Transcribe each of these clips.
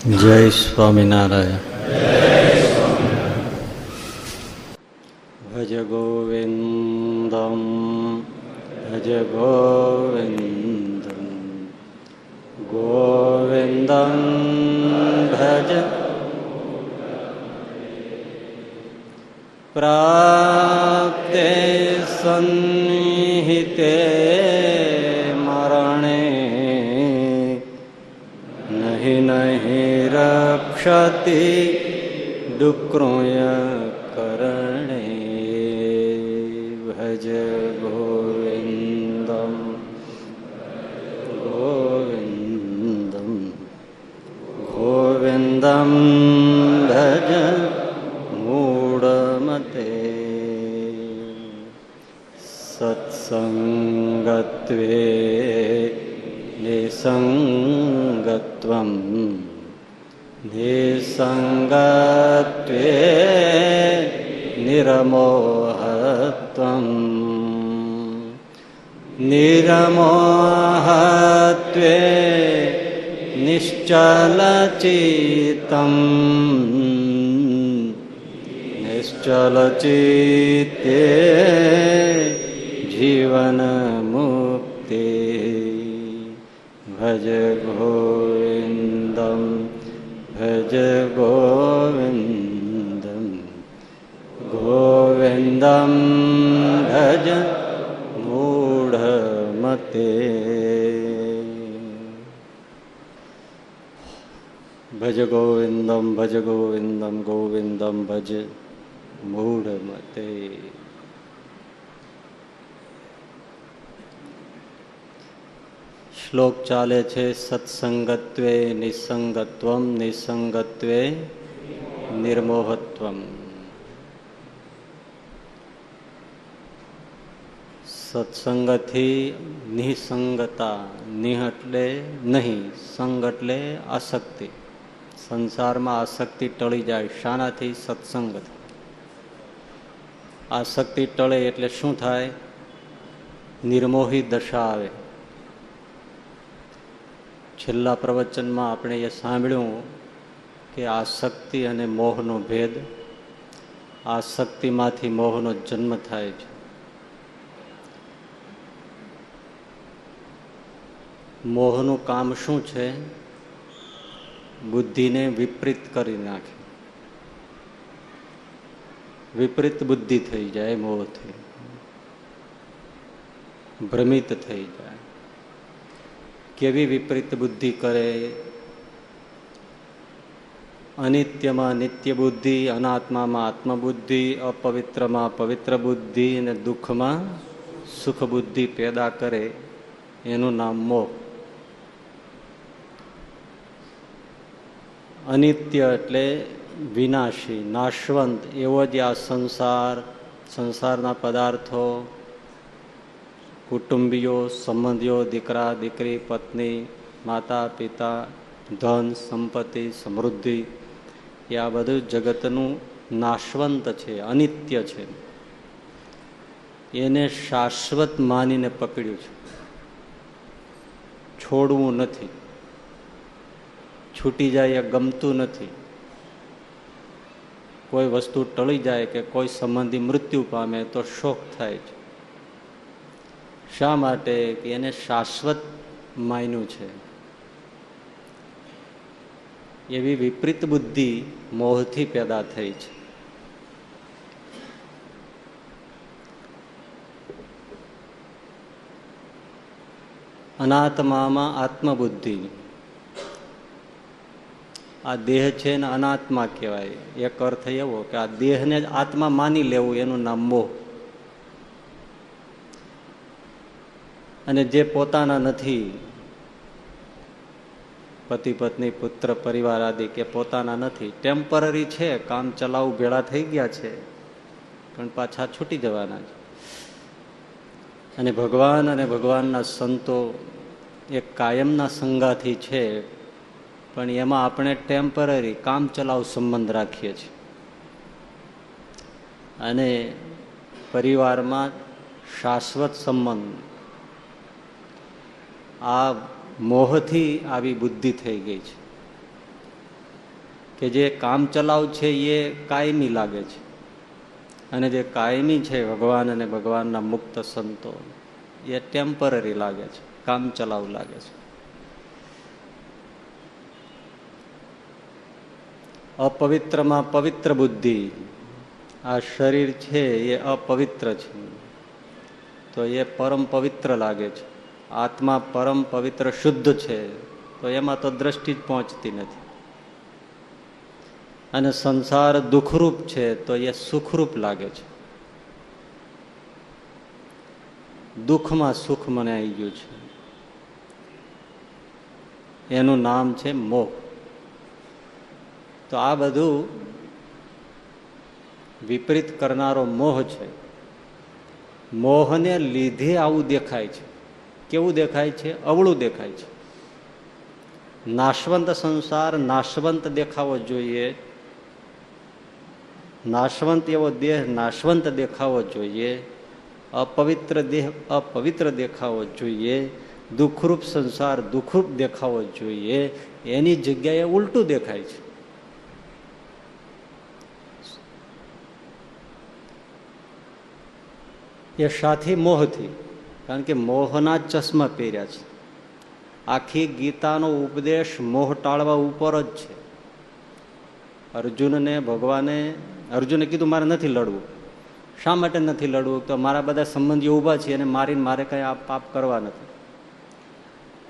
જય સ્વામિનારાયણ. ભજ ગોવિંદમ ભજ ગોવિંદમ ગોવિંદમ ભજ. પ્રાપ્તે સન્નિહિતે રક્ષતિ ડુક્રોય કરણે ભજ ગોવિંદમ ગોવિંદમ ગોવિંદમ ભજ મૂળમતે સત્સંગત્વે નિસંગત્વમ નિસંગત્વે નિરમોહત્વમ નિરમોહત્વે નિશ્ચલચિત્તમ નિશ્ચલચિત્તે જીવનમુક્તિ ભજ ગોવિંદમ ભજ ગોવિંદમ ગોવિંદમ ભજ મૂઢમતે ભજ ગોવિંદમ ભજ ગોવિંદમ ગોવિંદમ ભજ મૂઢમતે શ્લોક ચાલે છે, સત્સંગત્વે નિસંગત્વમ, નિસંગત્વે નિર્મોહત્વમ. સત્સંગથી નિસંગતા નિહ એટલે નહીં સંગ એટલે આસક્તિ. સંસારમાં આસક્તિ ટળી જાય, શાનાથી સત્સંગ આસક્તિ ટળે એટલે શું થાય? નિર્મોહી દશા આવે. છેલ્લા પ્રવચનમાં આપણે એ સાંભળ્યું કે આસક્તિ અને મોહનો ભેદ આસક્તિમાંથી મોહનો જન્મ થાય છે. મોહનું કામ શું છે? બુદ્ધિને વિપરીત કરી નાખે. વિપરીત બુદ્ધિ થઈ જાય મોહથી. ભ્રમિત થઈ જાય. કેવી વિપરીત બુદ્ધિ કરે? અનિત્યમાં નિત્ય બુદ્ધિ, અનાત્મામાં આત્મબુદ્ધિ, અપવિત્રમાં પવિત્ર બુદ્ધિ અને દુઃખમાં સુખ બુદ્ધિ પેદા કરે. એનું નામ મોહ અનિત્ય એટલે વિનાશી, નાશવંત. એવો જ આ સંસાર, સંસારના પદાર્થો કુટુંબીઓ, સંબંધીઓ, દીકરા, દીકરી, પત્ની, માતા, પિતા, ધન, સંપત્તિ, સમૃદ્ધિ, એ આ બધું જગતનું નાશવંત છે, અનિત્ય છે. એને શાશ્વત માનીને પકડ્યું છે. છોડવું નથી. છૂટી જાય એ ગમતું નથી. કોઈ વસ્તુ ટળી જાય કે કોઈ સંબંધી મૃત્યુ પામે તો શોક થાય છે. શા માટે કે એને શાશ્વત માન્યું છે? એવી વિપરીત બુદ્ધિ મોહથી પેદા થઈ છે. અનાત્મામાં આત્મબુદ્ધિ. આ દેહ છે ને અનાત્મા કહેવાય. એક અર્થ એવો કે આ દેહને જ આત્મા માની લેવું, એનું નામ મોહ. અને જે પોતાના નથી, પતિ પત્ની, પુત્ર, પરિવાર આદિ કે પોતાના નથી ટેમ્પરરી છે, કામ ચલાવું ભેળા થઈ ગયા છે, પણ પાછા છૂટી જવાના છે. અને ભગવાન અને ભગવાનના સંતો એ કાયમના સંગાથી છે, પણ એમાં આપણે ટેમ્પરરી કામ ચલાવ સંબંધ રાખીએ છીએ. અને પરિવારમાં શાશ્વત સંબંધ આ મોહથી આવી બુદ્ધિ થઈ ગઈ છે. કે જે કામ ચલાવ છે એ કાયમી લાગે છે. અને જે કાયમી છે ભગવાન અને ભગવાનના મુક્ત સંતો, એ ટેમ્પરરી લાગે છે, કામ ચલાવ લાગે છે. અપવિત્રમાં પવિત્ર બુદ્ધિ, આ શરીર છે એ અપવિત્ર છે. તો એ પરમ પવિત્ર લાગે છે. આત્મા પરમ પવિત્ર શુદ્ધ છે, તો એમાં તો દ્રષ્ટિ જ પહોંચતી નથી. અને સંસાર દુઃખરૂપ છે, તો એ સુખરૂપ લાગે છે. દુઃખમાં સુખ મને આવી ગયું છે. એનું નામ છે મોહ. તો આ બધું વિપરીત કરનારો મોહ છે. મોહને લીધે આવું દેખાય છે. કેવું દેખાય છે? અવળું દેખાય છે. નાશવંત સંસાર નાશવંત દેખાવો જોઈએ. નાશવંત એવો દેહ નાશવંત દેખાવો જોઈએ. અપવિત્ર દેહ અપવિત્ર દેખાવો જોઈએ. દુઃખરૂપ સંસાર દુઃખરૂપ દેખાવો જોઈએ. એની જગ્યાએ ઉલટું દેખાય છે. એ સાથી મોહથી કારણ કે મોહના ચશ્મા પહેર્યા છે. આખી ગીતાનો ઉપદેશ મોહ ટાળવા ઉપર જ છે. અર્જુનને, ભગવાને, અર્જુને કીધું, મારે નથી લડવું. શા માટે નથી લડવું? તો મારા બધા સંબંધીઓ ઊભા છે અને મારીને મારે કંઈ આ પાપ કરવા નથી.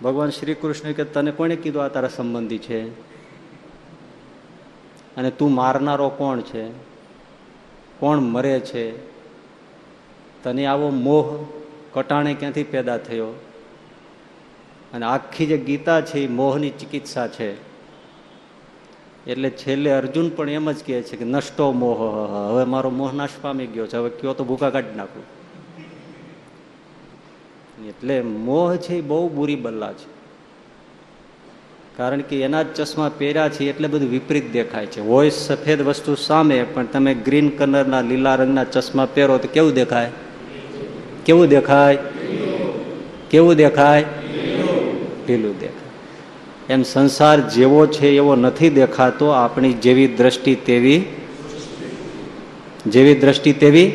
ભગવાન શ્રી કૃષ્ણ કે, તને કોણે કીધું, આ તારા સંબંધી છે? અને તું મારનારો કોણ છે? કોણ મરે છે? તને આવો મોહ કટાણે ક્યાંથી પેદા થયો? અને આખી જે ગીતા છે એ મોહની ચિકિત્સા છે. એટલે છેલ્લે અર્જુન પણ એમ જ કહે છે કે નષ્ટો મોહ હવે મારો મોહ નાશ પામી ગયો છે. હવે કયો તો ભૂકા કાઢી નાખું. એટલે મોહ છે એ બહુ બુરી બલ્લા છે. કારણ કે એના જ ચશ્મા પહેર્યા છે એટલે બધું વિપરીત દેખાય છે. હોય સફેદ વસ્તુ સામે, પણ તમે ગ્રીન કલરના લીલા રંગના ચશ્મા પહેરો તો કેવું દેખાય? કેવું દેખાય? કેવું દેખાય? ઢીલું દેખાય. એમ સંસાર જેવો છે એવો નથી દેખાતો આપણી જેવી દ્રષ્ટિ તેવી. જેવી દ્રષ્ટિ તેવી?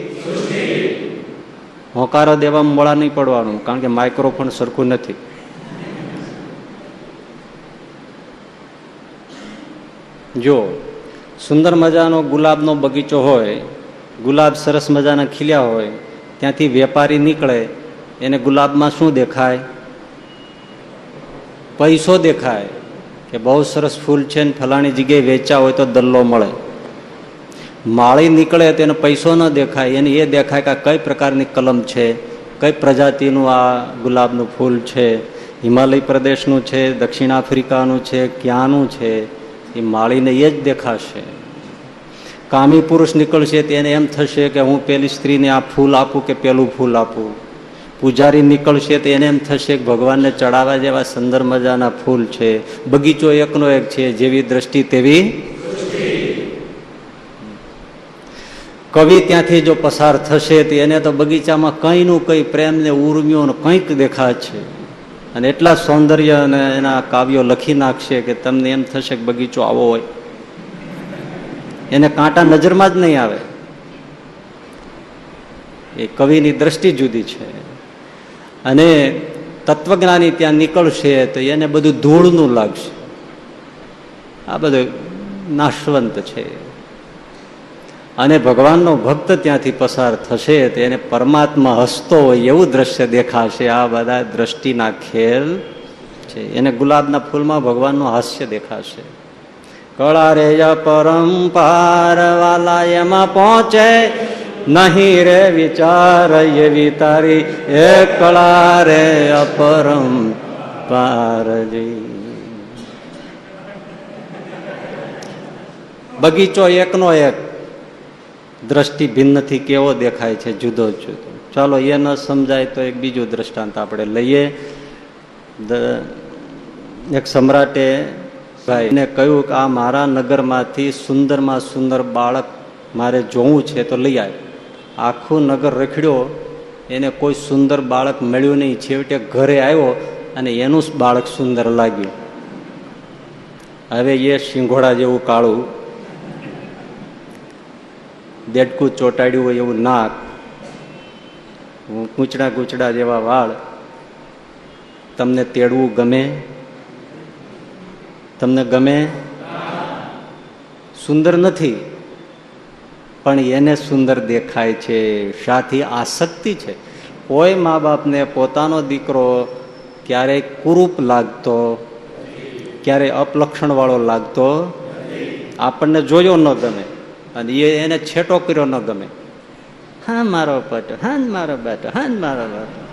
હોકારો દેવામાં મોડા નહીં પડવાનું, કારણ કે માઇક્રોફોન સરખું નથી. જો સુંદર મજાનો ગુલાબનો બગીચો હોય, ગુલાબ સરસ મજાના ખીલ્યા હોય ત્યાંથી વેપારી નીકળે, એને ગુલાબમાં શું દેખાય? પૈસો દેખાય કે બહુ સરસ ફૂલ છે ને ફલાણી જગ્યાએ વેચા હોય તો દલ્લો મળે. માળી નીકળે તો એને પૈસો ન દેખાય, એને એ દેખાય કે કઈ પ્રકારની કલમ છે, કઈ પ્રજાતિનું આ ગુલાબનું ફૂલ છે, હિમાલય પ્રદેશનું છે, દક્ષિણ આફ્રિકાનું છે, ક્યાંનું છે, એ માળીને એ જ દેખાશે. કામી પુરુષ નીકળશે તેને એમ થશે કે હું પેલી સ્ત્રીને આ ફૂલ આપું કે પેલું ફૂલ આપું? પૂજારી નીકળશે તો એને એમ થશે કે ભગવાનને ચડાવવા જેવા સુંદર મજાના ફૂલ છે. બગીચો એકનો એક છે, જેવી દ્રષ્ટિ તેવી કવિ ત્યાંથી જો પસાર થશે તો એને તો બગીચામાં કંઈનું કંઈ પ્રેમ ને ઉર્મિયો કંઈક દેખાય છે. અને એટલા સૌંદર્ય અને એના કાવ્યો લખી નાખશે કે તમને એમ થશે કે બગીચો આવો હોય. એને કાંટા નજરમાં જ નહીં આવે. એ કવિની દ્રષ્ટિ જુદી છે. અને તત્વજ્ઞાની ત્યાં નીકળશે તો એને બધું ધૂળનું લાગશે. આ બધું નાશવંત છે. અને ભગવાનનો ભક્ત ત્યાંથી પસાર થશે તો એને પરમાત્મા હસતો હોય એવું દ્રશ્ય દેખાશે. આ બધા દ્રષ્ટિના ખેલ છે. એને ગુલાબના ફૂલમાં ભગવાનનું હાસ્ય દેખાશે. કળા રે પરંપાર વાલા એમાં પહોંચે, નહીં રે વિચાર એવી તારી, એ કળા રે અપરમ પારજી. બગીચો એકનો એક, દ્રષ્ટિ ભિન્નથી કેવો દેખાય છે જુદો જુદો ચાલો એ ન સમજાય તો એક બીજું દ્રષ્ટાંત આપણે લઈએ. એક સમ્રાટે ભાઈને કહ્યું કે આ મારા નગરમાંથી સુંદરમાં સુંદર બાળક મારે જોવું છે તો લઈ આવે. આખું નગર રખડ્યો, એને કોઈ સુંદર બાળક મળ્યું નહીં. છેવટે ઘરે આવ્યો અને એનું બાળક સુંદર લાગ્યું. હવે એ સિંઘોડા જેવું કાળું, દેડકું ચોટાડ્યું હોય એવું નાક કૂંચડા કૂંચડા જેવા વાળ, તમને તેડવું ગમે તમને ગમે? સુંદર નથી. પણ એને સુંદર દેખાય છે. સાથી આસક્તિ છે. કોઈ મા બાપને પોતાનો દીકરો ક્યારેય કુરૂપ લાગતો, ક્યારેય અપલક્ષણવાળો લાગતો આપણને જોયો ન ગમે અને એ એને છેટો કર્યો ન ગમે. હા, મારો પટ, હા, મારો બેટો, હા, મારો બેટો.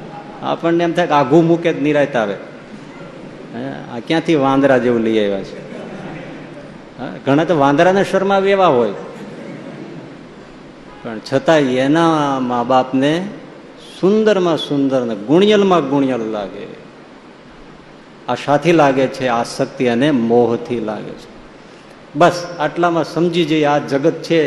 આપણને એમ થાય કે આઘું મૂકે જ નિરાયત આવે. આ ક્યાંથી વાંદરા જેવું લઈ આવ્યા છે? ઘણા તો વાંદરાને શરમાવી એવા હોય. પણ છતાં એના મા બાપને સુંદરમાં સુંદર ને ગુણિયલમાં ગુણિયલ લાગે. આ સાથી લાગે છે આસક્તિ અને મોહથી લાગે છે. બસ, આટલામાં સમજી જઈએ, આ જગત છે,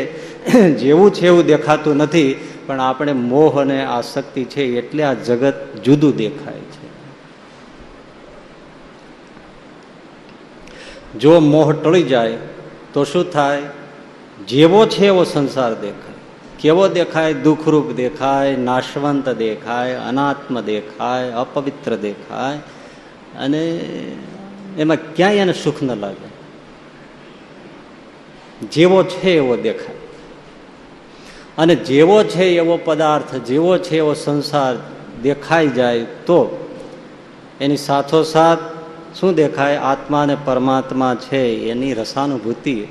જેવું છે એવું દેખાતું નથી, પણ આપણે મોહ અને આસક્તિ છે, એટલે આ જગત જુદું દેખાય છે જો મોહ ટળી જાય, તો શું થાય? જેવો છે એવો સંસાર દેખાય. કેવો દેખાય? દુઃખરૂપ દેખાય, નાશવંત દેખાય, અનાત્મ દેખાય, અપવિત્ર દેખાય. અને એમાં ક્યાંય એને સુખ ન લાગે. જેવો છે એવો દેખાય. અને જેવો છે એવો પદાર્થ, જેવો છે એવો સંસાર દેખાઈ જાય તો એની સાથોસાથ શું દેખાય? આત્મા અને પરમાત્મા છે, એની રસાનુભૂતિ.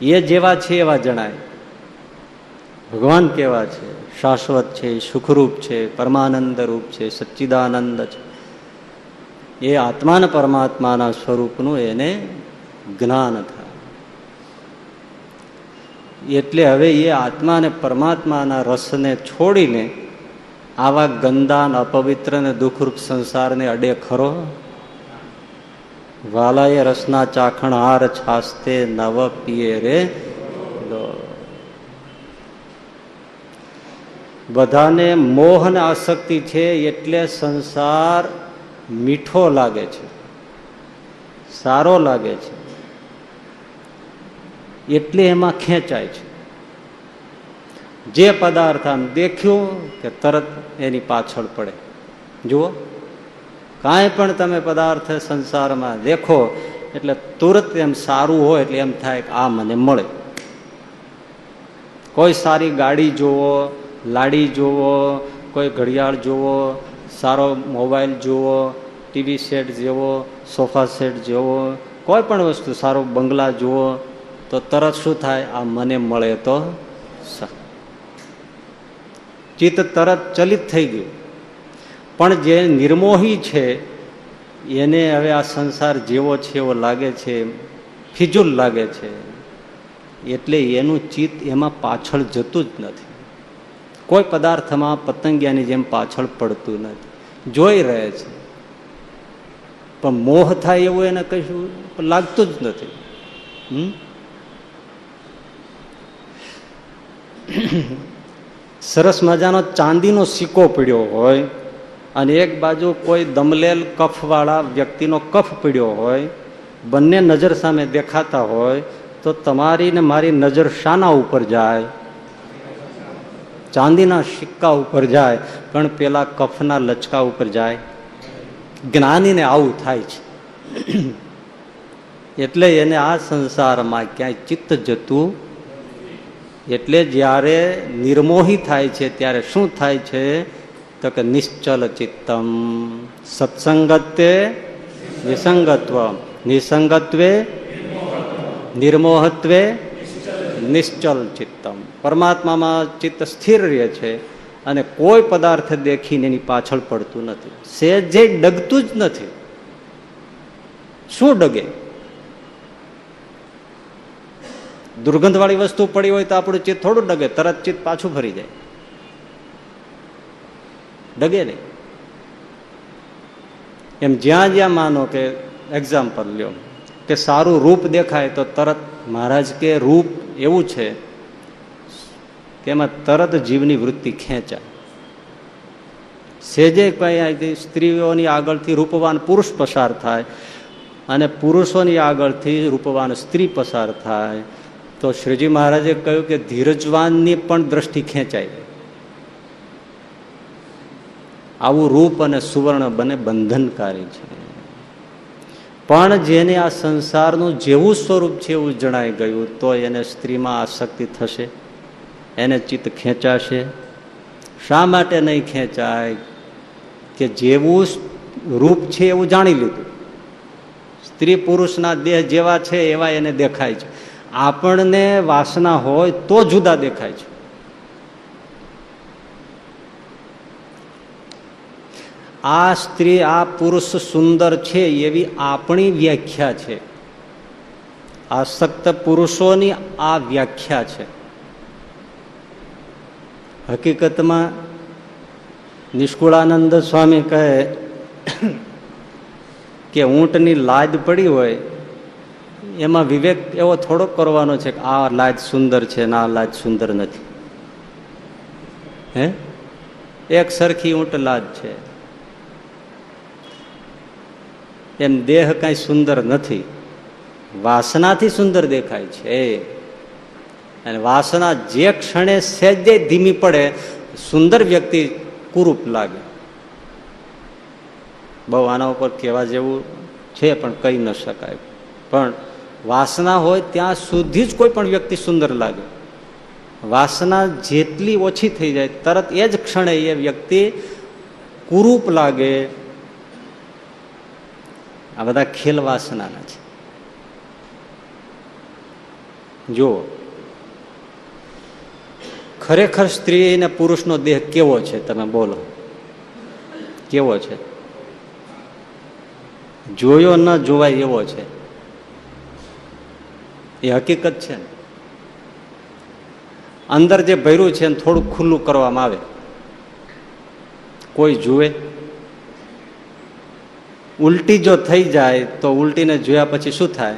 એ જેવા છે એવા જણાય. ભગવાન કેવા છે? શાશ્વત છે, સુખરૂપ છે પરમાનંદ રૂપ છે, સચ્ચિદાનંદ છે. એ આત્મા ને પરમાત્માના સ્વરૂપનું એને જ્ઞાન થાય. એટલે હવે એ આત્મા અને પરમાત્માના રસને છોડીને આવા ગંદા અપવિત્ર ને દુઃખરૂપ સંસારને અડે ખરો? વાલાએ રસના ચાખણ હાર છાસ્તે નવ પીએ રે બધાને મોહ ને આસક્તિ છે એટલે સંસાર મીઠો લાગે છે, સારો લાગે છે, એટલે એમાં ખેંચાય છે. જે પદાર્થ આમ દેખ્યું કે તરત એની પાછળ પડે. જુઓ. કાંઈ પણ તમે પદાર્થ સંસારમાં દેખો, એટલે તુરત એમ સારું હોય એટલે એમ થાય કે આ મને મળે. કોઈ સારી ગાડી જુઓ લાડી જુઓ કોઈ ઘડિયાળ જુઓ સારો મોબાઈલ જુઓ ટીવી સેટ જેવો, સોફા સેટ જેવો, કોઈ પણ વસ્તુ, સારો બંગલા જુઓ, તો તરત શું થાય? આ મને મળે તો ચિત્ત તરત ચલિત થઈ ગયું. પણ જે નિર્મોહી છે, એને હવે આ સંસાર જેવો છે એવો લાગે છે, ફિજુલ લાગે છે. એટલે એનું ચિત્ત એમાં પાછળ જતું જ નથી. કોઈ પદાર્થમાં પતંગિયાની જેમ પાછળ પડતું નથી. જોઈ રહે છે. પણ મોહ થાય એવું એને કશું લાગતું જ નથી. સરસ મજાનો ચાંદીનો સિક્કો પીડ્યો હોય. અને એક બાજુ કોઈ દમલેલ કફવાળા વ્યક્તિનો કફ પીડ્યો હોય, બંને નજર સામે દેખાતા હોય, તો તમારી ને મારી નજર શાના ઉપર જાય? ચાંદીના સિક્કા ઉપર જાય, પણ પેલા કફના લચકા ઉપર જાય? જ્ઞાનીને આવું થાય છે. એટલે એને આ સંસારમાં ક્યાંય ચિત્ત જતું એટલે જ્યારે નિર્મોહી થાય છે, ત્યારે શું થાય છે? તો કે નિશ્ચલ ચિત્તમ સત્સંગત્વે નિસંગત્વ નિસંગત્વે નિર્મોહત્વે નિશ્ચલ ચિત્તમ પરમાત્મામાં ચિત્ત સ્થિર રહે છે અને કોઈ પદાર્થ દેખીને એની પાછળ પડતું નથી સેજે ડગતું જ નથી શું ડગે દુર્ગંધવાળી વસ્તુ પડી હોય તો આપણું ચિત્ત થોડું ડગે તરત ચિત્ત પાછું ફરી જાય ડગે નહીં. એમ જ્યાં જ્યાં માનો કે એક્ઝામ્પલ લ્યો, કે સારું રૂપ દેખાય તો તરત મહારાજ કે રૂપ એવું છે કે એમાં તરત જીવની વૃત્તિ ખેંચાય. સેજે કઈ સ્ત્રીઓની આગળથી રૂપવાન પુરુષ પસાર થાય અને પુરુષોની આગળથી રૂપવાન સ્ત્રી પસાર થાય, તો શ્રીજી મહારાજે કહ્યું કે ધીરજવાનની પણ દ્રષ્ટિ ખેંચાય. આવું રૂપ અને સુવર્ણ બને બંધનકારી છે. પણ જેને આ સંસારનું જેવું સ્વરૂપ છે એવું જણાઈ ગયું, તો એને સ્ત્રીમાં આસક્તિ થશે, એને ચિત્ત ખેંચાશે. શા માટે નહીં ખેંચાય? કે જેવું રૂપ છે એવું જાણી લીધું. સ્ત્રી પુરુષના દેહ જેવા છે એવા એને દેખાય છે. આપણને વાસના હોય તો જુદા દેખાય છે. આ સ્ત્રી, આ પુરુષ સુંદર છે એવી આપણી વ્યાખ્યા છે. આસક્ત પુરુષોની આ વ્યાખ્યા છે. હકીકતમાં નિષ્કુળાનંદ સ્વામી કહે કે ઊંટની લાદ પડી હોય, એમાં વિવેક એવો થોડોક કરવાનો છે કે આ લાજ સુંદર છે ને આ લાજ સુંદર નથી. હે? એક સરખી ઊંટ લાજ છે. એમ દેહ કઈ સુંદર નથી. વાસનાથી સુંદર દેખાય છે. અને વાસના જે ક્ષણે સહેજે ધીમી પડે, સુંદર વ્યક્તિ કુરૂપ લાગે. બહુ આના ઉપર કહેવા જેવું છે, પણ કહી ન શકાય. પણ વાસના હોય ત્યાં સુધી જ કોઈ પણ વ્યક્તિ સુંદર લાગે. વાસના જેટલી ઓછી થઈ જાય, તરત એ જ ક્ષણે એ વ્યક્તિ કુરૂપ લાગે આ બધા ખેલ વાસનાના છે. જો ખરેખર સ્ત્રી અને પુરુષનો દેહ કેવો છે? તમે બોલો. કેવો છે? જોયો ન જોવાય એવો છે. એ હકીકત છે ને? અંદર જે ભર્યું છે થોડું ખુલ્લું કરવામાં આવે. કોઈ જુએ ઉલટી જો થઈ જાય તો ઉલટીને જોયા પછી શું થાય?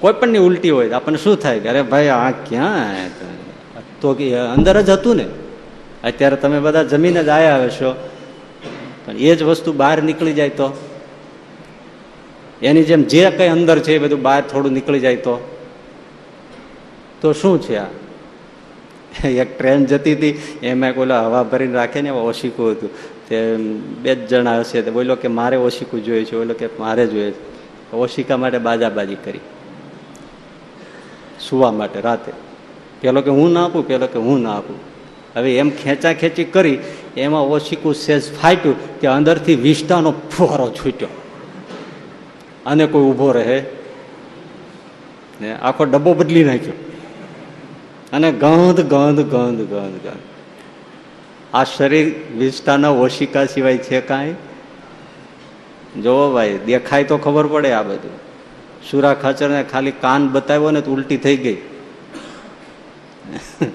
કોઈ પણ ની ઉલટી હોય આપણને શું થાય કે અરે ભાઈ, આ ક્યાં તો કે અંદર જ હતું ને. અત્યારે તમે બધા જમીને જ આવ્યા હશો. પણ એ જ વસ્તુ બહાર નીકળી જાય તો? એની જેમ જે કઈ અંદર છે એ બધું બહાર થોડું નીકળી જાય તો? તો શું છે આ? એક ટ્રેન જતી હતી, એમાં કોઈ હવા ભરીને રાખે ને ઓશીકું હતું. તે બે જ જણા હશે તો બોલો કે મારે ઓશીકું જોઈએ છે. બોલો કે મારે જોઈએ છે. ઓશિકા માટે બાજાબાજી કરી. સુવા માટે રાતે. પેલો કે હું ના આપું? પેલો કે હું ના આપું. હવે એમ ખેંચા ખેંચી કરી એમાં ઓશિકું સેજ ફાટ્યું કે અંદરથી વિષ્ટાનો ફુવારો છૂટ્યો. અને કોઈ ઊભો રહે ને આખો ડબ્બો બદલી નાખ્યો. અને ગંધ ગંધ ગંધ ગંધ ગંધ. આ શરીર વિષ્ટાના ઓશિકા સિવાય છે કાંઈ? જોવો ભાઈ, દેખાય તો ખબર પડે આ બધું. સુરા ખાચરને ખાલી કાન બતાવ્યો ને તો ઉલટી થઈ ગઈ.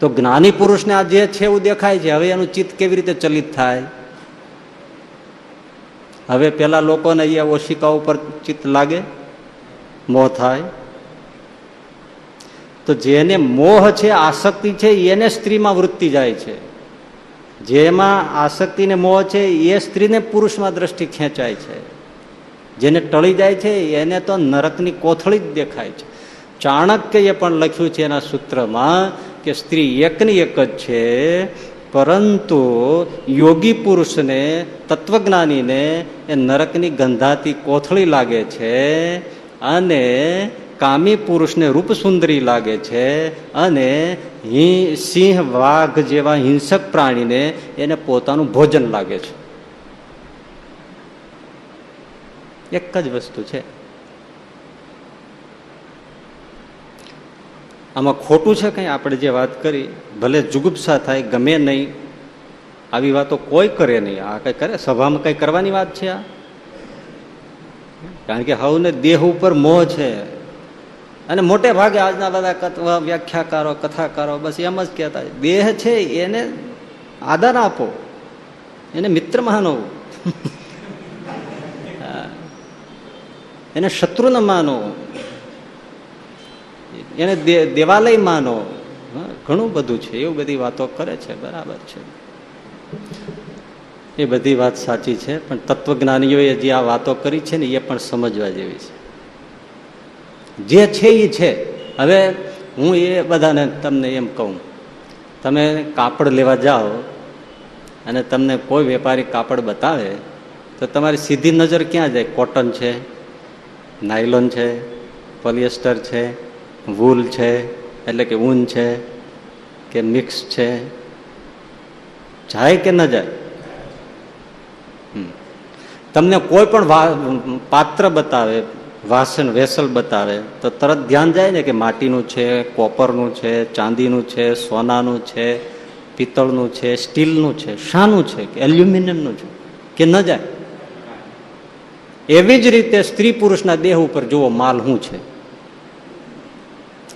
તો જ્ઞાની પુરુષને આ જે છે એવું દેખાય છે, હવે એનું ચિત્ત કેવી રીતે ચલિત થાય? હવે પેલા લોકોને અહીંયા ઓશિકા ઉપર ચિત્ત લાગે મોહ થાય. તો જેને મોહ છે, આસક્તિ છે, એને સ્ત્રીમાં વૃત્તિ જાય છે. જેમાં આસક્તિ ને મોહ છે, એ સ્ત્રીને પુરુષમાં દ્રષ્ટિ ખેંચાય છે. જેને ટળી જાય છે, એને તો નરકની કોથળી જ દેખાય છે. ચાણક્યએ પણ લખ્યું છે એના સૂત્રમાં કે સ્ત્રી એકની એક જ છે, પરંતુ યોગી પુરુષને, તત્વજ્ઞાનીને એ નરકની ગંધાતી કોથળી લાગે છે અને કામી પુરુષને રૂપ સુંદરી લાગે છે અને સિંહ, વાઘ જેવા હિંસક પ્રાણીને એને પોતાનું ભોજન લાગે છે. એક જ વસ્તુ છે. આમાં ખોટું છે કંઈ? આપણે જે વાત કરી, ભલે જુગુપ્સા થાય, ગમે નહીં, આવી વાતો કોઈ કરે નહીં. આ કઈ કરે? સભામાં કઈ કરવાની વાત છે આ? કારણ કે હવને દેહ ઉપર મોહ છે. અને મોટે ભાગે આજના બધા વ્યાખ્યાકારો, કથાકારો બસ એમ જ કહેતા દેહ છે એને આદર આપો, એને મિત્ર માનો એને શત્રુ ન માનો એને દેવાલય માનો ઘણું બધું છે. એવું બધી વાતો કરે છે. બરાબર છે. એ બધી વાત સાચી છે, પણ તત્વજ્ઞાનીઓએ જે આ વાતો કરી છે ને, એ પણ સમજવા જેવી છે. જે છે એ છે. હવે હું એ બધાને તમને એમ કહું. તમે કાપડ લેવા જાઓ અને તમને કોઈ વેપારી કાપડ બતાવે, તો તમારી સીધી નજર ક્યાં જાય? કોટન છે, નાયલોન છે, પોલિએસ્ટર છે, વૂલ છે, એટલે કે ઊન છે, કે મિક્સ છે. જાય કે ન જાય? તમને કોઈ પણ પાત્ર બતાવે વાસણ વેસલ બતાવે, તો તરત ધ્યાન જાય ને કે માટીનું છે, કોપરનું છે, ચાંદીનું છે, સોનાનું છે, પિત્તળનું છે, સ્ટીલનું છે, શાનું છે, કે એલ્યુમિનિયમનું છે, કે ન જાય. એવી જ રીતે સ્ત્રી પુરુષના દેહ ઉપર જુઓ, માલ શું છે?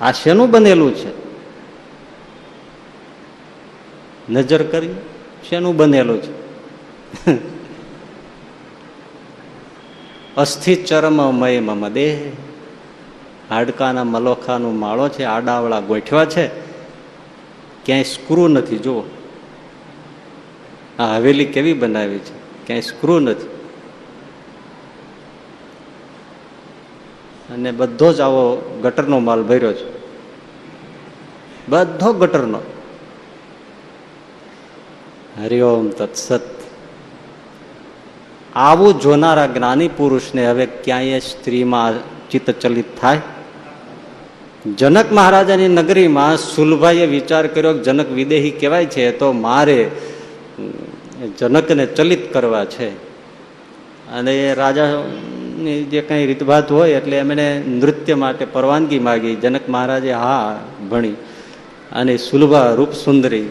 આ શેનું બનેલું છે? નજર કરી, શેનું બનેલું છે? અસ્થિ ચરમ મય મમ દેહ. હાડકાના મલોખાનું માળો છે, આડાવળા ગોઠવા છે. ક્યાંય સ્ક્રૂ નથી, જુઓ. આ હવેલી કેવી બનાવી છે? ક્યાંય સ્ક્રૂ નથી. અને બધો જ આવો ગટરનો માલ ભર્યો છે. બધો ગટરનો. હરિઓમ તત્સત. આવું જોનારા જ્ઞાની પુરુષને હવે ક્યાંય સ્ત્રીમાં ચિત્તચલિત થાય? જનક મહારાજાની નગરીમાં સુલભાઈએ વિચાર કર્યો કે જનક વિદેહી કહેવાય છે, તો મારે જનકને ચલિત કરવા છે. અને એ રાજાની જે કંઈ રીતભાત હોય એટલે એમણે નૃત્ય માટે પરવાનગી માગી. જનક મહારાજે, હા, ભણી. અને સુલભા રૂપ સુંદરી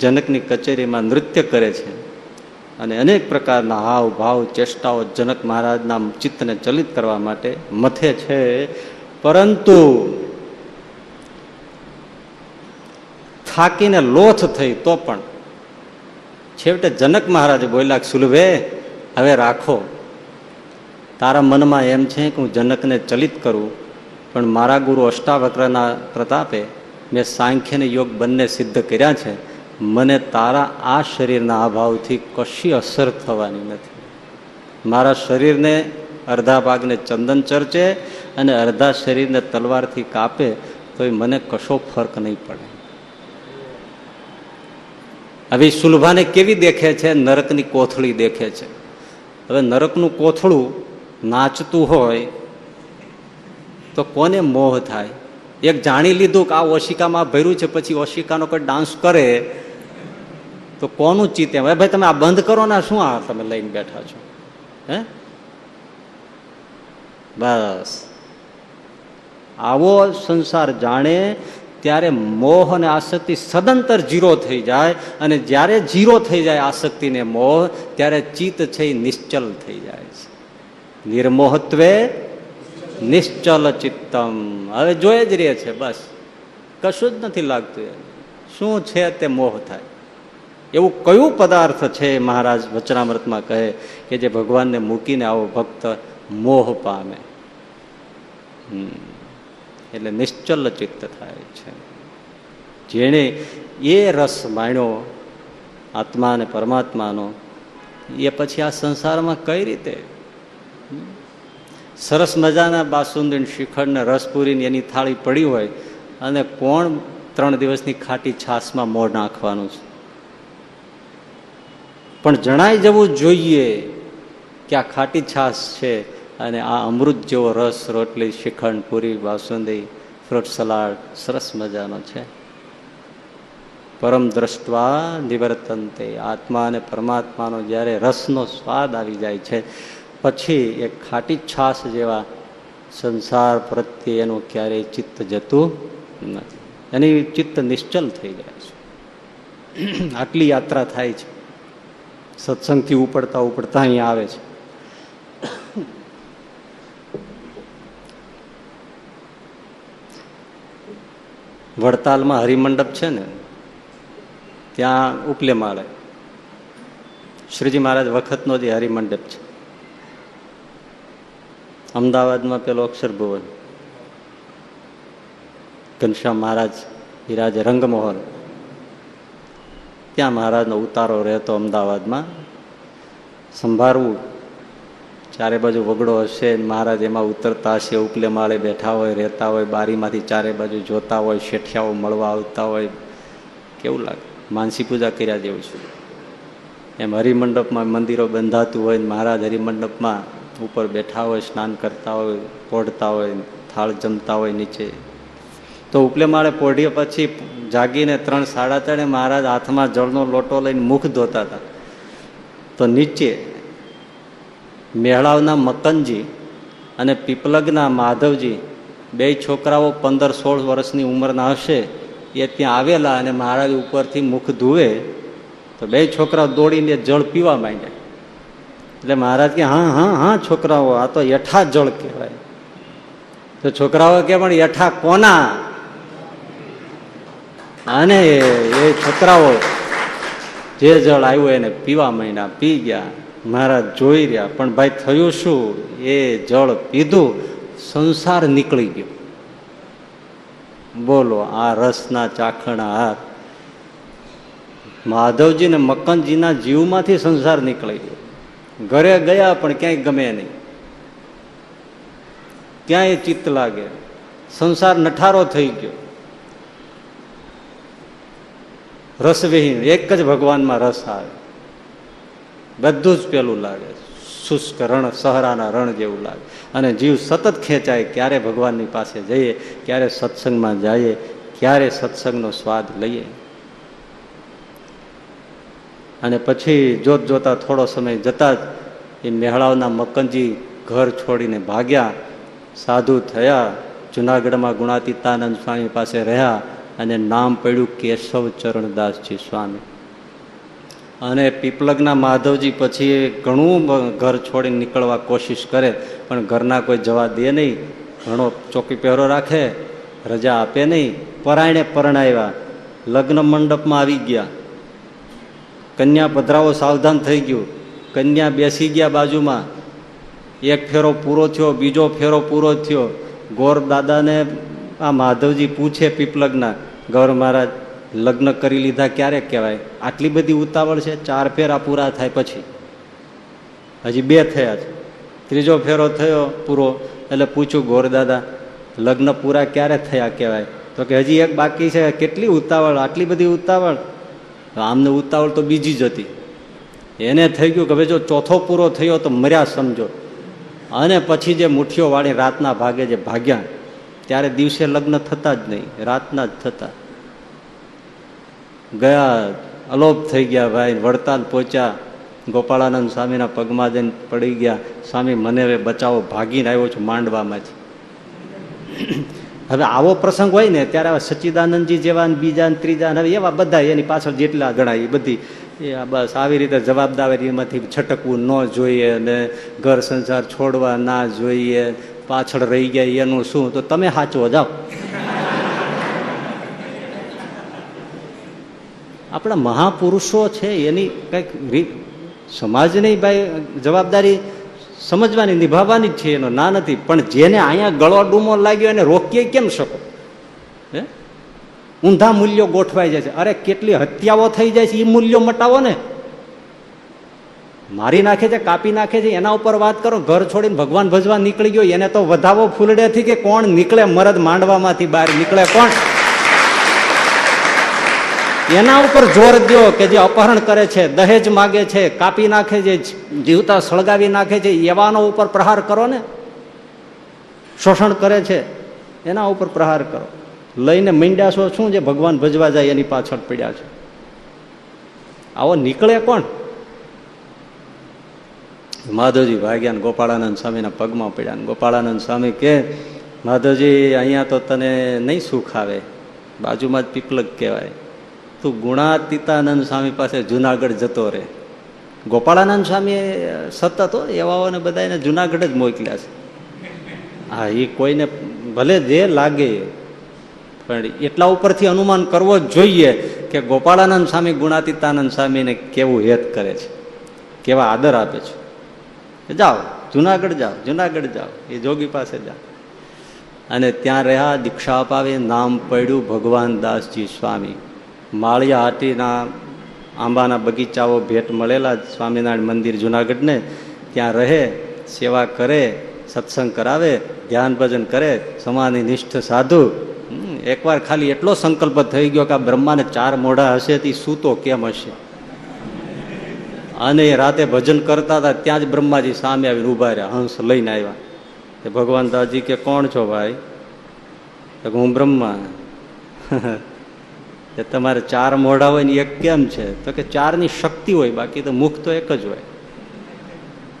જનકની કચેરીમાં નૃત્ય કરે છે. અને અનેક પ્રકારના હાવ ભાવ, ચેષ્ટાઓ જનક મહારાજના ચિત્તને ચલિત કરવા માટે મથે છે. પરંતુ થાકીને લોથ થઈ તો પણ છેવટે જનક મહારાજે બોલ્યા સુલભે હવે રાખો. તારા મનમાં એમ છે કે હું જનકને ચલિત કરું, પણ મારા ગુરુ અષ્ટાવક્રના પ્રતાપે મેં સાંખ્ય યોગ બંને સિદ્ધ કર્યા છે. મને તારા આ શરીરના અભાવથી કશી અસર થવાની નથી. મારા શરીરને અડધા ભાગને ચંદન ચર્ચે અને અડધા શરીરને તલવારથી કાપે તો મને કશો ફરક નહીં પડે. હવે સુલભાને કેવી દેખે છે? નરકની કોથળી દેખે છે. હવે નરકનું કોથળું નાચતું હોય તો કોને મોહ થાય? એક જાણી લીધું કે આ ઓશિકામાં ભર્યું છે, પછી ઓશિકાનો કોઈ ડાન્સ કરે તો કોનું ચિત્ત ભાઈ તમે આ બંધ કરો ને શું આ તમે લઈને બેઠા છો? હે? બસ. આવો સંસાર જાણે ત્યારે મોહ અને આસક્તિ સદંતર જીરો થઈ જાય અને જ્યારે જીરો થઈ જાય આસક્તિ ને મોહ, ત્યારે ચિત્ત છે એ નિશ્ચલ થઈ જાય છે. નિર્મોહત્વે નિશ્ચલ ચિત્તમ. હવે જોઈ જ રહે છે, બસ. કશું જ નથી લાગતું શું છે તે મોહ થાય? એવું કયું પદાર્થ છે મહારાજ વચનામૃતમાં કહે કે જે ભગવાનને મૂકીને આવો ભક્ત મોહ પામે? એટલે નિશ્ચલ ચિત્ત થાય છે. જેણે એ રસ માણ્યો, આત્મા અને પરમાત્માનો, એ પછી આ સંસારમાં કઈ રીતે? સરસ મજાના બાસુંદી શિખરને ને રસપુરી એની થાળી પડી હોય અને કોણ ત્રણ દિવસની ખાટી છાસમાં મોં નાખવાનું છે? પણ જણાઈ જવું જોઈએ કે આ ખાટી છાસ છે અને આ અમૃત જેવો રસ, રોટલી, શ્રીખંડ, પૂરી, બાસુંદી, ફ્રૂટ સલાડ, સરસ મજાનો છે. પરમ દ્રષ્ટવા નિવર્તનતે, આત્મા અને પરમાત્માનો જ્યારે રસનો સ્વાદ આવી જાય છે, પછી એ ખાટી છાસ જેવા સંસાર પ્રત્યે એનું ક્યારેય ચિત્ત જતું નથી. એની ચિત્ત નિશ્ચલ થઈ જાય છે. આટલી યાત્રા થાય છે. સત્સંગથી ઉપડતા ઉપડતા અહીંયા આવે છે. વડતાલમાં હરિમંડપ છે ને, ત્યાં ઉપલે માળે. શ્રીજી મહારાજ વખતનો જે હરિમંડપ છે. અમદાવાદમાં પેલો અક્ષરભુવન ઘનશ્યામ મહારાજ વિરાજે રંગમોહન. ત્યાં મહારાજનો ઉતારો રહેતો અમદાવાદમાં. સંભાળવું ચારે બાજુ વગડો હશે મહારાજ એમાં ઉતરતા હશે, ઉપલે માળે બેઠા હોય, રહેતા હોય, બારીમાંથી ચારે બાજુ જોતા હોય, શેઠિયાઓ મળવા આવતા હોય. કેવું લાગે? માનસી પૂજા કર્યા જેવું છે. એમ હરિમંડપમાં મંદિરો બંધાતું હોય મહારાજ હરિમંડપમાં ઉપર બેઠા હોય, સ્નાન કરતા હોય, પોઢતા હોય, થાળ જમતા હોય નીચે. તો ઉપલે માળે પોઢીએ પછી જાગીને ત્રણ સાડા ત્રણે મહારાજ હાથમાં જળનો લોટો લઈને મુખ ધોતા હતા. તો નીચે મેળાવના મકનજી અને પીપલગના માધવજી બે છોકરાઓ પંદર સોળ વર્ષની ઉંમરના હશે, એ ત્યાં આવેલા અને મહારાજ ઉપરથી મુખ ધુવે, તો બે છોકરાઓ દોડીને જળ પીવા માંડ્યા. એટલે મહારાજ કે, હા હા હા, છોકરાઓ, આ તો યઠા જળ કહેવાય. તો છોકરાઓ કે, પણ યઠા કોના? અને એ છોકરાઓ જે જળ આવ્યું એને પીવા માંડ્યા, પી ગયા, મહારાજ જોઈ રહ્યા, પણ ભાઈ થયું શું? એ જળ પીધું, સંસાર નીકળી ગયો. બોલો, આ રસના ચાખણા હાથ માધવજી ને મક્કનજીના જીવમાંથી સંસાર નીકળી ગયો. ઘરે ગયા, પણ ક્યાંય ગમે નહીં. ક્યાંય ચિત્ત લાગે. સંસાર નઠારો થઈ ગયો. રસવિહીન એક જ ભગવાનમાં રસ આવે. બધું જ પેલું લાગે. શુષ્ક રણ, સહરાના રણ જેવું લાગે. અને જીવ સતત ખેંચાય, ક્યારે ભગવાનની પાસે જઈએ, ક્યારે સત્સંગમાં જઈએ, ક્યારે સત્સંગનો સ્વાદ લઈએ. અને પછી જોત જોતા થોડો સમય જતા જ એ મેહળાવના મક્કનજી ઘર છોડીને ભાગ્યા, સાધુ થયા, જુનાગઢમાં ગુણાતીતાનંદ સ્વામી પાસે રહ્યા અને નામ પડ્યું કેશવ ચરણદાસજી સ્વામી. અને પીપલગના માધવજી પછી ઘણું ઘર છોડીને નીકળવા કોશિશ કરે, પણ ઘરના કોઈ જવા દે નહીં. ઘણો ચોકી પહેરો રાખે, રજા આપે નહીં. પરાયણે પરણાવ્યા. લગ્ન મંડપમાં આવી ગયા. કન્યા પધરાવો સાવધાન થઈ ગયું. કન્યા બેસી ગયા બાજુમાં. એક ફેરો પૂરો થયો, બીજો ફેરો પૂરો થયો. ગોર દાદાને આ માધવજી પૂછે પીપલગના, ગૌર મહારાજ, લગ્ન કરી લીધા ક્યારે કહેવાય? આટલી બધી ઉતાવળ છે, ચાર ફેરા પૂરા થાય પછી. હજી બે થયા છે. ત્રીજો ફેરો થયો પૂરો, એટલે પૂછ્યું ગોરદાદા લગ્ન પૂરા ક્યારે થયા કહેવાય? તો કે, હજી એક બાકી છે, કેટલી ઉતાવળ, આટલી બધી ઉતાવળ? આમને ઉતાવળ તો બીજી જ હતી. એને થઈ ગયું કે ભાઈ જો ચોથો પૂરો થયો તો મર્યા સમજો. અને પછી જે મુઠ્ઠીઓ વાળી રાતના ભાગે જે ભાગ્યા ત્યારે દિવસે લગ્ન થતા જ નહીં, રાતના જ થતા. ગયા, અલોપ થઈ ગયા ભાઈ વડતાલ પહોંચ્યા. ગોપાળાનંદ સ્વામીના પગમાં જઈને પડી ગયા. સ્વામી, મને હવે બચાવો, ભાગીને આવ્યો છું માંડવામાંથી. હવે આવો પ્રસંગ હોય ને, ત્યારે હવે સચ્ચિદાનંદજી જેવા બીજા ને ત્રીજા હવે એવા બધા એની પાછળ જેટલા ગણાય, એ બધી, એ બસ આવી રીતે જવાબદારીમાંથી છટકવું ન જોઈએ અને ઘર સંસાર છોડવા ના જોઈએ. પાછળ રહી ગયા, એનું શું? તો તમે સાચવો જાઓ. આપણા મહાપુરુષો છે, એની કંઈક સમાજની ભાઈ જવાબદારી સમજવાની, નિભાવવાની જ છે, એનો ના નથી. પણ જેને અહીંયા ગળો ડૂમો લાગ્યો, એને રોકીએ કેમ શકો? હે? ઊંધા મૂલ્યો ગોઠવાઈ જાય છે. અરે, કેટલી હત્યાઓ થઈ જાય છે એ મૂલ્યો મટાવો ને. મારી નાખે છે, કાપી નાખે છે, એના ઉપર વાત કરો, ઘર છોડીને ભગવાન ભજવા નીકળી ગયો, એને તો વધાવો ફૂલડેથી કે કોણ નીકળે મરદ માંડવામાંથી બહાર, નીકળે કોણ? એના ઉપર જોર દો કે જે અપહરણ કરે છે, દહેજ માગે છે, કાપી નાખે છે, જીવતા સળગાવી નાખે છે, એવાનો ઉપર પ્રહાર કરો ને. શોષણ કરે છે, એના ઉપર પ્રહાર કરો. લઈને મીંડ્યા છો, શું જે ભગવાન ભજવા જાય એની પાછળ પડ્યા છે? આવો નીકળે કોણ? માધવજી ભાગ્યા ગોપાળાનંદ સ્વામીના પગમાં પડ્યા ગોપાળાનંદ સ્વામી કે, માધવજી, અહીંયા તો તને નહીં સુખ આવે. બાજુમાં જ પીપલક કહેવાય. તું ગુણાતીતાનંદ સ્વામી પાસે જુનાગઢ જતો રહે. ગોપાળાનંદ સ્વામી સતત હો, એવાઓને બધાને જુનાગઢ જ મોકલ્યા છે. હા એ કોઈને ભલે જે લાગે, પણ એટલા ઉપરથી અનુમાન કરવો જ જોઈએ કે ગોપાળાનંદ સ્વામી ગુણાતીતાનંદ સ્વામીને કેવું હેત કરે છે, કેવા આદર આપે છે. જાઓ, જુનાગઢ જાઓ જુનાગઢ જાઓ, એ જોગી પાસે જાઓ. અને ત્યાં રહ્યા, દીક્ષા અપાવી, નામ પડ્યું ભગવાન દાસજી સ્વામી. માળિયા હાટીના આંબાના બગીચાઓ ભેટ મળેલા સ્વામિનારાયણ મંદિર જુનાગઢને. ત્યાં રહે, સેવા કરે, સત્સંગ કરાવે, ધ્યાન ભજન કરે, સમાધિ નિષ્ઠ સાધુ. એકવાર ખાલી એટલો સંકલ્પ થઈ ગયો કે આ બ્રહ્માને ચાર મોઢા હશે તે સૂતો કેમ હશે? અને રાતે ભજન કરતા હતા, ત્યાં જ બ્રહ્માજી સામે આવીને ઊભા રહ્યા, હંસ લઈને આવ્યા. તે ભગવાન દાજી કે, કોણ છો ભાઈ? તો હું બ્રહ્મા. એ તમારે ચાર મોઢા હોય ને એક કેમ છે? તો કે, ચારની શક્તિ હોય, બાકી તો મુખ તો એક જ હોય.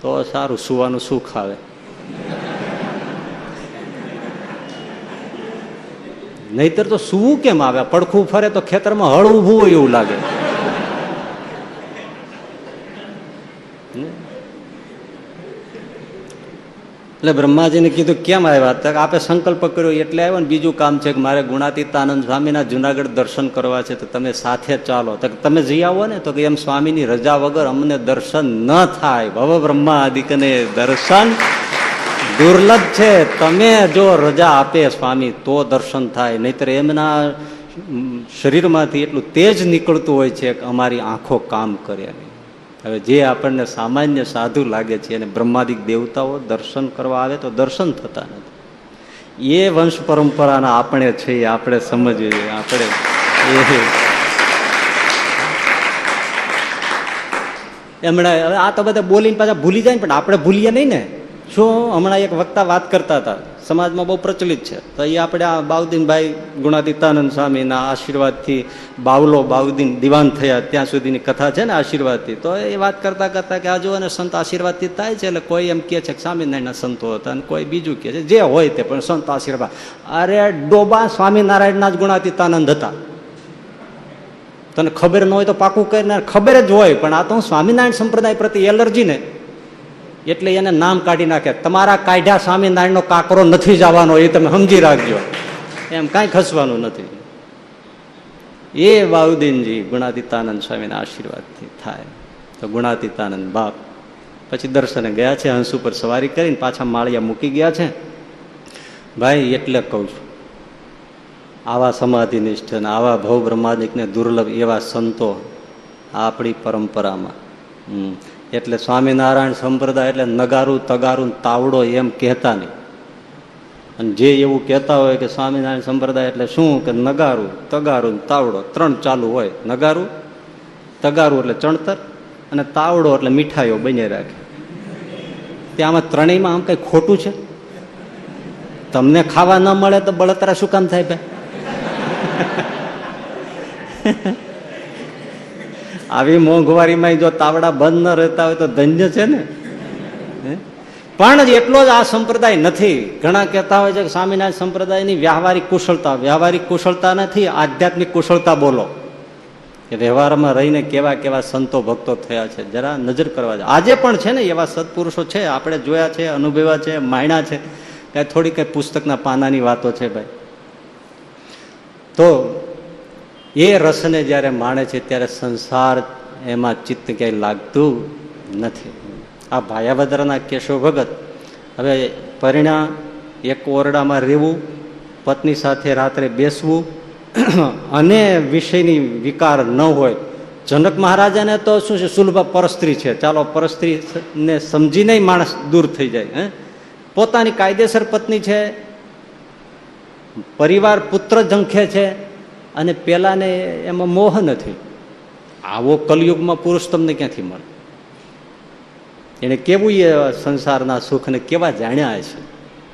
તો સારું, સુવાનું સુખ આવે. નહીતર તો સુવું કેમ આવે? પડખું ફરે તો ખેતરમાં હળ ઊભું હોય એવું લાગે. એટલે બ્રહ્માજીને કીધું, કેમ આવ્યા? તક આપે સંકલ્પ કર્યો, એટલે આવ્યો ને બીજું કામ છે કે મારે ગુણાતીતાનંદ સ્વામીના જુનાગઢ દર્શન કરવા છે, તો તમે સાથે ચાલો. તો તમે જઈ આવો ને, તો કે એમ સ્વામીની રજા વગર અમને દર્શન ન થાય. ભવ બ્રહ્માદિકને દર્શન દુર્લભ છે. તમે જો રજા આપે સ્વામી, તો દર્શન થાય. નહીતર એમના શરીરમાંથી એટલું તેજ નીકળતું હોય છે કે અમારી આંખો કામ કરે હવે જે આપણને સામાન્ય સાધુ લાગે છે અને બ્રહ્માદિક દેવતાઓ દર્શન કરવા આવે તો દર્શન થતા નથી. એ વંશ પરંપરાના આપણે છે આપણે સમજવી આપણે હવે આ તો બધા બોલીને પાછા ભૂલી જાય પણ આપણે ભૂલીએ નહીં ને. શું હમણાં એક વક્તા વાત કરતા હતા. સમાજમાં બહુ પ્રચલિત છે. તો એ આપણે આ બાઉદ્દીનભાઈ ગુણાતીતાનંદ સ્વામીના આશીર્વાદથી બાવલો બાઉદ્દીન દિવાન થયા ત્યાં સુધીની કથા છે ને આશીર્વાદથી. તો એ વાત કરતાં કરતાં કે આજુ અને સંત આશીર્વાદથી થાય છે એટલે કોઈ એમ કહે છે કે સ્વામિનારાયણના સંતો હતા અને કોઈ બીજું કહે છે. જે હોય તે પણ સંત આશીર્વાદ. અરે ડોબા સ્વામિનારાયણના જ ગુણાતીતાનંદ હતા. તને ખબર ન હોય તો પાકું કરીને ખબર જ હોય, પણ આ તો હું સ્વામિનારાયણ સંપ્રદાય પ્રત્યે એલર્જી ને એટલે એને નામ કાઢી નાખે. તમારા કાયઢા સ્વામિનારાયણનો કાકરો નથી જવાનો, એ તમે સમજી રાખજો. એમ કાંઈ ખસવાનું નથી. એ બાઉદ્દીનજી ગુણાતીતાનંદ સ્વામીના આશીર્વાદથી થાય. તો ગુણાતીતાનંદ બાપ પછી દર્શને ગયા છે, હંસ ઉપર સવારી કરીને પાછા માળિયા મૂકી ગયા છે. ભાઈ, એટલે કહું છું, આવા સમાધિનિષ્ઠ અને આવા ભવ બ્રહ્માદિકને દુર્લભ એવા સંતો આપણી પરંપરામાં. હમ. એટલે સ્વામિનારાયણ સંપ્રદાય એટલે નગારું તગારું તાવડો એમ કહેતા નહીં. અને જે એવું કહેતા હોય કે સ્વામિનારાયણ સંપ્રદાય એટલે શું કે નગારું, તગારું તાવડો, ત્રણ ચાલુ હોય. નગારું, તગારું એટલે ચણતર અને તાવડો એટલે મીઠાઈઓ બની રાખે. ત્યાંમાં ત્રણેયમાં આમ કઈ ખોટું છે? તમને ખાવા ન મળે તો બળતરા શું કામ થાય ભાઈ? આવી મોંઘવારીમાં જો તાવડા બંધ ન રહેતા હોય તો ધન્ય છે ને? પણ એટલો જ આ સંપ્રદાય નથી. ઘણા કહેતા હોય છે કે સ્વામિનારાયણ સંપ્રદાયની વ્યવહારિક કુશળતા વ્યવહારિક કુશળતા નથી, આધ્યાત્મિક કુશળતા બોલો. કે વ્યવહારમાં રહીને કેવા કેવા સંતો ભક્તો થયા છે, જરા નજર કરવા જાય આજે પણ છે ને એવા સત્પુરુષો છે, આપણે જોયા છે, અનુભવ્યા છે માયણા છે. ત્યાં થોડી કઈ પુસ્તકના પાનાની વાતો છે ભાઈ. તો એ રસને જ્યારે માણે છે ત્યારે સંસાર એમાં ચિત્ત ક્યાંય લાગતું નથી. આ ભાયાભદ્રના કેશવ ભગત હવે પરિણા એક ઓરડામાં રહેવું, પત્ની સાથે રાત્રે બેસવું અને વિષયની વિકાર ન હોય. જનક મહારાજાને તો શું છે, સુલભ પરસ્ત્રી છે. ચાલો પરસ્ત્રીને સમજીને માણસ દૂર થઈ જાય, હે? પોતાની કાયદેસર પત્ની છે, પરિવાર પુત્ર ઝંખે છે અને પેલાને એમાં મોહ નથી આવો કલયુગમાં પુરુષ તમને ક્યાંથી મળે? એને કેવું એ સંસારના સુખને કેવા જાણ્યા છે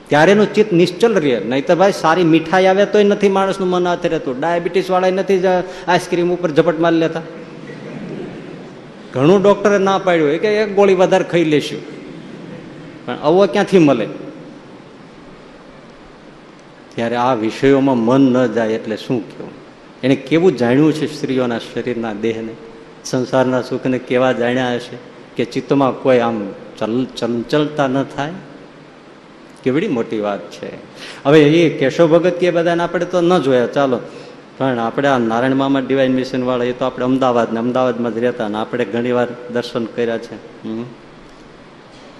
ત્યારે એનું ચિત્ત નિશ્ચલ રહે. નહીં તો ભાઈ, સારી મીઠાઈ આવે તોય નથી માણસનું મન હાથે રહેતું ડાયાબિટીસ વાળા નથી આઈસ્ક્રીમ ઉપર ઝપટ મારી લેતા. ઘણું ડોક્ટરે ના પાડ્યું કે એક ગોળી વધારે ખાઈ લેશું. પણ આવો ક્યાંથી મળે? ત્યારે આ વિષયોમાં મન ન જાય એટલે શું કહેવું? એને કેવું જાણ્યું છે સ્ત્રીઓના શરીરના દેહને? સંસારના સુખને કેવા જાણ્યા હશે કે ચિત્તમાં કોઈ આમ ચલ, ચંચલતા ન થાય? કેવડી મોટી વાત છે. હવે એ કેશવ ભગત કે બધાને આપણે તો ન જોયા, ચાલો. પણ આપણે આ નારાયણ મામા ડિવાઇન મિશન વાળા, એ તો આપણે અમદાવાદ ને અમદાવાદમાં જ રહેતા ને આપણે ઘણી વાર દર્શન કર્યા છે.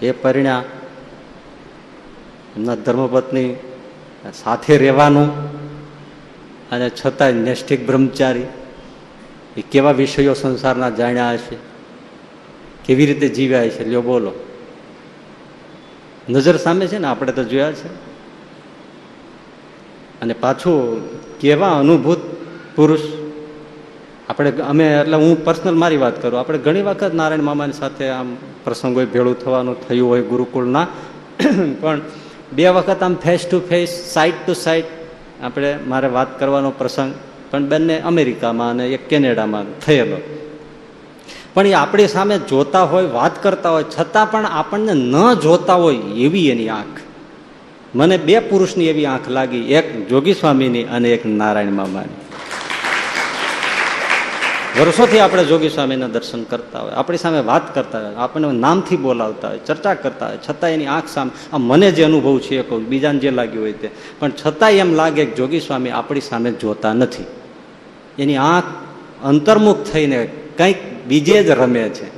એ પરિણા એમના ધર્મપત્ની સાથે રહેવાનું અને છતાંય નૈષ્ઠિક બ્રહ્મચારી, એ કેવા વિષયો સંસારના જાણ્યા હશે? કેવી રીતે જીવ્યા છે લ્યો બોલો. નજર સામે છે ને, આપણે તો જોયા છે. અને પાછું કેવા અનુભૂત પુરુષ? આપણે, અમે, એટલે હું પર્સનલ મારી વાત કરું. આપણે ઘણી વખત નારાયણ મામાની સાથે આમ પ્રસંગો ભેળું થવાનું થયું હોય ગુરુકુળના. પણ બે વખત આમ face to face side to side આપણે મારે વાત કરવાનો પ્રસંગ, પણ બંને અમેરિકામાં અને એક કેનેડામાં થયેલો. પણ એ આપણી સામે જોતા હોય, વાત કરતા હોય, છતાં પણ આપણને ન જોતા હોય એવી એની આંખ. મને બે પુરુષની એવી આંખ લાગી, એક જોગી સ્વામીની અને એક નારાયણ મામાની. વર્ષોથી આપણે જોગી સ્વામીના દર્શન કરતા હોય, આપણી સામે વાત કરતા હોય, આપણને નામથી બોલાવતા હોય, ચર્ચા કરતા હોય છતાં એની આંખ સામે આ મને જે અનુભવ છે એ કહું, બીજાને જે લાગ્યું હોય તે. પણ છતાંય એમ લાગે કે જોગી સ્વામી આપણી સામે જોતા નથી. એની આંખ અંતર્મુખ થઈને કંઈક બીજે જ રમે છે.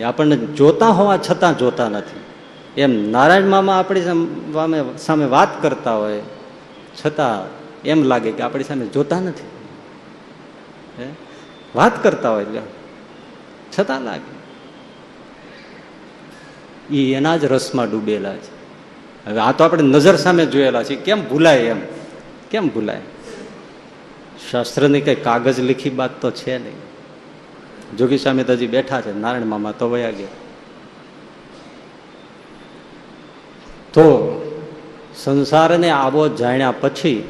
એ આપણને જોતા હોવા છતાં જોતા નથી. એમ નારાયણ મામા આપણી સામે વાત કરતા હોય, છતાં એમ લાગે કે આપણી સામે જોતા નથી. વાત કરતા હોય એટલે. છતાં લાગે. એ એના જ રસમાં ડૂબેલા છે. હવે આ તો આપણે નજર સામે જોયેલા છે કેમ ભૂલાય એમ? કેમ ભૂલાય? શાસ્ત્રની કઈ કાગજ લીખી વાત તો છે નહીં. જોગી સ્વામી તો હજી બેઠા છે. નારાયણ મામા તો વયા ગયા. તો સંસારને આવો જાણ્યા પછી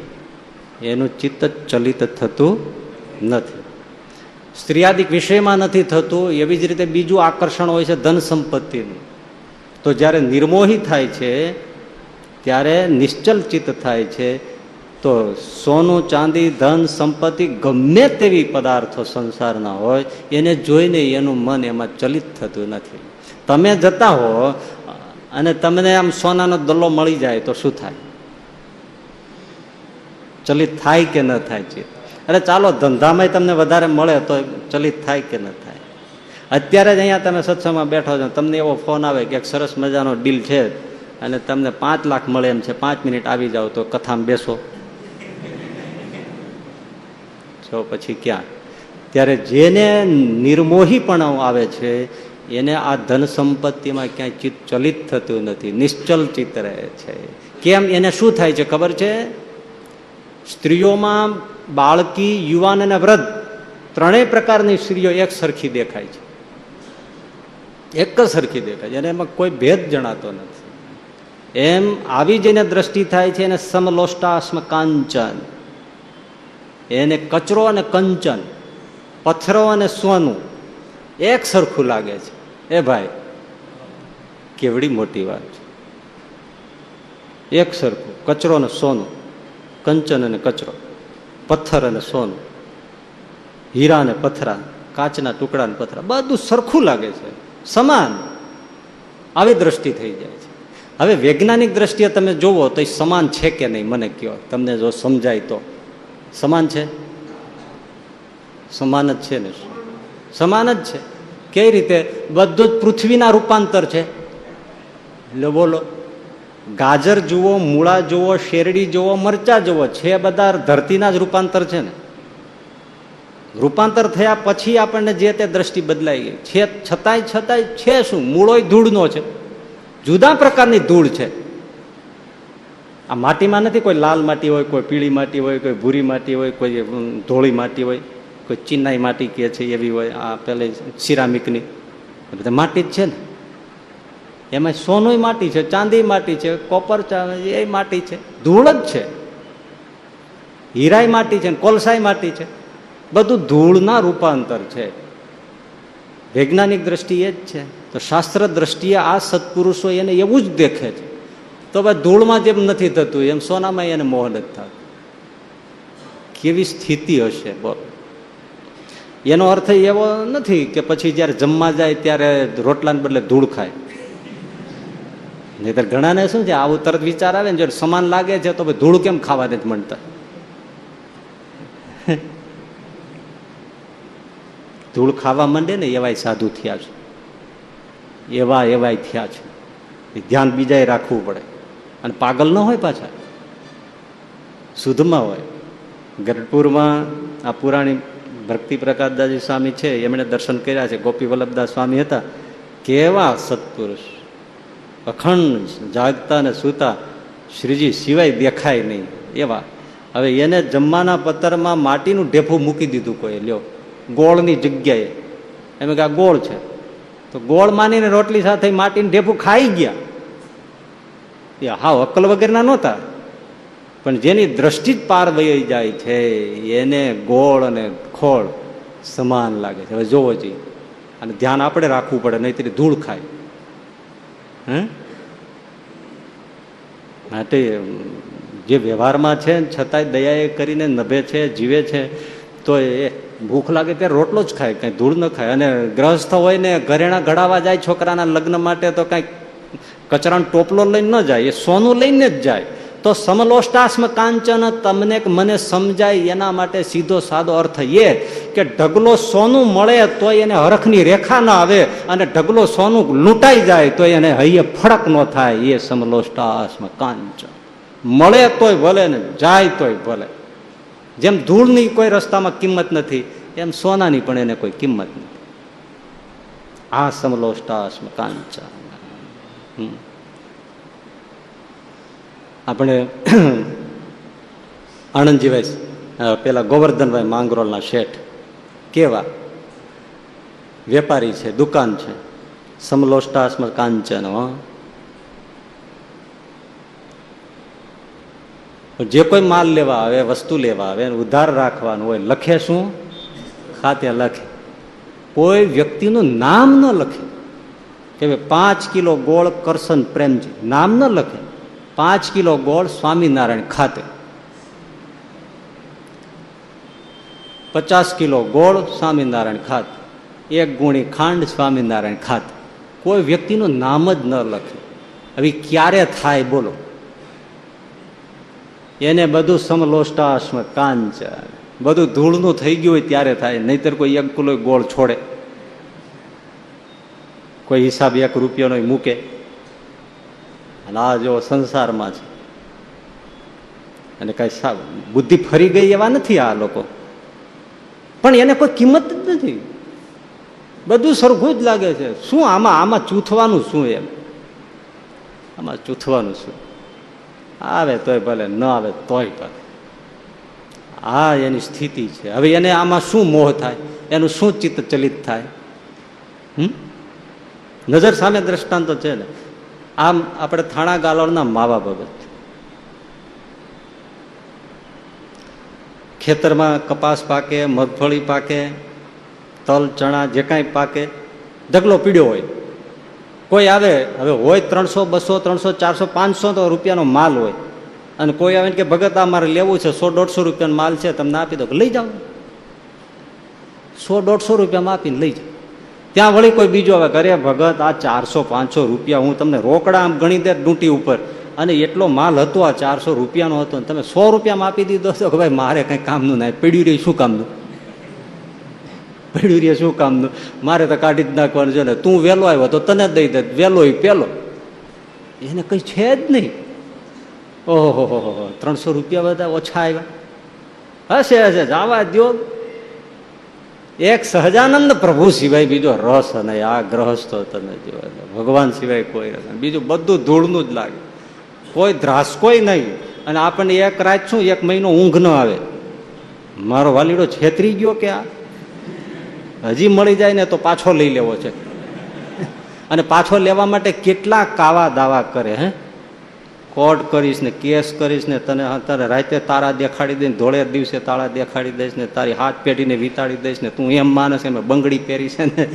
એનું ચિત્ત ચલિત થતું નથી. સ્ત્રીયાદિક વિષયમાં નથી થતું, એવી જ રીતે બીજું આકર્ષણ હોય છે ધન સંપત્તિનું. તો જ્યારે નિર્મોહી થાય છે, ત્યારે નિશ્ચલ ચિત્ત થાય છે, તો સોનું, ચાંદી, ધન, સંપત્તિ ગમે તેવી પદાર્થો સંસારના હોય, એને જોઈને એનું મન એમાં ચલિત થતું નથી. તમે જતા હો, અને તમને આમ સોનાનો દલ્લો મળી જાય તો શું થાય? ચલિત થાય કે ન થાય ચિત્ત? અરે ચાલો ધંધામાં તમને વધારે મળે તો ચલિત થાય કે ન થાય? અત્યારે જ અહીંયા તમે સત્સંગમાં બેઠો છો, તમને એવો ફોન આવે કે એક સરસ મજાનો ડીલ છે અને તમને પાંચ લાખ મળે એમ છે, પાંચ મિનિટ આવી જાઓ તો કથામાં બેસો. છો પછી ક્યાં? ત્યારે જેને નિર્મોહીપણ આવે છે, એને આ ધન સંપત્તિમાં ક્યાંય ચિત્ત ચલિત થતું નથી નિશ્ચલ ચિત્ત રહે છે. કેમ? એને શું થાય છે ખબર છે? સ્ત્રીઓમાં બાળકી, યુવાન અને વૃદ્ધ ત્રણેય પ્રકારની સ્ત્રીઓ એક સરખી દેખાય છે. એક જ સરખી દેખાય છે અને એમાં કોઈ ભેદ જણાતો નથી. એમ આવી જેને દ્રષ્ટિ થાય છે એને સમલોષ્ટાસ્મ કાંચન. એને કચરો અને કંચન, પથ્થરો અને સોનું એક સરખું લાગે છે. એ ભાઈ, કેવડી મોટી વાત છે. એક સરખું, કચરો અને સોનું, કંચન અને કચરો. પથ્થર અને સોનું. હીરા અને પથરા, કાચના ટુકડા અને પથરા, બધું સરખું લાગે છે. સમાન. આવી દ્રષ્ટિ થઈ જાય છે. હવે વૈજ્ઞાનિક દ્રષ્ટિએ તમે જોવો તો એ સમાન છે કે નહીં, મને કહો તમને જો સમજાય તો. સમાન છે? સમાન જ છે ને સમાન જ છે. કઈ રીતે? બધું જ પૃથ્વીના રૂપાંતર છે. એટલે બોલો. ગાજર જુઓ, મૂળા જુઓ, શેરડી જુઓ, મરચા જુઓ, છે બધા ધરતીના જ રૂપાંતર છે ને. રૂપાંતર થયા પછી આપણને જે તે દ્રષ્ટિ બદલાઈ ગઈ. છે છતાંય છતાંય છે શું? મૂળોય ધૂળનો છે. જુદા પ્રકારની ધૂળ છે. આ માટીમાં નથી કોઈ લાલ માટી હોય, કોઈ પીળી માટી હોય, કોઈ ભૂરી માટી હોય, કોઈ ધોળી માટી હોય, કોઈ ચિનાઈ માટી કે છે એવી હોય, આ પેલે સિરામિકની. માટી જ છે ને. એમાં સોનું માટી છે, ચાંદી માટી છે, કોપર એ માટી છે. ધૂળ જ છે. હીરાય માટી છે કોલસાઈ માટી છે. બધું ધૂળના રૂપાંતર છે. વૈજ્ઞાનિક દ્રષ્ટિએ જ છે. તો શાસ્ત્ર દ્રષ્ટિએ આ સત્પુરુષો એને એવું જ દેખે છે. તો ભાઈ ધૂળમાં જેમ નથી થતું, એમ સોનામાં એને મોહ નથી થતું. કેવી સ્થિતિ હશે બોલો. એનો અર્થ એવો નથી કે પછી જયારે જમવા જાય ત્યારે રોટલાને બદલે ધૂળ ખાય. નહીતર ઘણાને શું છે, આવું તરત વિચાર આવે ને જો સમાન લાગે છે, તો ધૂળ કેમ ખાવા નથી મળતા? ધૂળ ખાવા માંડે ને એવાય સાધુ થયા છે. એવા એવાય થયા છે. ધ્યાન બીજાએ રાખવું પડે. અને પાગલ ન હોય પાછા. શુદ્ધમાં હોય. ગરડપુરમાં આ પુરાણી ભક્તિ પ્રકાશદાસજી સ્વામી છે, એમણે દર્શન કર્યા છે. ગોપી વલ્લભદાસ સ્વામી હતા. કેવા સત્પુરુષ. અખંડ જાગતા ને સૂતા શ્રીજી સિવાય દેખાય નહીં. એવા. હવે એને જમવાના પત્તરમાં માટીનું ઢેફું મૂકી દીધું કોઈ, લ્યો. ગોળની જગ્યાએ. એમ કે આ ગોળ છે. તો ગોળ માનીને રોટલી સાથે માટીનું ઢેફું ખાઈ ગયા. એ હાવ અક્કલ વગેરેના નહોતા. પણ જેની દ્રષ્ટિ જ પાર વહી જાય છે, એને ગોળ અને ખોળ સમાન લાગે છે. હવે જોવો જોઈએ અને ધ્યાન આપણે રાખવું પડે નહીં ધૂળ ખાય. હે? માટે જે વ્યવહારમાં છે, છતાંય દયા કરીને નભે છે, જીવે છે, તો એ ભૂખ લાગે ત્યારે રોટલો જ ખાય, કંઈ ધૂળ ન ખાય. અને ગ્રહસ્થ હોય ને ઘરેણા ઘડાવા જાય છોકરાના લગ્ન માટે, તો કાંઈ કચરાનો ટોપલો લઈને ન જાય, એ સોનું લઈને જ જાય. તો સમલોષ્ટાસ્મ કાંચન તમને મને સમજાય એના માટે સીધો સાદો અર્થ એ કે ઢગલો સોનું મળે તો એને હરખની રેખા ના આવે અને ઢગલો સોનું લૂંટાઈ જાય તો એને હૈયે ફડક ન થાય એ સમલોષ્ટાસ્મ કાંચન. મળે તોય ભલે ને જાય તોય ભલે. જેમ ધૂળની કોઈ રસ્તામાં કિંમત નથી, એમ સોનાની પણ એને કોઈ કિંમત નથી. આ સમલોષ્ટાસ્મ કાંચન. હમ. આપણે આણંદજીભાઈ પેલા ગોવર્ધનભાઈ માંગરોલના શેઠ કેવા? વેપારી છે, દુકાન છે. સમલોષ્ટાસ્મ કાંચન જે કોઈ માલ લેવા આવે, વસ્તુ લેવા આવે ઉધાર રાખવાનું હોય, લખે શું? ખાતે લખે. કોઈ વ્યક્તિનું નામ ન લખે. કે પાંચ કિલો ગોળ કરશન પ્રેમજી, નામ ન લખે. પાંચ કિલો ગોળ સ્વામિનારાયણ ખાતે. પચાસ કિલો ગોળ સ્વામિનારાયણ ખાતે. એક ગુણી ખાંડ સ્વામિનારાયણ ખાતે. કોઈ વ્યક્તિનું નામ જ ન લખે. હવે ક્યારે થાય બોલો. એને બધું સમલોષ્ટાશ્મ કાંચ બધું ધૂળનું થઈ ગયું હોય ત્યારે થાય. નહીતર કોઈ એક કિલો ગોળ છોડે. કોઈ હિસાબ એક રૂપિયાનો મૂકે. અને આ જો સંસારમાં છે. અને કઈ બુદ્ધિ ફરી ગઈ એવા નથી આ લોકો. પણ એને કોઈ કિંમત જ નથી. બધું સરખું જ લાગે છે. શું આમાં આમાં ચૂથવાનું શું એમ? આમાં ચૂથવાનું શું? આવે તોય ભલે, ન આવે તોય ભલે. આ એની સ્થિતિ છે. હવે એને આમાં શું મોહ થાય? એનું શું ચિત્ત ચલિત થાય? હમ? નજર સામે દ્રષ્ટાંતો છે ને. આમ આપણે થાણા ગાલોડના માવા ભગત. ખેતરમાં કપાસ પાકે, મગફળી પાકે, તલ, ચણા જે કાંઈ પાકે, ઢગલો પીડ્યો હોય. કોઈ આવે, હવે હોય ત્રણસો, બસો, ત્રણસો, ચારસો, પાંચસો તો રૂપિયાનો માલ હોય. અને કોઈ આવે કે, ભગત, આ મારે લેવું છે, સો, દોઢસો રૂપિયાનો માલ છે, તમને આપી દો લઈ જાઓ. સો, દોઢસો રૂપિયામાં આપીને લઈ જાઓ. ત્યાં વળી કોઈ બીજો આવે કરે, ભગત, આ ચારસો, પાંચસો રૂપિયા હું તમને રોકડા આમ ગણી દે ડૂંટી ઉપર. અને એટલો માલ હતો, આ ચારસો રૂપિયાનો હતો તમે સો રૂપિયામાં આપી દીધો કે ભાઈ મારે કંઈ કામનું ના, પીડ્યું રહી શું કામનું? પડ્યું રે શું કામનું? મારે તો કાઢી જ નાખવાનું છે ને, તું વહેલો આવ્યો તો તને દઈ દે વહેલો પેલો. એને કઈ છે જ નહીં. ઓહો હો ત્રણસો રૂપિયા બધા ઓછા આવ્યા. હશે હશે, જવા દો એક સહજાનંદ પ્રભુ સિવાય બીજો રસ અને આ ગ્રહસ્થ તને ભગવાન સિવાય કોઈ રસ બીજું બધું ધૂળનું જ લાગે. કોઈ ધ્રાસકોય નહીં. અને આપણને એક રાત શું, એક મહિનો ઊંઘ ન આવે. મારો વાલીડો છેતરી ગયો કે આ? હજી મળી જાય ને તો પાછો લઈ લેવો છે. અને પાછો લેવા માટે કેટલા કાવા દાવા કરે, હે? કોર્ટ કરીશ ને કેસ કરીશ ને તને તારે રાતે તારા દેખાડી દઈને ધોળે દિવસે તારા દેખાડી દઈશ ને તારી હાથ પેઢીને વિતાડી દઈશ ને તું એમ માનસ એમ બંગડી પહેરી છે ને.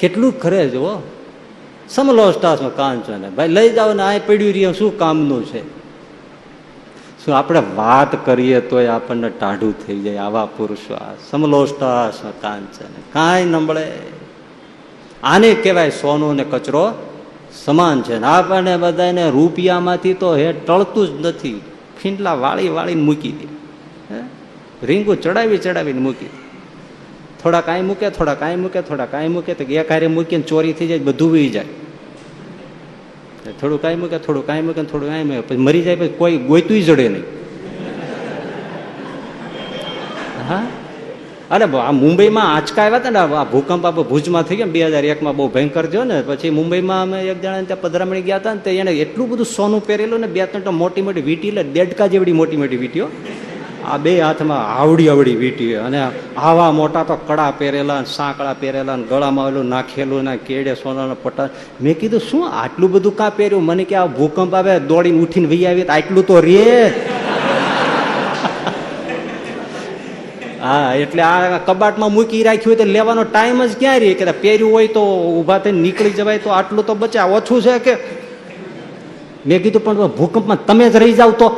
કેટલું ખરે જુઓ સમલો સ્ટાસમાં કાન છો ને. ભાઈ લઈ જાઓ ને આ પડ્યું રહ્યું, શું કામનું છે? શું આપણે વાત કરીએ તોય આપણને ટાઢું થઈ જાય આવા પુરુષો આ સમલોષ્ટાસ ને. કાંઈ નંબળે. આને કહેવાય સોનું ને કચરો. સમાન છે. આપણને બધાને રૂપિયામાંથી તો હે ટળતું જ નથી. ફીંડલા વાળી વાળીને મૂકી દે. રીંગું ચડાવી ચડાવીને મૂકી થોડા કાંઈ મૂકે, થોડા કાંઈ મૂકે, થોડા કાંઈ મૂકે, તો એક હારે મૂકીને ચોરી થઈ જાય, બધું વી જાય. થોડું કાંઈ મૂકે, થોડું કાંઈ મૂકે થોડું કાંઈ મૂકે, પછી મરી જાય, પછી કોઈ ગોયતું જડે નહીં. હા? અરે આ મુંબઈમાં આંચકા આવ્યા હતા ને, આ ભૂકંપ આપણે ભુજમાં થઈ ગયો બે હજાર એકમાં બહુ ભયંકર થયો ને, પછી મુંબઈમાં અમે એક જણા ત્યાં પધરામણી ગયા હતા ને, તે એને એટલું બધું સોનું પહેરેલું ને બે ત્રણ તો મોટી મોટી વીટી એટલે દેડકા જેવડી મોટી મોટી વીટીઓ. આ બે હાથમાં આવડી આવડી વીટી અને આવા મોટા તો કડા પહેરેલા સાંકળા પહેરેલા ગળામાં આવેલું નાખેલું ને કેડે સોનાના પટા મેં કીધું, શું આટલું બધું કાં પહેર્યું? મને કે, આ ભૂકંપ આવે, દોડીને ઉઠીને વહી આવી આટલું તો રે. હા, એટલે આ કબાટમાં મૂકી રાખ્યું હોય તો લેવાનો ટાઈમ જ ક્યાં રહી? કે પહેર્યું હોય તો ઊભા થઈને નીકળી જવાય તો આટલું તો બચે. ઓછું છે કે? મેં કીધું, પણ ભૂકંપમાં તમે જ રહી જાવ તો.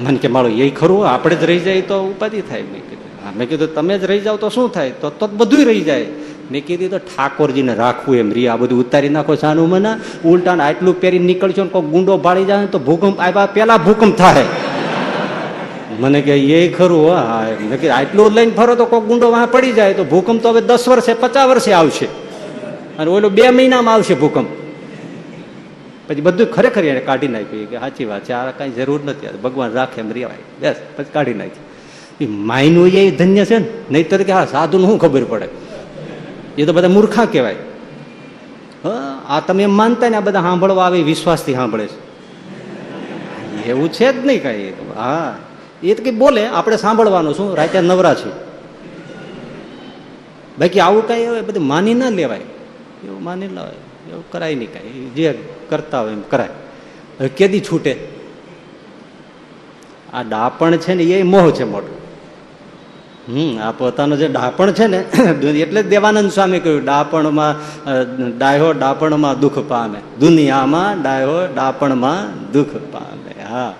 મને કે, મારો એ ખરું, આપણે જ રહી જાય તો ઉપાધિ થાય. મેં કીધું, હા. મેં કીધું, તમે જ રહી જાવ તો શું થાય? તો તો બધું રહી જાય. મેં કીધું, તો ઠાકોરજીને રાખવું એમ. રી આ બધું ઉતારી નાખો સાનું મને ઉલટાને આટલું પહેરી નીકળશો ને કોઈ ગુંડો ભાળી જાય તો ભૂકંપ આવ્યા પેલા ભૂકંપ થાય મને કે એ ખરું, હા મેં કે આટલું લઈને ફરો તો કોઈ ગુંડો વાહ પડી જાય તો ભૂકંપ તો હવે દસ વર્ષે, પચાસ વર્ષે આવશે. અને ઓલો બે મહિનામાં આવશે ભૂકંપ. પછી બધું ખરેખર એને કાઢી નાખ્યું. કે, સાચી વાત છે, આ કાંઈ જરૂર નથી. ભગવાન રાખે એમ રેવાય. બસ, પછી કાઢી નાખી માયનું એ ધન્ય છે ને, નહીતર કે, હા, સાધુનું શું ખબર પડે? એ તો બધા મૂર્ખા કહેવાય. આ તમે એમ માનતા ને, આ બધા સાંભળવા આવે વિશ્વાસથી સાંભળે છે. એવું છે જ નહીં કાંઈ. હા. એ તો કંઈ બોલે, આપણે સાંભળવાનું શું રાતે નવરા છે. બાકી આવું કાંઈ બધું માની ના લેવાય. એવું માની લેવાય, એવું કરાય નહીં કાંઈ. જે કરતા હોય એમ કરાય. હવે કેદી છૂટે? આ ડાપણ છે ને, એ મોહ છે મોટો. હમ, આ પોતાનો જે ડાપણ છે ને એટલે જ દેવાનંદ સ્વામી કહ્યું, ડાપણમાં ડાયો ડાપણમાં દુઃખ પામે. દુનિયામાં ડાયો ડાપણમાં દુઃખ પામે. હા,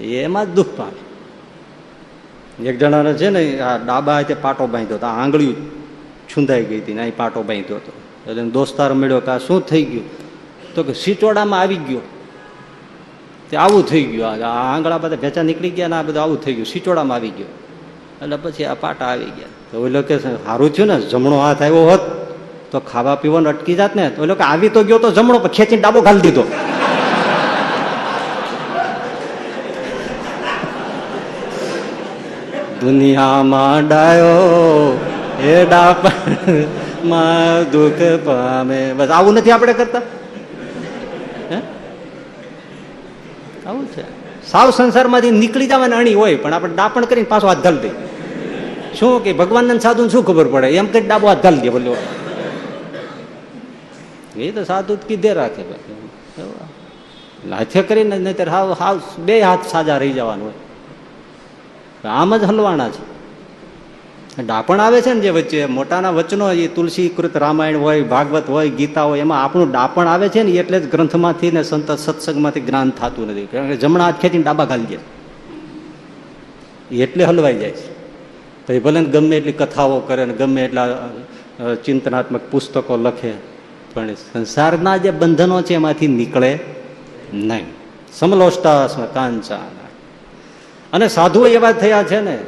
એમાં દુઃખ પામે. એક જણાને છે ને, આ ડાબા હાથે પાટો બાંધ્યો હતો આંગળીયું છૂંદાઈ ગઈ હતી ને અહીં પાટો બાંધ્યો હતો. એટલે દોસ્તાર મળ્યો કે આ શું થઈ ગયું? તો કે સિચોડામાં આવી ગયો. તે આવું થઈ ગયું. આ આંગળા બધા ભેચા નીકળી ગયા ને આ બધું આવું થઈ ગયું. સિચોડામાં આવી ગયો. એટલે પછી આ પાટા આવી ગયા. તો ઓલો કે સારું થયું ને, જમણો હાથ આવ્યો હોત તો ખાવા પીવાનું અટકી જાત ને. તો ઓલો કે, આવી તો ગયો તો જમણો ખેંચીને ડાબો ઘાલી દીધો. દુનિયામાં ડાયો, એ ડાપણમાં દુઃખ પામે. બસ, આવું નથી આપણે કરતા? આવું છે. સાવ સંસારમાંથી નીકળી જવાની અણી હોય, પણ આપણે ડાપણ કરીને પાછો હાથ ધલ દઈએ. શું કે ભગવાનને સાધુ શું ખબર પડે? એમ કઈ ડાબો હાથ ધલ દે બોલો. એ તો સાધુ કીધે રાખે. હાથે કરીને નહીતર હાવ હાવ બે હાથ સાજા રહી જવાનું હોય. આમ જ હલવાના છે. ડાપણ આવે છે ને જે વચ્ચે, મોટાના વચનો એ તુલસી કૃત રામાયણ હોય, ભાગવત હોય, ગીતા હોય, એમાં આપણું ડાપણ આવે છે ને એટલે જ ગ્રંથમાંથી ને સંત સત્સંગમાંથી જ્ઞાન થતું નથી. કારણ કે જમણા હાથ ખેંચીને ડાબા ઘાલી જાય એટલે હલવાઈ જાય છે. પછી ભલે ગમે એટલી કથાઓ કરે ને ગમે એટલા ચિંતનાત્મક પુસ્તકો લખે, પણ સંસારના જે બંધનો છે એમાંથી નીકળે નહીં. સમલોષ્ટા કાંચા અને સાધુઓ એવા થયા છે ને.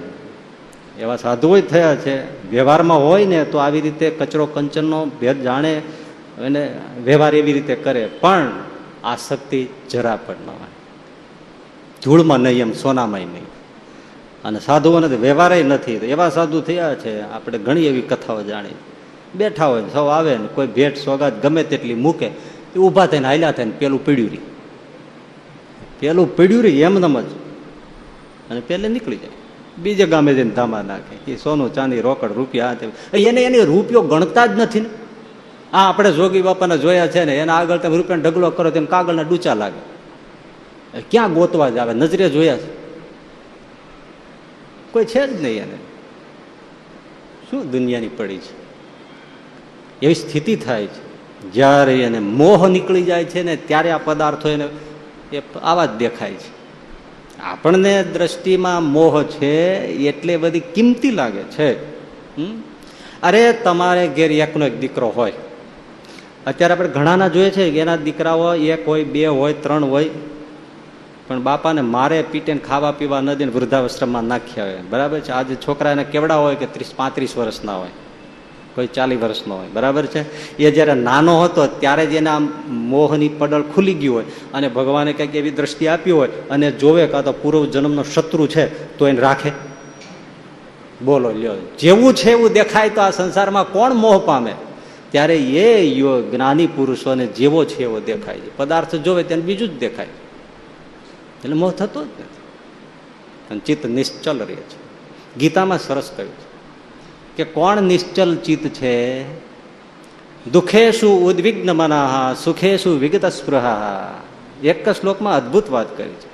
એવા સાધુઓ થયા છે. વ્યવહારમાં હોય ને તો આવી રીતે કચરો કંચનનો ભેદ જાણે અને વ્યવહાર એવી રીતે કરે. પણ આ શક્તિ જરા પણ ન હોય. ધૂળમાં નહીં એમ સોનામાં નહીં. અને સાધુઓને તો વ્યવહારે નથી. એવા સાધુ થયા છે. આપણે ઘણી એવી કથાઓ જાણી બેઠા હોય સૌ આવે ને, કોઈ ભેટ સોગાત ગમે તેટલી મૂકે, એ ઊભા થઈને, હાલ્યા થઈને પેલું પીડ્યું રહી પેલું પીડ્યું રહી એમ જ અને પેલે નીકળી જાય. બીજે ગામે જઈને ધામા નાખે. એ સોનું ચાંદી રોકડ રૂપિયા એને એને રૂપિયો ગણતા જ નથી ને. આ આપણે જોગી બાપાને જોયા છે ને, એના આગળ તમે રૂપિયાનો ઢગલો કરો તેમ કાગળના ડૂચા લાગે. ક્યાં ગોતવા જ આવે? નજરે જોયા છે. કોઈ છે જ નહીં એને. શું દુનિયાની પડી છે? એવી સ્થિતિ થાય છે. જ્યારે એને મોહ નીકળી જાય છે ને, ત્યારે આ પદાર્થો એને એ આવા જ દેખાય છે. આપણને દ્રષ્ટિમાં મોહ છે એટલે બધી કિંમતી લાગે છે. અરે તમારે ઘેર એકનો એક દીકરો હોય. અત્યારે આપણે ઘણાના જોઈએ છે કે એના દીકરાઓ એક હોય બે હોય, ત્રણ હોય. પણ બાપાને મારે પીટેને ખાવા પીવા ન દઈને વૃદ્ધાશ્રમમાં નાખ્યા હોય બરાબર છે? આજે છોકરા એને કેવડા હોય કે ત્રીસ પાંત્રીસ વર્ષના હોય? કોઈ ચાલીસ વર્ષનો હોય. બરાબર છે? એ જ્યારે નાનો હતો ત્યારે જ એના મોહની પડળ ખુલી ગયું હોય અને ભગવાને કંઈક એવી દ્રષ્ટિ આપી હોય અને જોવે કાં તો પૂર્વ જન્મનો શત્રુ છે, તો એને રાખે. બોલો, લ્યો. જેવું છે એવું દેખાય તો આ સંસારમાં કોણ મોહ પામે? ત્યારે એ જ્ઞાની પુરુષોને જેવો છે એવો દેખાય છે. પદાર્થ જોવે તેને બીજું જ દેખાય એટલે મોહ થતો જ નથી. અને ચિત્ત નિશ્ચલ રહે છે. ગીતામાં સરસ કહ્યું છે. કે કોણ નિશ્ચલ ચિત્ત છે? દુઃખેશુ ઉદ્વિગ્ન મનાહા સુખેશુ વિગત સ્પૃહા એક શ્લોકમાં અદભુત વાત કરી છે.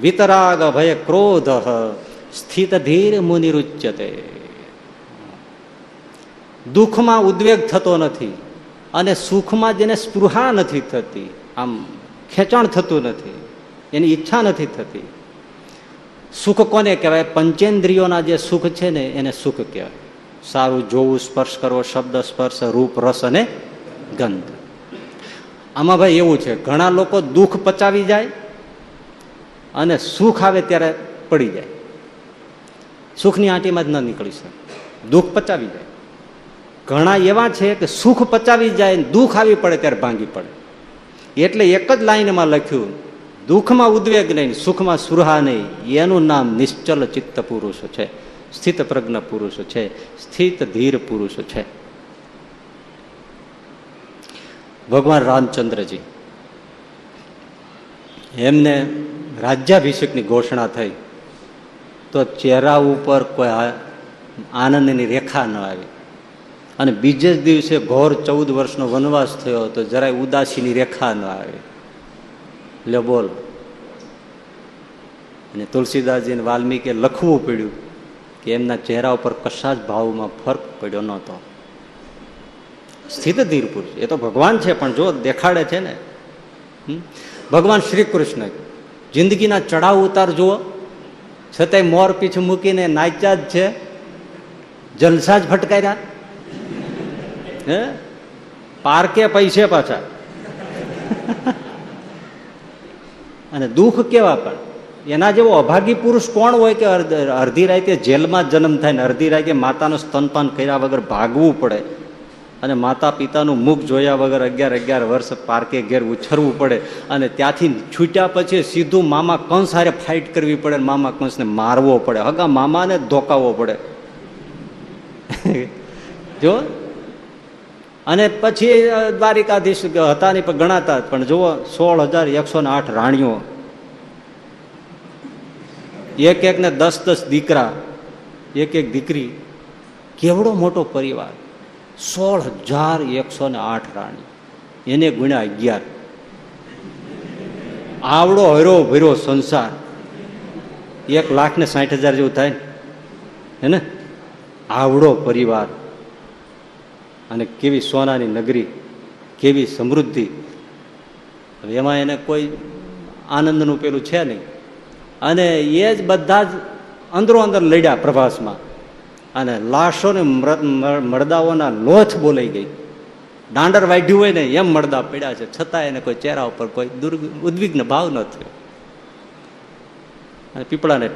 વિતરાગ ભય ક્રોધ સ્થિત ધીર મુનિરુચ્યતે. દુઃખમાં ઉદ્વેગ થતો નથી અને સુખમાં જેને સ્પૃહા નથી થતી, આમ ખેંચાણ થતું નથી, એની ઈચ્છા નથી થતી સુખ કોને કહેવાય? પંચેન્દ્રિયોના જે સુખ છે ને, એને સુખ કહેવાય. સારું જોવું, સ્પર્શ કરવો, શબ્દ, સ્પર્શ, રૂપ, રસ અને ગંધ. આમાં ભાઈ એવું છે, ઘણા લોકો દુઃખ પચાવી જાય અને સુખ આવે ત્યારે પડી જાય. સુખની આંટીમાં જ ન નીકળી શકે. દુઃખ પચાવી જાય. ઘણા એવા છે કે સુખ પચાવી જાય દુઃખ આવી પડે ત્યારે ભાંગી પડે. એટલે એક જ લાઈનમાં લખ્યું દુઃખમાં ઉદ્વેગ નહીં, સુખમાં સુરહા નહીં. એનું નામ નિશ્ચલ ચિત્ત પુરુષ છે, સ્થિત પ્રજ્ઞ પુરુષ છે, સ્થિત ધીર પુરુષ છે. ભગવાન રામચંદ્રજી, એમને રાજ્યાભિષેકની ઘોષણા થઈ, તો ચહેરા ઉપર કોઈ આનંદની રેખા ન આવી. અને બીજે જ દિવસે ઘોર ચૌદ વર્ષનો વનવાસ થયો, તો જરાય ઉદાસીની રેખા ન આવી. લે બોલ અને તુલસીદાસજીને વાલ્મીકે લખવું પડ્યું કે એમના ચહેરા ઉપર કશા જ ભાવમાં ફરક પડ્યો નહોતો. સ્થિત ધીર પુરુષ એ તો ભગવાન છે, પણ જો દેખાડે છે ને ભગવાન શ્રી કૃષ્ણ, જિંદગીના ચડાવ ઉતાર જુઓ. છતાંય મોર પીછું મૂકીને નાચ્યા જ છે. જલસા જ ફટકાર્યા હે? પાર્કે પૈસે પાછા. અને દુઃખ કેવા પણ? એના જેવો અભાગી પુરુષ કોણ હોય કે અડધી રાતે જેલમાં જન્મ થાય ને અડધી રાતે માતાનું સ્તનપાન કર્યા વગર ભાગવું પડે અને માતા પિતાનું મુખ જોયા વગર અગિયાર અગિયાર વર્ષ પાર્કે ઘેર ઉછરવું પડે અને ત્યાંથી છૂટ્યા પછી સીધું મામા કંસ હારે ફાઇટ કરવી પડે મામા કંસને મારવો પડે. હગા મામાને ધોકાવવો પડે. જો અને પછી દ્વારિકાધીશ હતા નહીં પણ ગણાતા પણ જુઓ સોળ હજાર એકસો ને આઠ રાણીઓ. એક એક ને દસ દસ દીકરા એક એક દીકરી. કેવડો મોટો પરિવાર. સોળ હજાર એકસો ને આઠ રાણી. એને ગુણ્યા અગિયાર. આવડો હરો ભર્યો સંસાર. એક લાખ ને સાઠ હજાર જેવું થાય હે ને? આવડો પરિવાર. અને કેવી સોનાની નગરી, કેવી સમૃદ્ધિ. એમાં એને કોઈ આનંદનું પેલું છે નહીં. અને એ જ બધા જ અંદરો અંદર લડ્યા પ્રભાસમાં. અને લાશોને મરદાઓના લોથ બોલાઈ ગઈ. દાંડર વાઢ્યું હોય ને એમ મળદા પડ્યા છે. છતાં એને કોઈ ચહેરા ઉપર કોઈ દુર્ગ, ઉદ્વિગ્ન ભાવ ન થયો. અને પીપળાને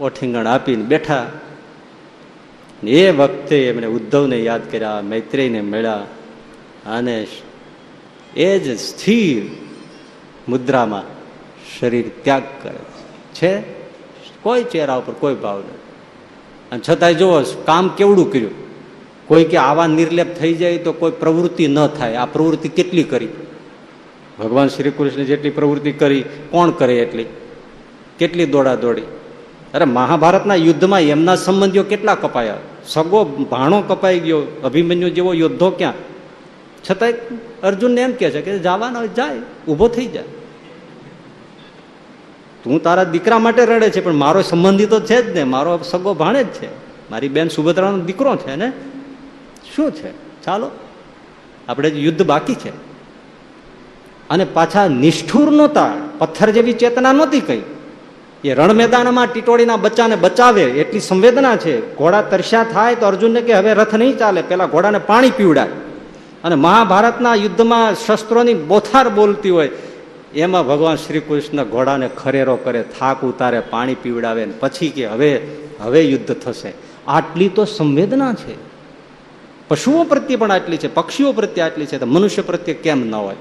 ઓઠીંગણ આપીને બેઠા એ વખતે એમણે ઉદ્ધવને યાદ કર્યા મૈત્રેયને મળ્યા. અને એ જ સ્થિર મુદ્રામાં શરીર ત્યાગ કરે છે. કોઈ ચહેરા ઉપર કોઈ ભાવ નથી. અને છતાંય જુઓ, કામ કેવડું કર્યું? કોઈ કે આવા નિર્લેપ થઈ જાય તો કોઈ પ્રવૃત્તિ ન થાય. આ પ્રવૃત્તિ કેટલી કરી? ભગવાન શ્રી કૃષ્ણ જેટલી પ્રવૃત્તિ કરી, કોણ કરે એટલી? કેટલી દોડા દોડી અરે મહાભારતના યુદ્ધમાં એમના સંબંધીઓ કેટલા કપાયા? સગો ભાણો કપાઈ ગયો, અભિમન્યુ જેવો યોદ્ધો ક્યાં? છતાંય અર્જુનને એમ કે છે કે જવાનો જાય, ઊભો થઈ જાય તું તારા દીકરા માટે રડે છે, પણ મારો સંબંધી તો છે જ ને, મારો સગો ભાણે જ છે. મારી બેન સુભદ્રાનો દીકરો છે ને? શું છે? ચાલો, આપણે યુદ્ધ બાકી છે. અને પાછા નિષ્ઠુર નહોતા પથ્થર જેવી ચેતના નહોતી કઈ. એ રણ મેદાનમાં ટીટોળીના બચ્ચાને બચાવે એટલી સંવેદના છે. ઘોડા તરસ્યા થાય તો અર્જુનને કે હવે રથ નહીં ચાલે, પેલા ઘોડાને પાણી પીવડાય. અને મહાભારતના યુદ્ધમાં શસ્ત્રોની બોથાર બોલતી હોય, એમાં ભગવાન શ્રી કૃષ્ણ ઘોડાને ખરેરો કરે, થાક ઉતારે, પાણી પીવડાવે પછી કે હવે હવે યુદ્ધ થશે. આટલી તો સંવેદના છે. પશુઓ પ્રત્યે પણ આટલી છે, પક્ષીઓ પ્રત્યે આટલી છે, તો મનુષ્ય પ્રત્યે કેમ ન હોય?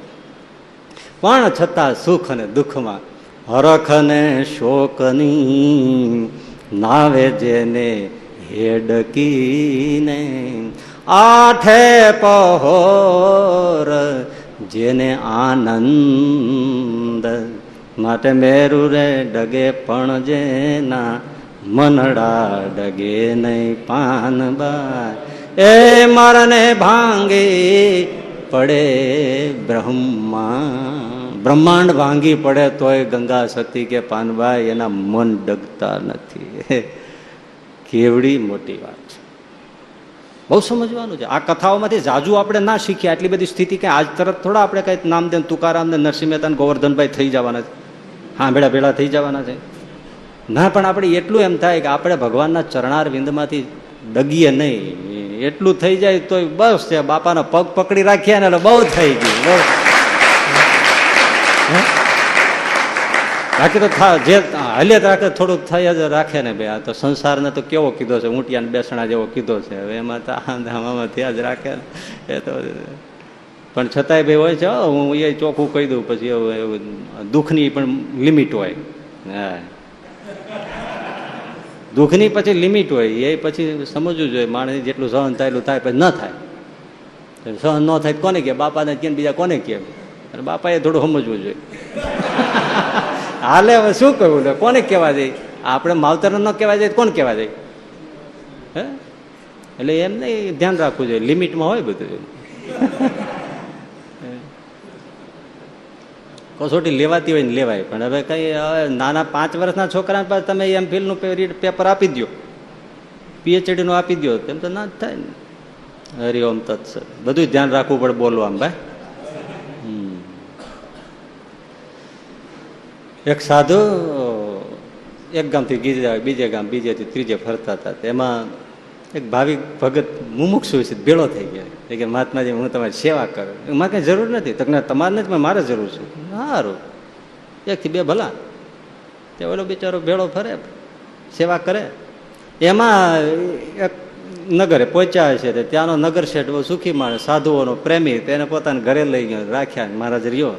પણ છતાં સુખ અને દુઃખમાં હરખ ને શોકની નાવે જેને હેડકીને. આઠે પહોર જેને આનંદ. માટે મેરુ રે ડગે પણ જેના મનડા ડગે નહીં પાનબા એ મરને ભાંગી પડે બ્રહ્મા. બ્રહ્માંડ ભાંગી પડે તોય ગંગા સતી કે પાનભાઈ એના મન ડગતા નથી. કેવડી મોટી વાત છે. બહુ સમજવાનું છે. આ કથાઓમાંથી જાજુ આપણે ના શીખીએ આટલી બધી સ્થિતિ કે આજ તરત થોડા આપણે કઈ નામદેન તુકારામ ને નરસિંહ મહેતા ગોવર્ધનભાઈ થઈ જવાના છે. હા ભેળા ભેળા થઈ જવાના છે. ના, પણ આપણે એટલું એમ થાય કે આપણે ભગવાનના ચરણાર વિંદમાંથી ડગીએ નહીં. એટલું થઈ જાય તો બસ છે બાપાના પગ પકડી રાખ્યા ને એટલે બહુ થઈ ગયું. બહુ બાકી તો જે હલે રાખે થોડુંક થઈ જ રાખે ને ભાઈ આ તો સંસારને તો કેવો કીધો છે? ઊંટિયાને બેસણા જેવો કીધો છે. એમાં તો આમાં થયા જ રાખે ને. એ તો પણ છતાંય ભાઈ હોય છે, હું એ ચોખ્ખું કહી દઉં, પછી દુઃખની પણ લિમિટ હોય. હા. દુઃખની પછી લિમિટ હોય. એ પછી સમજવું જોઈએ, માણસ જેટલું સહન થાય એટલું થાય, પછી ન થાય. સહન ન થાય કોને કહે? બાપાને કે બીજા કોને કે અને બાપાએ થોડું સમજવું જોઈએ. હાલે, હવે શું કહ્યું કોને કહેવા જાય આપણે માવતર ન કહેવા જાય કોણ કહેવા જાય હે? એટલે એમ નહીં, ધ્યાન રાખવું જોઈએ. લિમિટમાં હોય બધું કસોટી લેવાતી હોય ને લેવાય. પણ હવે કઈ નાના પાંચ વર્ષના છોકરા પાસે તમે એમ ફિલનું પેપર આપી દો પીએચડી નું આપી દો તેમ તો ના થાય ને. હરિઓમ તત્સ બધું ધ્યાન રાખવું પડે બોલવા ભાઈ. એક સાધુ, એક ગામથી ગીજા, બીજે ગામ, બીજેથી ત્રીજે ફરતા હતા. એમાં એક ભાવિક ભગત મુમુક્ષુ છે, ભેળો થઈ ગયો. કે, મહાત્માજી, હું તમારી સેવા કરું. એમાં કંઈ જરૂર નથી. તો તમારે જ મારે જરૂર છું. સારું. એકથી બે ભલા. તે ઓલો બિચારો ભેળો ફરે, સેવા કરે. એમાં એક નગરે પહોંચ્યા છે, ત્યાંનો નગર શેઠ બહુ સુખી માણસ, સાધુઓનો પ્રેમી તેને પોતાના ઘરે લઈ ગયો, રાખ્યા, મહારાજ, રહ્યો.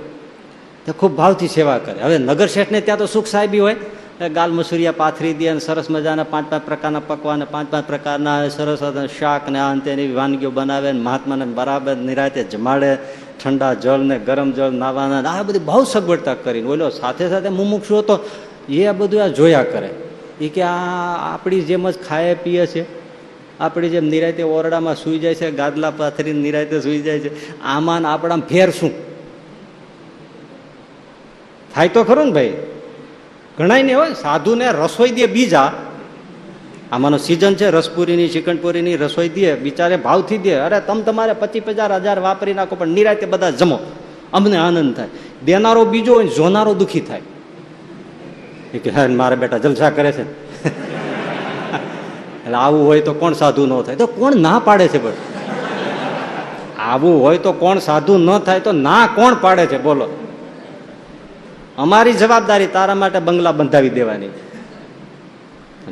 તે ખૂબ ભાવથી સેવા કરે. હવે નગર શેઠને ત્યાં તો સુખ સાહેબી હોય. ગાલ મસુરિયા, પાથરી દે અને સરસ મજાના પાંચ પાંચ પ્રકારના પકવાન, પાંચ પાંચ પ્રકારના સરસ શાક ને આ તેની વાનગીઓ બનાવે ને મહાત્માને બરાબર નિરાતે જમાડે. ઠંડા જળ ને ગરમ જળ નાવાના આ બધી બહુ સગવડતા કરીને. બોલો સાથે સાથે મુમુક્ષુ હતો એ બધું આ જોયા કરે. એ કે આ આપણી જેમ જ ખાય, પીએ છે. આપણી જેમ નિરાતે ઓરડામાં સૂઈ જાય છે, ગાદલા પાથરીને નિરાતે સૂઈ જાય છે. આમાં આપણામાં ફેર શું થાય તો ખરું ને ભાઈ. ઘણાય ને હોય, સાધુને રસોઈ દે બીજા. આમાંનો સિઝન છે, રસપુરીની ચિકનપુરીની રસોઈ દે, બિચારે ભાવથી દે. અરે તમ તમારે પચીસ પચાસ હજાર વાપરી નાખો, પણ નિરાતે બધા જમો. અમને આનંદ થાય. દેનારો બીજો હોય જોનારો દુખી થાય. એ કે મારા બેટા જલસા કરે છે. એટલે આવું હોય તો કોણ સાધુ ન થાય? તો કોણ ના પાડે છે પણ આવું હોય તો કોણ સાધુ ન થાય તો ના કોણ પાડે છે? બોલો. અમારી જવાબદારી તારા માટે બંગલા બંધાવી દેવાની.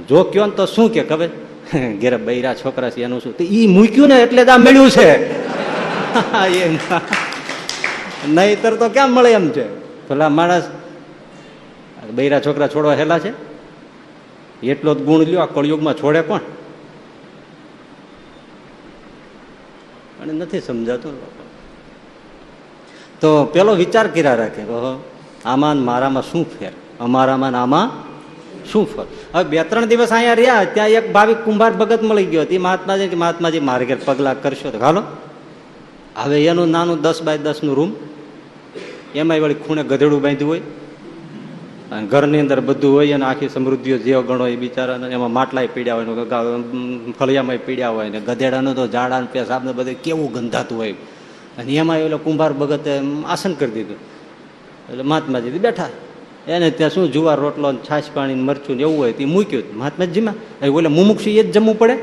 જો કયો ને તો શું કે કવે ઘેરે બૈરા છોકરા છે, એનું શું? એ મૂક્યું ને એટલે જ આ મળ્યું છે. નહીતર તો ક્યાં મળે એમ છે? પેલા માણસ બૈરા છોકરા છોડવા હેલા છે? એટલો જ ગુણ લ્યો, આ કળયુગમાં છોડે કોણ? અને નથી સમજાતું. તો પેલો વિચાર કર્યા રાખે. ઓહો. આમાં મારામાં શું ફેર? અમારામાં આમાં શું ફર? હવે બે ત્રણ દિવસ અહીંયા રહ્યા, ત્યાં એક ભાવિક કુંભાર ભગત મળી ગયો હતી. મહાત્માજી કે મહાત્માજી મારે ઘેર પગલા કરશો તો હાલો. હવે એનું નાનું દસ બાય દસનું રૂમ એમાં વળી ખૂણે ગધેડું બાંધ્યું હોય. અને ઘરની અંદર બધું હોય, અને આખી સમૃદ્ધિઓ જેવો ગણો એ બિચારા એમાં માટલાય પીડ્યા હોય ફળિયામાં પીડ્યા હોય, ને ગધેડાનું તો ઝાડા પેશાબ ને બધું કેવું ગંધાતું હોય. અને એમાં એ કુંભાર ભગતે આસન કરી દીધું. એટલે મહાત્માજી બેઠા. એને ત્યાં શું જુવાર, રોટલો છાશ પાણી મરચું ને એવું હોય તે મૂક્યું મહાત્માજીમાં. ઓલે મુમુક્ષી એ જ જમવું પડે.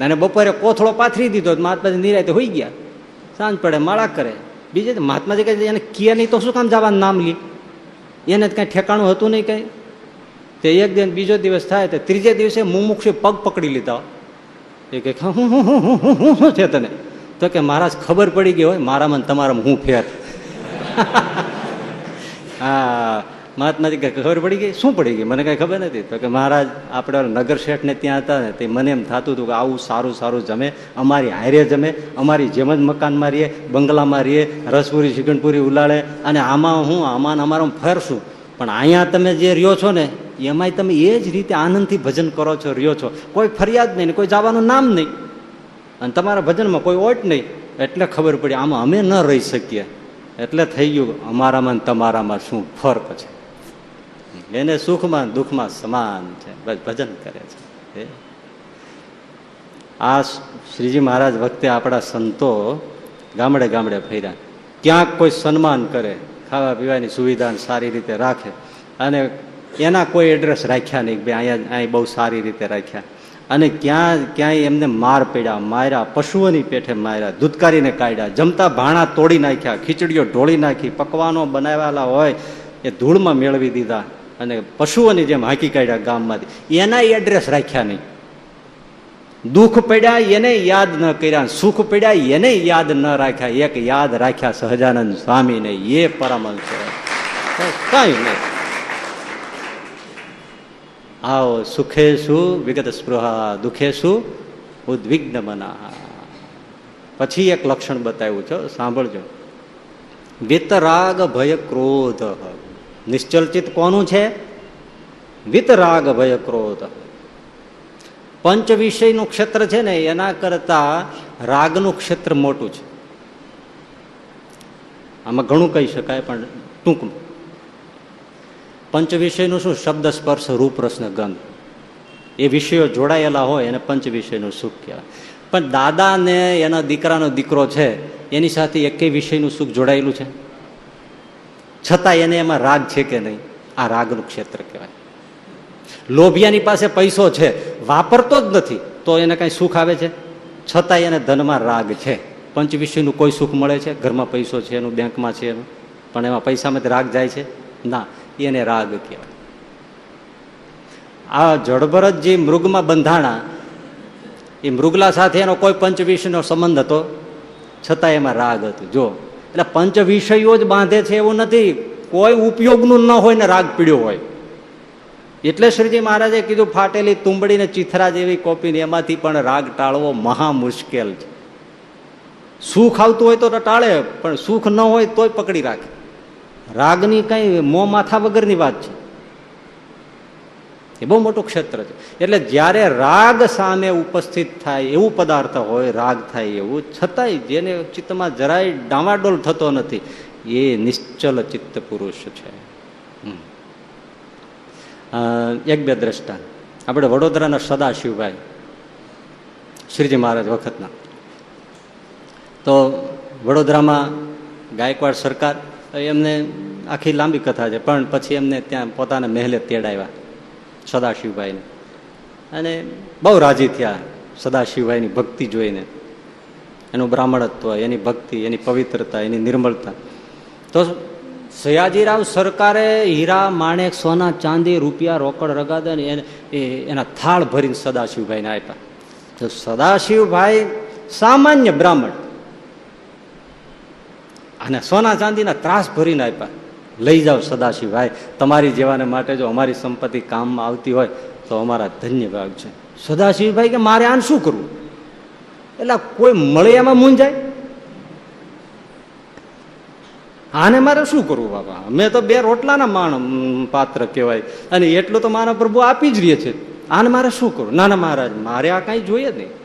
અને બપોરે કોથળો પાથરી દીધો મહાત્માજી નિરાતે હોઈ ગયા. સાંજ પડે માળા કરે. બીજે મહાત્માજી કહે એને કિયા નહીં તો શું કામ જવાનું નામ લી? એને કઈ ઠેકાણું હતું નહીં કઈ. તે એક દિન બીજો દિવસ થાય તો ત્રીજે દિવસે મુમુક્ષી પગ પકડી લીધા. એ કે શું છે તને? તો કે, મહારાજ, ખબર પડી ગઈ હોય, મારામાં તમારામાં હું ફેર. હા મહાત્માજી કે ખબર પડી ગઈ? શું પડી ગઈ? મને કઈ ખબર નથી. તો કે, મહારાજ, આપણે નગર શેઠ ને ત્યાં હતા ને, તે મને એમ થતું હતું કે આવું સારું સારું જમે, અમારી હારે જમે, અમારી જેમ જ મકાનમાં રહીએ, બંગલામાં રહીએ, રસપુરી ચિકનપુરી ઉલાળે, અને આમાં હું, આમાં અમારો ફેરશું. પણ અહીંયા તમે જે રહ્યો છો ને, એમાંય તમે એ જ રીતે આનંદથી ભજન કરો છો, રહ્યો છો. કોઈ ફરિયાદ નહીં કોઈ જવાનું નામ નહીં. અને તમારા ભજનમાં કોઈ ઓટ નહીં. એટલે ખબર પડી, આમાં અમે ન રહી શકીએ. એટલે થઈ ગયું અમારામાં તમારામાં શું ફર્ક છે? એને સુખમાં દુઃખમાં સમાન છે. ભજન કરે છે. આ શ્રીજી મહારાજ વખતે આપણા સંતો ગામડે ગામડે ફર્યા. ક્યાંક કોઈ સન્માન કરે, ખાવા પીવાની સુવિધા સારી રીતે રાખે. અને એના કોઈ એડ્રેસ રાખ્યા નહીં ભાઈ અહીંયા અહીં બહુ સારી રીતે રાખ્યા. અને ક્યાં ક્યાંય એમને માર પડ્યા, માર્યા, પશુઓની પેઠે માર્યા, દૂધકારીને કાઢ્યા, જમતા ભાણા તોડી નાખ્યા, ખીચડીઓ ઢોળી નાખી, પકવાનો બનાવેલા હોય એ ધૂળમાં મેળવી દીધા અને પશુઓની જેમ હાંકી કાઢ્યા ગામમાંથી. એના એડ્રેસ રાખ્યા નહીં. દુઃખ પડ્યા, એને યાદ ન કર્યા, સુખ પડ્યા, એને યાદ ન રાખ્યા. એક યાદ રાખ્યા સહજાનંદ સ્વામીને, એ પરમહંસ કઈ નહીં. આવો સુખે શું વિગત સ્પૃહા દુઃખે શું ઉદ્વિગ્ન મના પછી એક લક્ષણ બતાવ્યું છે, સાંભળજો. વિતરાગ ભય ક્રોધ નિશ્ચલચિત કોનું છે? વિતરાગ ભય ક્રોધ પંચ વિષયનું ક્ષેત્ર છે ને, એના કરતા રાગનું ક્ષેત્ર મોટું છે. આમાં ઘણું કહી શકાય, પણ ટૂંકમાં. પંચ વિષયનું શું? શબ્દ, સ્પર્શ, રૂપ ગંધ. એ વિષયો જોડાયેલા હોય એને પંચ વિષયનું સુખ કહેવાય. પણ દાદા ને એના દીકરાનો દીકરો છે, એની સાથે એકેય વિષયનું સુખ જોડાયેલું છે? છતાં એને એમાં રાગ છે કે નહીં? આ રાગનું ક્ષેત્ર કહેવાય. લોભિયાની પાસે પૈસો છે, વાપરતો જ નથી, તો એને કઈ સુખ આવે છે? છતાં એને ધનમાં રાગ છે. પંચ વિષયનું કોઈ સુખ મળે છે? ઘરમાં પૈસો છે એનું, બેંકમાં છે એનું, પણ એમાં પૈસામાં રાગ જાય છે? ના. એને રાગ કહેવાય. આ જડભરત જે મૃગમાં બંધાણા, એ મૃગલા સાથે એનો કોઈ પંચવિષયનો સંબંધ હતો? છતાં એમાં રાગ હતું. જો, એટલે પંચ વિષયો જ બાંધે છે એવું નથી. કોઈ ઉપયોગનું ન હોય ને રાગ પીડ્યો હોય. એટલે શ્રીજી મહારાજે કીધું, ફાટેલી તુંબડી ને ચિથરા જેવી કોપી એમાંથી પણ રાગ ટાળવો મહા મુશ્કેલ છે. સુખ આવતું હોય તો ટાળે, પણ સુખ ન હોય તોય પકડી રાખે. રાગની કઈ મોં માથા વગરની વાત છે. એ બહુ મોટું ક્ષેત્ર છે. એટલે જ્યારે રાગ સામે ઉપસ્થિત થાય એવું પદાર્થ હોય, રાગ થાય એવું, છતાંય જેને ચિત્તમાં જરાય ડામાડોલ થતો નથી, એ નિશ્ચલ ચિત્ત પુરુષ છે. એક બે દ્રષ્ટા આપણે વડોદરાના સદાશિવભાઈ, શ્રીજી મહારાજ વખતના. તો વડોદરામાં ગાયકવાડ સરકાર એમને આખી લાંબી કથા છે. પણ પછી એમને ત્યાં પોતાના મહેલે તેડાવ્યા સદાશિવભાઈને. અને બહુ રાજી થયા સદાશિવભાઈની ભક્તિ જોઈને. એનું બ્રાહ્મણત્વ, એની ભક્તિ, એની પવિત્રતા, એની નિર્મળતા. તો સયાજીરાવ સરકારે હીરા, માણેક, સોના, ચાંદી, રૂપિયા, રોકડ રગાદા ને એના થાળ ભરીને સદાશિવભાઈને આપ્યા. તો સદાશિવભાઈ સામાન્ય બ્રાહ્મણ. અને સોના ચાંદીના ત્રાસ ભરીને આપ્યા. લઈ જાઓ સદાશિવભાઈ, તમારી જેવાને માટે જો અમારી સંપત્તિ કામમાં આવતી હોય તો અમારા ધન્ય ભાગ છે. સદાશિવભાઈ કે મારે આને શું કરવું? એટલે કોઈ મળે એમાં મૂંઝાય? આને મારે શું કરવું બાબા મેં તો બે રોટલાના માણ પાત્ર કહેવાય. અને એટલું તો મારા પ્રભુ આપી જ રહે છે. આને મારે શું કરવું? ના ના, મહારાજ, મારે આ કાંઈ જોઈએ જ નહીં.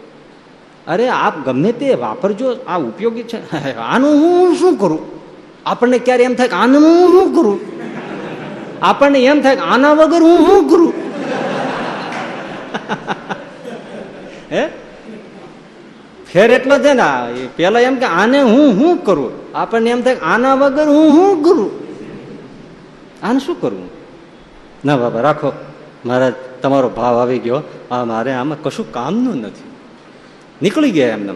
અરે આપ ગમે તે વાપરજો, આ ઉપયોગી છે. આનું હું શું કરું? આપણને ક્યારે એમ થાય કે આનું શું કરું? આપણને એમ થાય કે આના વગર હું શું કરું? હે? ફેર એટલો છે ને પેલા એમ કે આને હું શું કરું? આપણને એમ થાય આના વગર હું શું કરું? આને શું કરવું ના બાબા, રાખો. મારા તમારો ભાવ આવી ગયો. આ મારે આમાં કશું કામનું નથી. નીકળી ગયા એમને.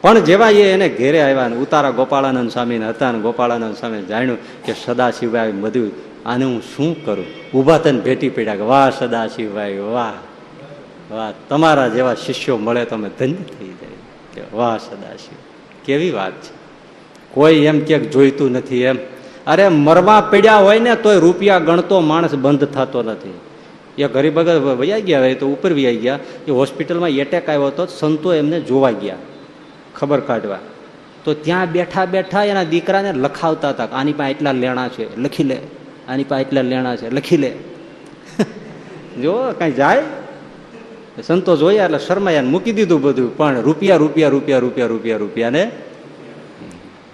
પણ જેવા એ એને ઘેરે આવ્યા ને ઉતારા ગોપાળાનંદ સ્વામીને હતા ને ગોપાળાનંદ સ્વામી જાણ્યું કે સદાશિવભાઈ બધું આને હું શું કરું? ઊભા તને ભેટી પડ્યા કે, વાહ સદાશિવભાઈ, વાહ વાહ, તમારા જેવા શિષ્યો મળે તો અમે ધન્ય થઈ જાય. કે, વાહ સદાશિવ, કેવી વાત છે. કોઈ એમ ક્યાંક જોઈતું નથી એમ. અરે, મરવા પડ્યા હોય ને તોય રૂપિયા ગણતો માણસ બંધ થતો નથી. એ ગરીબ વૈયા ગયા હોય તો ઉપર વૈયા ગયા. એ હોસ્પિટલમાં એટેક આવ્યો હતો સંતો એમને જોવા ગયા, ખબર કાઢવા. તો ત્યાં બેઠા બેઠા એના દીકરાને લખાવતા હતા આની પાસે એટલા લેણા છે, લખી લે. આની પાસે એટલા લેણા છે, લખી લે. જો કઈ જાય? સંતો જોયા એટલે શરમાયા મૂકી દીધું બધું. પણ રૂપિયા રૂપિયા રૂપિયા રૂપિયા રૂપિયા રૂપિયા ને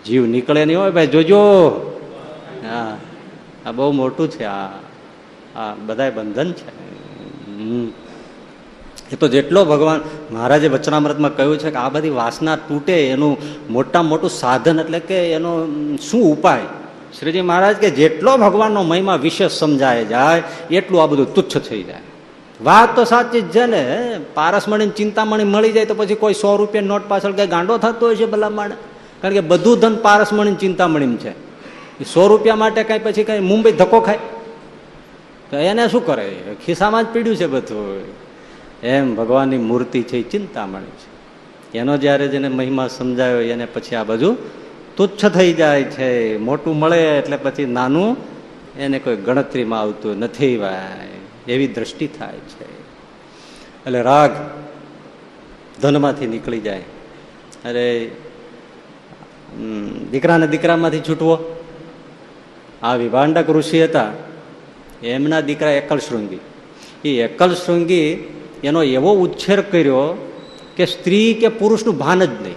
જીવ નીકળે નહીં હોય. ભાઈ, જોજો. હા. આ બહુ મોટું છે આ. આ બધા બંધન છે. એ તો જેટલો ભગવાન, મહારાજે વચનામૃતમાં કહ્યું છે કે આ બધી વાસના તૂટે એનું મોટા મોટું સાધન એટલે કે એનો શું ઉપાય? શ્રીજી મહારાજ કે જેટલો ભગવાનનો મહિમા વિશેષ સમજાય જાય, એટલું આ બધું તુચ્છ થઈ જાય. વાત તો સાચી જ છે ને પારસમણી ચિંતામણી મળી જાય તો પછી કોઈ સો રૂપિયા નોટ પાછળ કઈ ગાંડો થતો હોય છે ભલામણ? કારણ કે બધું ધન પારસમણી ચિંતામણીમાં છે. સો રૂપિયા માટે કઈ પછી કઈ મુંબઈ ધક્કો ખાય? તો એને શું કરે? ખિસ્સામાં જ પીડ્યું છે બધું. એમ ભગવાનની મૂર્તિ છે, એ ચિંતામણી છે. એનો જ્યારે જેને મહિમા સમજાયો, એને પછી આ બધું તુચ્છ થઈ જાય છે. મોટું મળે એટલે પછી નાનું એને કોઈ ગણતરીમાં આવતું નથી ભાઈ. એવી દ્રષ્ટિ થાય છે. એટલે રાગ ધનમાંથી નીકળી જાય. અરે દીકરાને દીકરામાંથી છૂટવો. આ વિભાંડક ઋષિ હતા. એમના દીકરા એકલ શૃંગી. એ એકલ શૃંગી એનો એવો ઉછેર કર્યો કે સ્ત્રી કે પુરુષનું ભાન જ નહીં.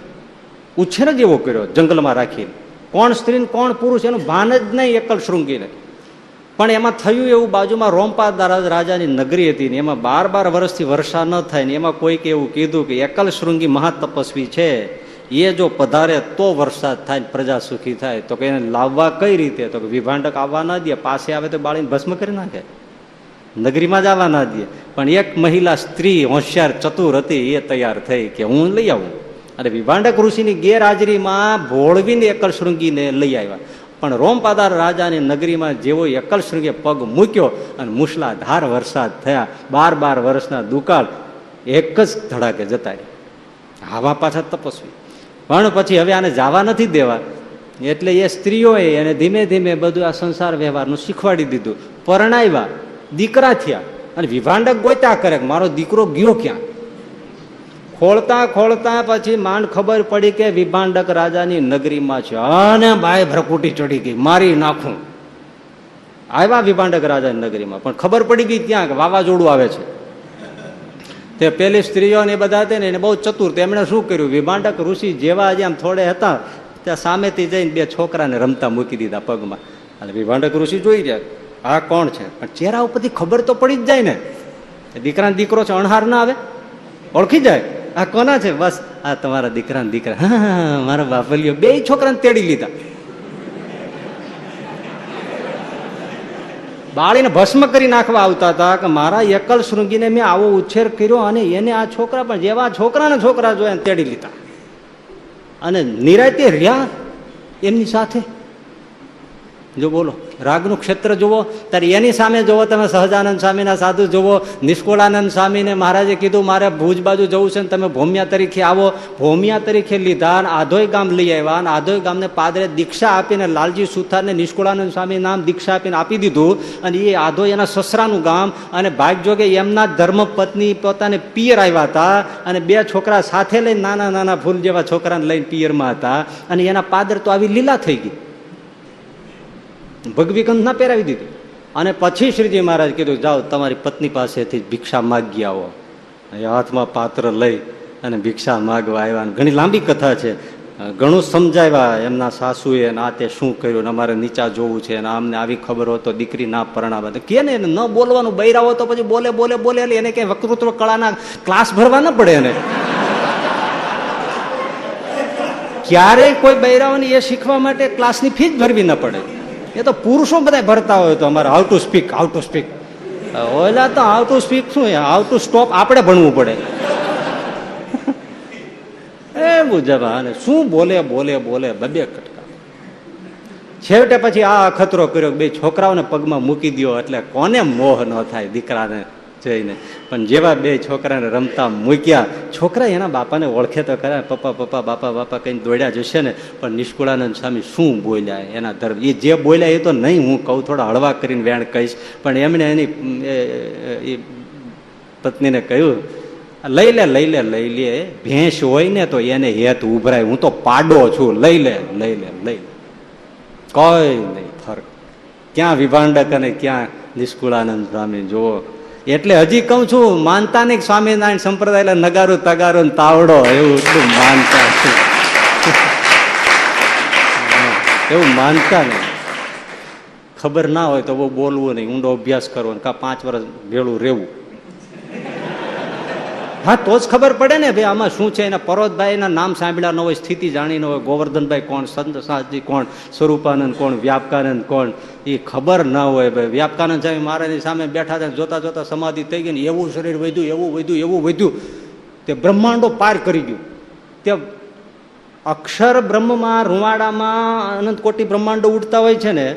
ઉછેર જ એવો કર્યો જંગલમાં રાખીને. કોણ સ્ત્રી કોણ પુરુષ એનું ભાન જ નહીં એકલ શૃંગીને. પણ એમાં થયું એવું બાજુમાં રોમપા રાજાની નગરી હતી ને એમાં બાર બાર વર્ષથી વર્ષા ન થાય ને એમાં કોઈક એવું કીધું કે એકલ શૃંગી મહાતપસ્વી છે. એ જો પધારે તો વરસાદ થાય પ્રજા સુખી થાય. તો કે એને લાવવા કઈ રીતે? તો કે વિભાંડક આવવા ના દે, પાસે આવે તો બાળીને ભસ્મ કરી નાખે. નગરીમાં જ આવવા ના દે. પણ એક મહિલા સ્ત્રી હોશિયાર ચતુર હતી, એ તૈયાર થઈ કે હું લઈ આવું. અને વિભાંડક ઋષિની ગેરહાજરીમાં ભોળવીને એકલ શૃંગીને લઈ આવ્યા. પણ રોમપાદાર રાજાની નગરીમાં જેવો એકલ શૃંગે પગ મૂક્યો અને મુસલાધાર વરસાદ થયા. બાર બાર વર્ષના દુકાળ એક જ ધડાકે જતા આવા પાછા તપસ્વી. પણ પછી હવે આને જવા નથી દેવા. એટલે એ સ્ત્રીઓએ એને ધીમે ધીમે બધું આ સંસાર વ્યવહારનું શીખવાડી દીધું. પરણાવ્યા, દીકરા થયા અને વિભાંડક ગોતા કરે મારો દીકરો ગયો ક્યાં? ખોળતા ખોળતા પછી માંડ ખબર પડી કે વિભાંડક રાજાની નગરીમાં છે. અને બાય ભ્રકુટી ચડી ગઈ, મારી નાખું. આવ્યા વિભાંડક રાજાની નગરીમાં. પણ ખબર પડી ગઈ ત્યાં કે વાવાઝોડું આવે છે. તે પેલી સ્ત્રીઓ ને બધા હતી ને એને બહુ ચતુર. તેમણે શું કર્યું? વિભાંડક ઋષિ જેવા આજે આમ થોડે હતા, ત્યાં સામેથી જઈને બે છોકરાને રમતા મૂકી દીધા પગમાં. અને વિભાંડક ઋષિ જોઈ રહ્યા, આ કોણ છે? પણ ચહેરા ઉપરથી ખબર તો પડી જ જાય ને. દીકરા દીકરો છે, અણહાર ના આવે. ઓળખી જાય. આ કોના છે? બસ, આ તમારા દીકરા દીકરા. હા મારા બાપલીઓ બે છોકરાને તેડી લીધા. બાળીને ભસ્મ કરી નાખવા આવતા હતા કે મારા એકલ શૃંગીને મેં આવો ઉછેર કર્યો અને એને આ છોકરા પણ જેવા છોકરાને છોકરા જોયા તેડી લીધા. અને નિરાતે રહ્યા એમની સાથે. જો બોલો, રાગનું ક્ષેત્ર જુઓ ત્યારે એની સામે જુઓ, તમે સહજાનંદ સ્વામીના સાધુ જુઓ, નિષ્કુળાનંદ સ્વામીને મહારાજે કીધું, મારે ભુજ બાજુ જવું છે ને તમે ભૌમિયા તરીકે આવો. ભૌમિયા તરીકે લીધા અને આધોઈ ગામ લઈ આવ્યા અને આધોઈ ગામને પાદરે દીક્ષા આપીને લાલજી સુથારને નિષ્કુળાનંદ સ્વામી નામ દીક્ષા આપીને આપી દીધું અને એ આધોઈ એના સસરાનું ગામ અને ભાગ્યોગે એમના ધર્મ પત્ની પોતાને પિયર આવ્યા હતા અને બે છોકરા સાથે લઈને નાના નાના ફૂલ જેવા છોકરાને લઈને પિયરમાં હતા અને એના પાદર તો આવી લીલા થઈ ગઈ. ભગવીકંત ના પહેરાવી દીધું. અને પછી શ્રીજી મહારાજ કીધું, જાઓ, તમારી પત્ની પાસેથી ભિક્ષા માગી આવો. હાથમાં પાત્ર લઈ અને ભિક્ષા માગવા આવ્યા. ઘણી લાંબી કથા છે. ઘણું સમજાવ્યા એમના સાસુએ આ તે શું કર્યું અમારે નીચા જોવું છે અને આમને આવી ખબર હોય તો દીકરી ના પરણાવે. તો કે ને ન બોલવાનું બૈરાવો તો પછી બોલે બોલે બોલે એને કઈ વક્તૃત્વ કળાના ક્લાસ ભરવા ન પડે એને. ક્યારેય કોઈ બૈરાઓની એ શીખવા માટે ક્લાસની ફી જ ભરવી ન પડે. એ તો પુરુષો બધા ભરતા હોય તો અમારે how to speak how to speak ઓલા તો હાઉ ટુ સ્પીક શું હાઉ ટુ સ્ટોપ આપણે ભણવું પડે. એ મુજબ અને શું બોલે બોલે બોલે, બબે કટકા. છેવટે પછી આ અખતરો કર્યો બે છોકરાઓને પગમાં મૂકી દો એટલે કોને મોહ ન થાય દીકરાને? જઈને. પણ જેવા બે છોકરાને રમતા મૂક્યા, છોકરા એના બાપાને ઓળખે તો ખરા, પપ્પા પપ્પા, બાપા બાપા કઈ દોડ્યા જશે ને, પણ નિષ્કુળાનંદ સ્વામી શું બોલ્યા એના ધર્મ? એ જે બોલ્યા એ તો નહીં, હું કહું થોડા હળવા કરીને વેણ કહીશ. પણ એમણે એની પત્નીને કહ્યું, લઈ લે લઈ લે લઈ લે, ભેંસ હોય ને તો એને હેત ઉભરાય. હું તો પાડો છું. લઈ લે લઈ લે લઈ લે. કોઈ નહીં, ફરક. ક્યાં વિભાંડક અને ક્યાં નિષ્કુળાનંદ સ્વામી? જુઓ એટલે હજી કહું છું માનતા નહીં સ્વામિનારાયણ સંપ્રદાય એટલે નગારું, તગારું તાવડો, એવું એટલું માનતા છે. એવું માનતા નહીં. ખબર ના હોય તો બહુ બોલવું નહીં, ઊંડો અભ્યાસ કરવો કાં પાંચ વર્ષ ભેળું રહેવું. હા, તો જ ખબર પડે ને ભાઈ આમાં શું છે? એના પરોતભાઈના નામ સાંભળ્યા ન હોય, સ્થિતિ જાણી ન હોય. ગોવર્ધનભાઈ કોણ, સંત સાહજી કોણ, સ્વરૂપાનંદ કોણ, વ્યાપકાનંદ કોણ? એ ખબર ના હોય ભાઈ. વ્યાપકાનંદ સ્વામી મહારાજની સામે બેઠા હતા, જોતા જોતા સમાધિ થઈ ગઈ ને એવું શરીર વધ્યું, એવું વધ્યું એવું વધ્યું. તે બ્રહ્માંડો પાર કરી ગયું. તે અક્ષર બ્રહ્મમાં, રૂવાડામાં, અનંત કોટી બ્રહ્માંડો ઉડતા હોય છે ને,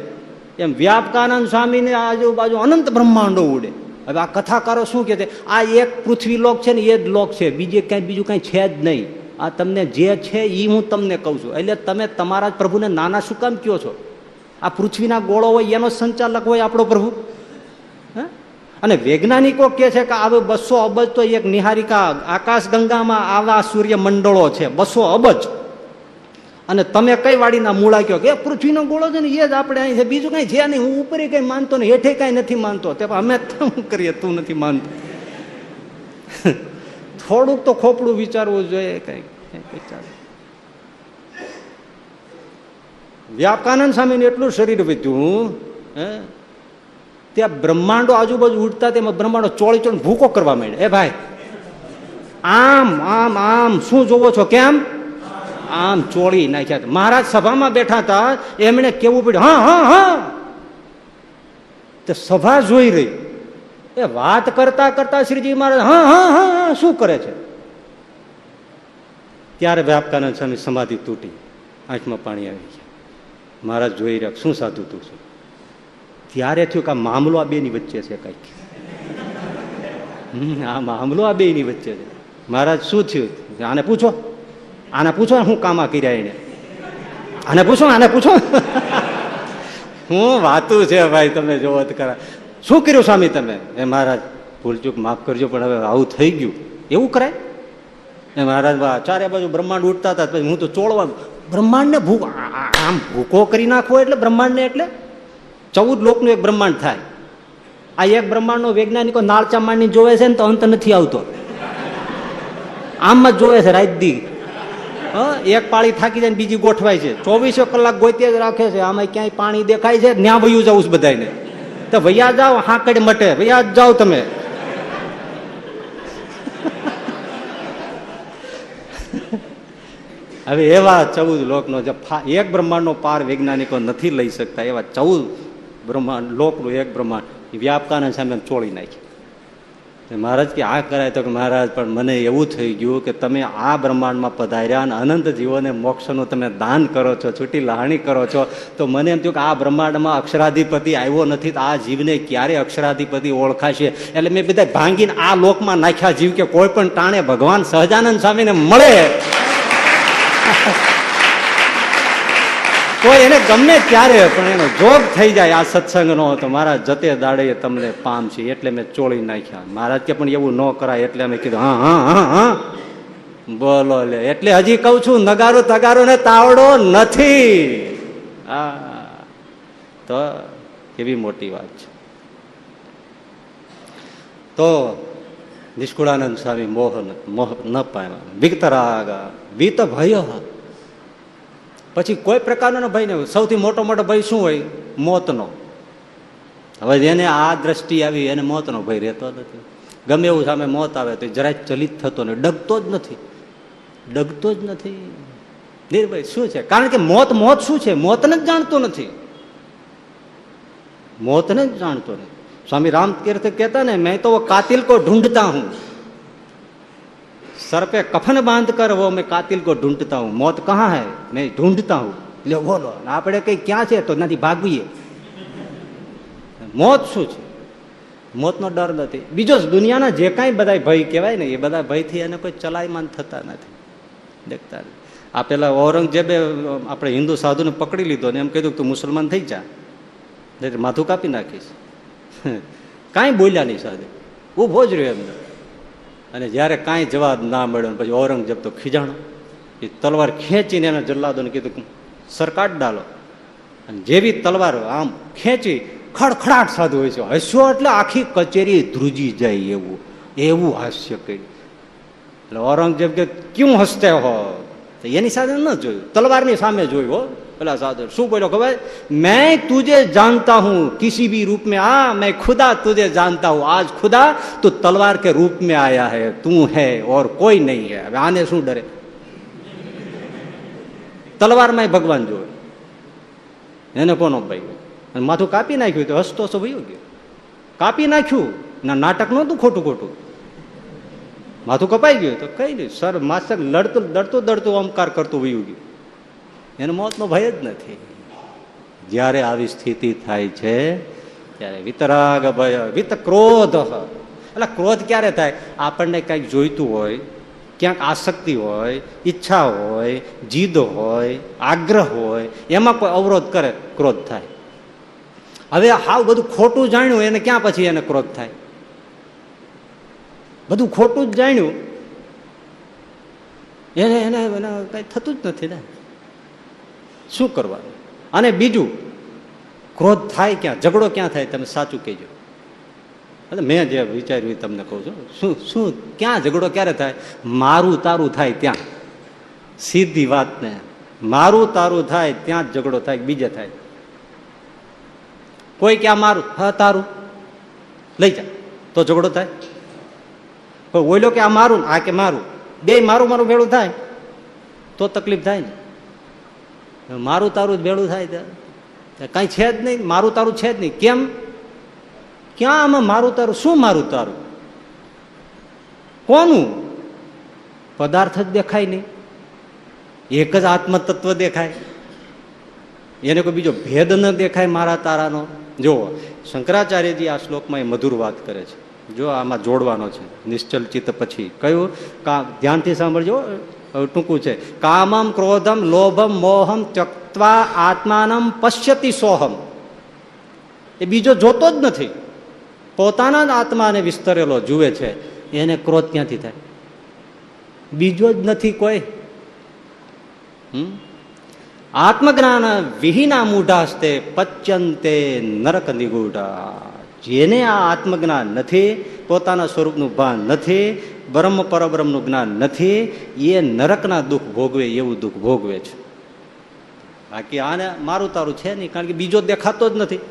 એમ વ્યાપકાનંદ સ્વામીને આજુબાજુ અનંત બ્રહ્માંડો ઉડે. હવે આ કથાકારો શું કે છે? આ એક પૃથ્વી લોક છે ને એ જ લોક છે. બીજે ક્યાંય બીજું કાંઈ છે જ નહીં. આ તમને જે છે એ હું તમને કહું છું. એટલે તમે તમારા પ્રભુને નાના શું કામ કયો છો? આ પૃથ્વીના ગોળો હોય, એનો સંચાલક હોય આપણો પ્રભુ? અને વૈજ્ઞાનિકો કે છે કે આવે બસો અબજ તો એક નિહારિકા આકાશ ગંગામાં આવા સૂર્ય મંડળો છે. બસો અબજ. અને તમે કઈ વાડીના મૂળા કહો કે પૃથ્વીનો ગોળો છે ને એ જ આપણે અહીં છે. બીજું કઈ છે નહીં. હું ઉપર કઈ માનતો ને હેઠે કઈ નથી માનતો. તે અમે શું કરીએ? તું નથી માનતો. થોડુંક તો ખોપડું વિચારવું જોઈએ. કઈ વિચાર. વ્યાપકાનંદ સ્વામીને એટલું શરીર વધ્યું હે? ત્યાં બ્રહ્માંડો આજુબાજુ ઉડતા તેમાં બ્રહ્માંડો ચોળી ચોળી ભૂકો કરવા માંડે એ ભાઈ, આમ આમ આમ. શું જોવો છો? કેમ? આમ ચોળી નાખ્યા મહારાજ સભામાં બેઠા હતા, એમણે કેવું પડ્યું? હા હા હા. તે સભા જોઈ રહી. એ વાત કરતા કરતા શ્રીજી મહારાજ, હા હા હા શું કરે છે? ત્યારે વ્યાપકાનંદ સ્વામી સમાધિ તૂટી. આંખમાં પાણી આવી ગયા. મહારાજ જોઈ રહ્યા, શું સાધુ તું છું? ત્યારે થયું કે આ મામલો આ બેની વચ્ચે છે કંઈક. આ મામલો આ બેની વચ્ચે છે. મહારાજ, શું થયું? આને પૂછો. આને પૂછો શું કામા કર્યા એને. આને પૂછો આને પૂછો. હું વાતું છે ભાઈ, તમે જોવો કરા શું કર્યું સ્વામી તમે? એ મહારાજ ભૂલચૂક માફ કરજો, પણ હવે આવું થઈ ગયું. એવું કરાય? એ મહારાજ ચારે બાજુ બ્રહ્માંડ ઉઠતા હતા, પછી હું તો ચોળવાનું. બ્રહ્માંડને ભૂ આમ ભૂકો કરી નાખવો એટલે બ્રહ્માંડને એટલે ચૌદ લોકનું એક બ્રહ્માંડ થાય. આ એક બ્રહ્માંડનો વૈજ્ઞાનિકો નાળચા માંડી જોવે છે ને તો અંત નથી આવતો. આમ જ જોવે છે, રાત દી. એક પાળી થાકી જાય બીજી ગોઠવાય છે. ચોવીસો કલાક ગોતી જ રાખે છે. આમાં ક્યાંય પાણી દેખાય છે? ન્યા વયું જવું છે બધાને તો વૈયા જાઓ, હાંકડ મટે. વૈયા જાઓ તમે. હવે એવા ચૌદ લોકનો જે એક બ્રહ્માંડનો પાર વૈજ્ઞાનિકો નથી લઈ શકતા એવા ચૌદ બ્રહ્માંડ લોકનું એક બ્રહ્માંડ વ્યાપકાને સામે ચોળી નાખી. મહારાજ, કે આ કરાય તો કે મહારાજ, પણ મને એવું થઈ ગયું કે તમે આ બ્રહ્માંડમાં પધાર્યા અને અનંત જીવોને મોક્ષનું તમે દાન કરો છો, છૂટી લહાણી કરો છો, તો મને એમ થયું કે આ બ્રહ્માંડમાં અક્ષરાધિપતિ આવ્યો નથી, તો આ જીવને ક્યારે અક્ષરાધિપતિ ઓળખાશે? એટલે મેં બધા ભાંગીને આ લોકમાં નાખ્યા જીવ કે કોઈ પણ ટાણે ભગવાન સહજાનંદ સ્વામીને મળે. તો એને ગમે ત્યારે પણ એનો જોગ થઈ જાય આ સત્સંગનો, તો મારા જતે દાડે તમને પામ છે, એટલે મેં ચોળી નાખ્યા. મહારાજ કે, પણ એવું ન કરાય. એટલે અમે કીધું, હા હા હા હા. બોલો લે. એટલે હજી કઉ છું, નગારો તગારો ને તાવડો નથી. આ, તો કેવી મોટી વાત છે. તો નિષ્કુળાનંદ સ્વામી મોહ મોહ ન પામ્યા. વિકતરાગ વિત ભય પછી કોઈ પ્રકારનો ભય નહીં સૌથી મોટો મોટો ભય શું હોય? મોતનો. હવે એને આ દ્રષ્ટિ આવી એને મોતનો ભય રહેતો નથી. ગમે એવું સામે મોત આવે તો જરાય ચલિત થતો ને ડગતો જ નથી. ડગતો જ નથી. નિર્ભય શું છે? કારણ કે મોત મોત શું છે? મોતને જ જાણતો નથી. મોતને જ જાણતો નથી. સ્વામી રામતીર્થ કહેતા ને, મેં તો કાતિલ કો ઢૂંઢતા હું. सर पे कफन बांध कर वो मैं कातिल को ढूंढता हूं मौत कहाँ है मैं ढूंढता हूं લે બોલો આપણે કઈ ક્યાં છે તો નથી ભાગવીએ મોત શું છે મોતનો ડર નથી બીજો દુનિયાના જે કાંઈ બધા ભય કહેવાય ને એ બધા ભયથી એને કોઈ ચલાયમાન થતા નથી દેખતા નથી આ પેલા ઔરંગઝેબે આપણે હિન્દુ સાધુને પકડી લીધો ને એમ કીધું તું મુસલમાન થઈ જા માથું કાપી નાખીશ કાંઈ બોલ્યા નહીં સાધુ ઊભો જ રહ્યો એમને અને જ્યારે કાંઈ જવાબ ના મળ્યો પછી ઔરંગઝેબ તો ખીજાણો. એ તલવાર ખેંચીને એને જલ્લાદોને કીધું સરકાટ ડાલો. અને જેવી તલવાર આમ ખેંચી ખડખડાટ સાધુ હોય છે. હસ્યો એટલે આખી કચેરી ધ્રુજી જાય એવું. એવું હાસ્ય કર્યું. એટલે ઔરંગઝેબ કે, ક્યું હસતે હો? એની સાથે ન જોયું. તલવારની સામે જોયું હો પેલા સાધુ શું બોલ્યો ખબર मैं तुझे जानता हूं किसी भी रूप में आ मैं खुदा तुझे जानता हूं आज खुदा तू तलवार के रूप में आया है तू है और कोई नहीं है હવે આને શું ડરે તલવારમાં ભગવાન જોવે એને કોનો ભાઈ અને માથું કાપી નાખ્યું તો હસતો હસો ભયો ગયો કાપી નાખ્યું ના નાટક નહોતું ખોટું ખોટું માથું કપાઈ ગયું તો કઈ નહીં સર માસ્તર લડતું દડતું દડતું ઓમકાર કરતું વયું ગયું એને મોતનો ભય જ નથી. જ્યારે આવી સ્થિતિ થાય છે, ત્યારે વિતરાગ ભય, વિત ક્રોધ. એટલે ક્રોધ ક્યારે થાય? આપણને કંઈક જોઈતું હોય, ક્યાંક આસક્તિ હોય, ઈચ્છા હોય, જીદ હોય, આગ્રહ હોય, એમાં કોઈ અવરોધ કરે, ક્રોધ થાય. હવે હાવ બધું ખોટું જાણ્યું, એને ક્યાં પછી એને ક્રોધ થાય? બધું ખોટું જ જાણ્યું. એને એને કઈ થતું જ નથી ને. શું કરવાનું? અને બીજું, ક્રોધ થાય ક્યાં? ઝઘડો ક્યાં થાય? તમે સાચું કહેજો. એટલે મેં જે વિચાર્યું તમને કહું છું. શું શું, ક્યાં ઝઘડો ક્યારે થાય? મારું તારું થાય ત્યાં. સીધી વાત ને. મારું તારું થાય ત્યાં જ ઝઘડો થાય, બીજે થાય. કોઈ ક્યાં મારું? હા, તારું. લઈ જા. તો ઝઘડો થાય. કોઈ ઓઈલો કે આ મારું આ કે મારું. બે મારું મારું ભેળું થાય. તો તકલીફ થાય ને. મારું તારું જ ભેળું થાય કાંઈ છે જ નહીં, મારું તારું છે જ નહીં. કેમ? ક્યાં આમાં મારું તારું? શું મારું તારું? કોનું? પદાર્થ જ દેખાય નહીં. એક જ આત્મતત્વ દેખાય. એને કોઈ બીજો ભેદ ન દેખાય મારા તારાનો. જો શંકરાચાર્યજી આ શ્લોકમાં એ મધુર વાત કરે છે. જો આમાં જોડવાનો છે નિશ્ચલ ચિત્ત પછી. કયું? કા ધ્યાનથી સાંભળજો. ટૂંકું છે. કામમ ક્રોધમ લોભમ મોહમ ચક્વા આત્માનમ પશ્યતિ સોહમ. એ બીજો જોતો જ નથી. પોતાના જ આત્માને વિસ્તરેલો જુએ છે. એને ક્રોધ ક્યાંથી થાય? બીજો જ નથી કોઈ. આત્મજ્ઞાન વિહીના મૂઢાસ્તે પચ્યંતે નરક નિગૂઢા. જેને આ આત્મજ્ઞાન નથી, પોતાના સ્વરૂપનું ભાન નથી બ્રહ્મ પરબ્રહ્મનું જ્ઞાન નથી, એ નરકના દુઃખ ભોગવે, એવું દુઃખ ભોગવે છે. બાકી આને મારું તારું છે નહીં, કારણ કે બીજો દેખાતો જ નથી.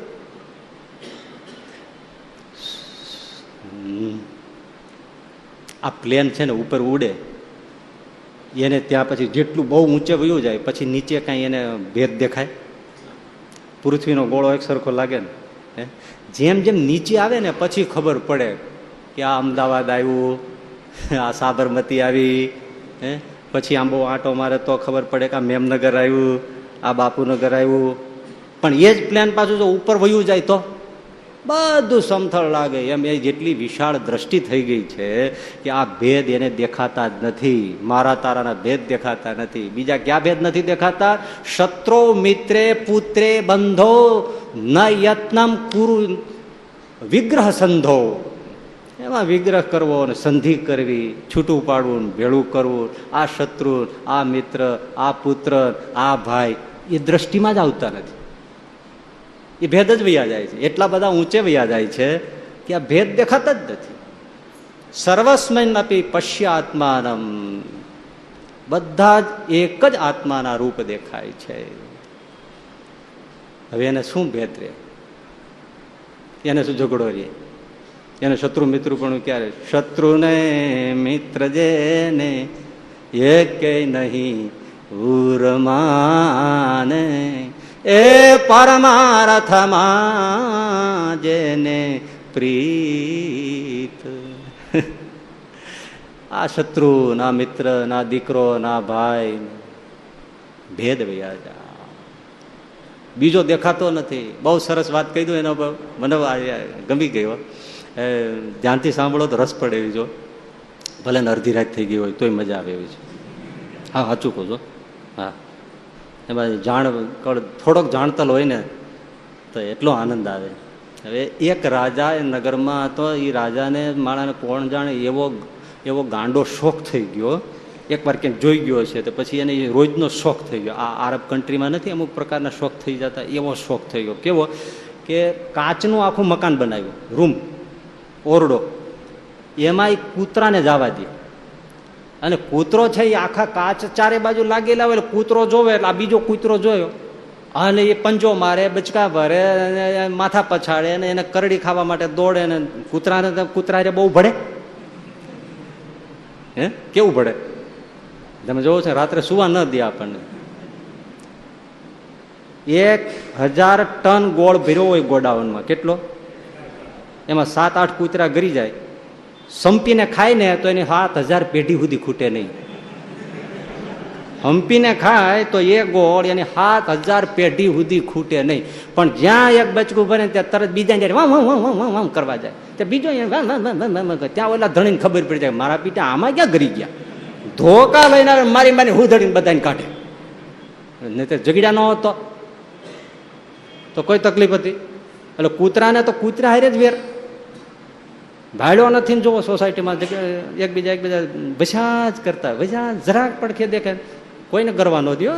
આ પ્લેન છે ને ઉપર ઉડે. એને ત્યાં પછી જેટલું બહુ ઊંચે વયું જાય, પછી નીચે કાંઈ એને ભેદ દેખાય. પૃથ્વીનો ગોળો એક સરખો લાગે ને જેમ જેમ નીચે આવે ને, પછી ખબર પડે કે આ અમદાવાદ આવ્યું આ સાબરમતી આવી, હે? પછી આંબો આંટો મારે તો ખબર પડે કે આ મેમનગર આવ્યું, આ બાપુનગર આવ્યું. પણ એ જ પ્લાન પાછું જો ઉપર વયું જાય તો? બધું સમથળ લાગે. એમ એ જેટલી વિશાળ દ્રષ્ટિ થઈ ગઈ છે કે આ ભેદ એને દેખાતા જ નથી. મારા તારાના ભેદ દેખાતા નથી. બીજા ક્યાં ભેદ નથી દેખાતા? શત્રો, મિત્રે, પુત્રે, બંધો, ન યત્નમ કુરુ વિગ્રહ સંધો. એમાં વિગ્રહ કરવો અને સંધિ કરવી, છૂટું પાડવું, ભેળું કરવું, આ શત્રુ, આ મિત્ર, આ પુત્ર, આ ભાઈ, એ દ્રષ્ટિમાં જ આવતા નથી. એ ભેદ જ વૈયા જાય છે. એટલા બધા ઊંચે વૈયા જાય છે કે આ ભેદ દેખાતા જ નથી. સર્વસ્મૈન આપી પશ્ય આત્માનમ બધા જ એક જ આત્માના રૂપ દેખાય છે. હવે એને શું ભેદ રહે? એને શું ઝઘડો રહે? એને શત્રુ મિત્ર પણ ક્યારે? શત્રુને મિત્ર જેને એક નહીં ઉરમાને એ પરમારથમાં જેને પ્રીત. આ શત્રુ, ના મિત્ર, ના દીકરો, ના ભાઈ, ભેદ વૈયા બીજો દેખાતો નથી. બહુ સરસ વાત કહી દઉં એનો મને ગમી ગયો એ ધ્યાનથી સાંભળો તો રસ પડે એવી જો. ભલે ને અડધી રાત થઈ ગઈ હોય, તોય મજા આવે એવી છે. હા, સાચું કહું છો. હા. એમાં જાણ થોડોક જાણતલ હોય ને, તો એટલો આનંદ આવે. હવે એક રાજા એ નગરમાં હતો, એ રાજાને માણાને કોણ જાણે એવો એવો ગાંડો શોખ થઈ ગયો. એકવાર ક્યાંક જોઈ ગયો છે તો પછી એને રોજનો શોખ થઈ ગયો. આ આરબ કન્ટ્રીમાં નથી, અમુક પ્રકારના શોખ થઈ જતા, એવો શોખ થઈ ગયો. કેવો? કે કાચનું આખું મકાન બનાવ્યું, રૂમ. ઓરડો. એમાં એ કૂતરાને જવા દે. અને કૂતરો છે એ આખા કાચ ચારે બાજુ લાગેલા હોય કૂતરો જોવે એટલે આ બીજો કૂતરો જોયો. અને એ પંજો મારે, બચકા ભરે માથા પછાડે, અને એને કરડી ખાવા માટે દોડે ને કૂતરાને કૂતરા બહુ ભળે હે? કેવું ભળે તમે જોવો છો, રાત્રે સુવા ન દે આપણને. એક હજાર ટન ગોળ ભર્યો હોય ગોડાઉનમાં. કેટલો? એમાં સાત, આઠ કૂતરા ગરી જાય. સંપીને ખાય ને તો એની સાત હજાર પેઢી સુધી ખૂટે નહીં. હંપીને ખાય તો એ ગોળ એની સાત હજાર પેઢી સુધી ખૂટે નહીં. પણ જ્યાં એક બચકું ભરે ત્યાં તરત બીજા જાય વામ વામ વામ વામ કરવા જાય. તો બીજો. ત્યાં ઓલા ધણીને ખબર પડી જાય મારા પિતા આમાં ક્યાં ગરી ગયા? ધોકા લઈને મારી મારી હું ધડીને બધાને કાઢે. નહીં તો જગડ્યા ન હતો. તો કોઈ તકલીફ હતી? એટલે કૂતરાને તો કૂતરા હારે જ વેર. ભાડ્યો નથી જોવો સોસાયટીમાં એકબીજા એકબીજા ભસા જ કરતા ભસા જરાક પડખે દેખે, કોઈને કરવા ન દો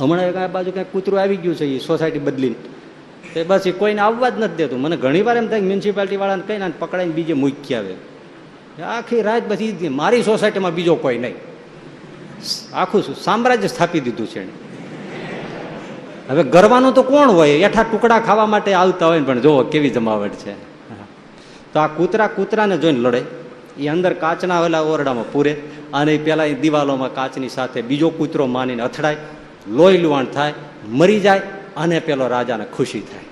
હમણાં આ બાજુ કંઈક કૂતરું આવી ગયું છે એ સોસાયટી બદલીને. તે બસ એ કોઈને આવવા જ નથી દેતું. મને ઘણી વાર એમ થાય મ્યુનિસિપાલિટી વાળાને કહીને પકડાઈને બીજે મૂકી આવે. આખી રાત પછી મારી સોસાયટીમાં બીજો કોઈ નહીં. આખું સામ્રાજ્ય સ્થાપી દીધું છે હવે ગરવાનું તો કોણ હોય? એઠા ટુકડા ખાવા માટે આવતા હોય પણ જોવો કેવી જમાવટ છે. તો આ કૂતરા કૂતરાને જોઈને લડે. એ અંદર કાચના આવેલા ઓરડામાં પૂરે અને પેલા એ દિવાલોમાં કાચની સાથે બીજો કૂતરો માનીને અથડાય, લોહી લુવાણ થાય, મરી જાય અને પેલો રાજાને ખુશી થાય.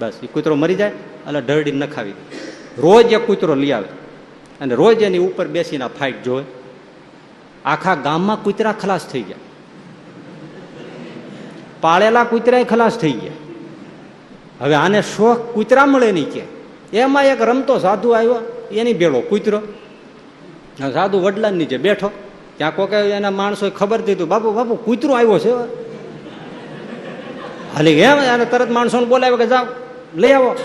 બસ એ કૂતરો મરી જાય એટલે ઢરડી નખાવી રોજ એ કૂતરો લઈ આવે અને રોજ એની ઉપર બેસીને ફાઇટ જોવે. આખા ગામમાં કૂતરા ખલાસ થઈ ગયા. પાળેલા કૂતરાય ખલાસ થઈ ગયા. હવે આને શોખ કૂતરા મળે નહીં કે. એમાં એક રમતો સાધુ આવ્યો, એની ભેળો કૂતરો. સાધુ વડલા નીચે બેઠો, ત્યાં કોકે એના માણસો ખબર દીધું, બાપુ બાપુ, કૂતરો આવ્યો છે. હાલી એમ, અને તરત માણસોને બોલાવ્યો કે, જાઓ, લઈ આવો.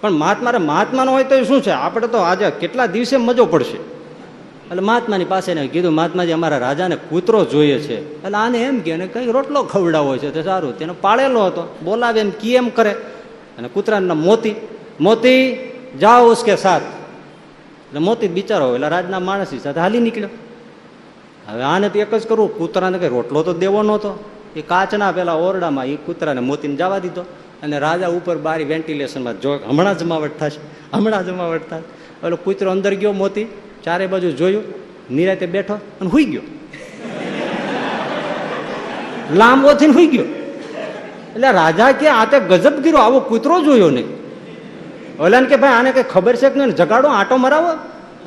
પણ મહાત્મા મહાત્માનો હોય તો શું છે? આપણે તો આજે કેટલા દિવસે મજો પડશે? એટલે મહાત્માની પાસે એને કીધું, મહાત્માજી, અમારા રાજાને કૂતરો જોઈએ છે. એટલે આને એમ કે ને કઈ રોટલો ખવડાવો છે. તો સારું, તેનો પાળેલો હતો, બોલાવે એમ, કી એમ કરે. અને કૂતરાના મોતી મોતી, જાઓ ઉસકે સાથ. એટલે મોતી બિચારો એટલે રાજના માણસની સાથે હાલી નીકળ્યો. હવે આને તો એક જ કરવું, કૂતરાને કઈ રોટલો તો દેવો નહોતો. એ કાચના પેલા ઓરડામાં એ કૂતરાને મોતીને જવા દીધો અને રાજા ઉપર બારી વેન્ટિલેશનમાં જો હમણાં જમાવટ થશે, હમણાં જમાવટ થશે. એટલે કૂતરો અંદર ગયો, મોતી ચારે બાજુ જોયું, નિરાતે બેઠો અને હુઈ ગયો. લાંબો થઈને હુઈ ગયો. એટલે રાજા કે આ તે ગજબ ગીરો આવો કૂતરો જોયો નહીં. ઓલાને કે ભાઈ, આને કઈ ખબર છે કે નહીં? જગાડો, આટો મરાવો.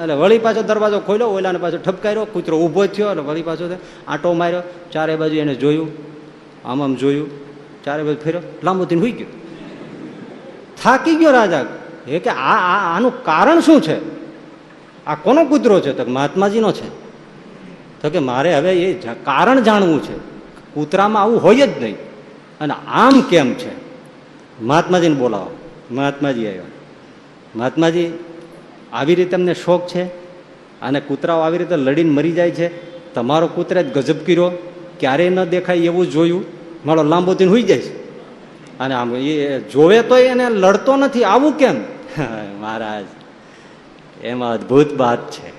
એટલે વળી પાછો દરવાજો ખોલ્યો, ઓલાને પાછો ઠપકાર્યો, કૂતરો ઊભો થયો અને વળી પાછો આટો માર્યો. ચારે બાજુ એને જોયું, આમ આમ જોયું, ચારે બાજુ ફેર્યો, લાંબો થઈને હોઈ ગયો. થાકી ગયો રાજા. એ કે આ આનું કારણ શું છે? આ કોનો કૂતરો છે? તો મહાત્માજીનો છે. તો કે મારે હવે એ કારણ જાણવું છે. કૂતરામાં આવું હોય જ નહીં. અને આમ કેમ છે? મહાત્માજીને બોલાવો. મહાત્માજી આવ્યા. મહાત્માજી, આવી રીતે અમને શોખ છે અને કૂતરાઓ આવી રીતે લડીને મરી જાય છે. તમારો કૂતરે જ ગજબ કર્યો. ક્યારેય ન દેખાય એવું જોયું. મારો લાંબો દિન હોઈ જાય છે. અને આમ એ જોવે તો એને લડતો નથી. આવું કેમ? મહારાજ, એમાં અદ્ભુત વાત છે.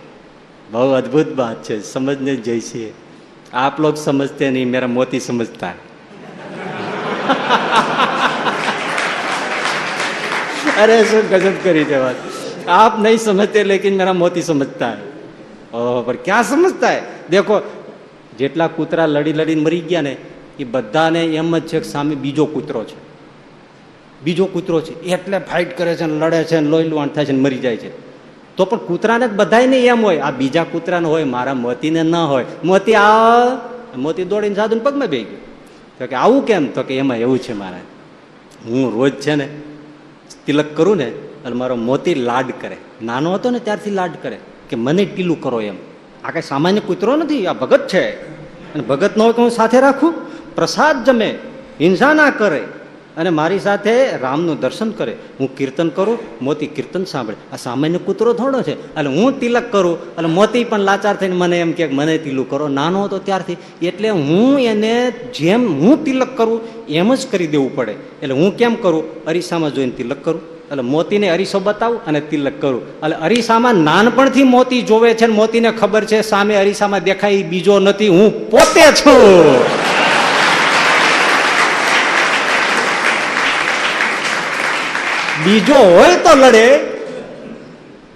બહુ અદભુત વાત છે. સમજને જઈ છીએ. આપ લોગ સમજતે નહીં, મેરા મોતી સમજતા. अरे શું गजब કરી છે વાત आप नहीं समझते लेकिन मेरा मोती समझता है ઓહ પર ક્યાં સમજતા હે દેખો જેટલા કૂતરા લડી લડીને મરી ગયા ને એ બધાને એમ જ છે કે સામે બીજો કૂતરો છે બીજો કૂતરો છે એટલે ફાઇટ કરે છે ને લડે છે ને લોહી લુહાણ થાય છે ને મરી જાય છે તો પણ કૂતરાને બધાને એમ હોય આ બીજા કૂતરાને હોય મારા મોતીને ન હોય મોતી આ મોતી દોડીને સાધુને પગમાં બે ગયો તો કે આવું કેમ તો કે એમાં એવું છે મારા હું રોજ છે ને તિલક કરું ને, અને મારો મોતી લાડ કરે. નાનો હતો ને ત્યારથી લાડ કરે, કે મને ટીલું કરો એમ. આ કઈ સામાન્ય કૂતરો નથી, આ ભગત છે. અને ભગત નો હું સાથે રાખું. પ્રસાદ જમે, હિંસા ના કરે. અને મારી સાથે રામનું દર્શન કરે. હું કીર્તન કરું, મોતી કીર્તન સાંભળે. આ સામાન્ય કૂતરો થોડો છે. એટલે હું તિલક કરું, એટલે મોતી પણ લાચાર થઈને મને એમ કે મને તિલું કરો. નાનો હતો ત્યારથી. એટલે હું એને જેમ હું તિલક કરું, એમ જ કરી દેવું પડે. એટલે હું કેમ કરું? અરીસામાં જોઈને તિલક કરું. એટલે મોતીને અરીસો બતાવું અને તિલક કરું. એટલે અરીસામાં નાનપણથી મોતી જોવે છે મોતીને ખબર છે, સામે અરીસામાં દેખાય બીજો નથી. હું પોતે છું. બીજો હોય તો લડે.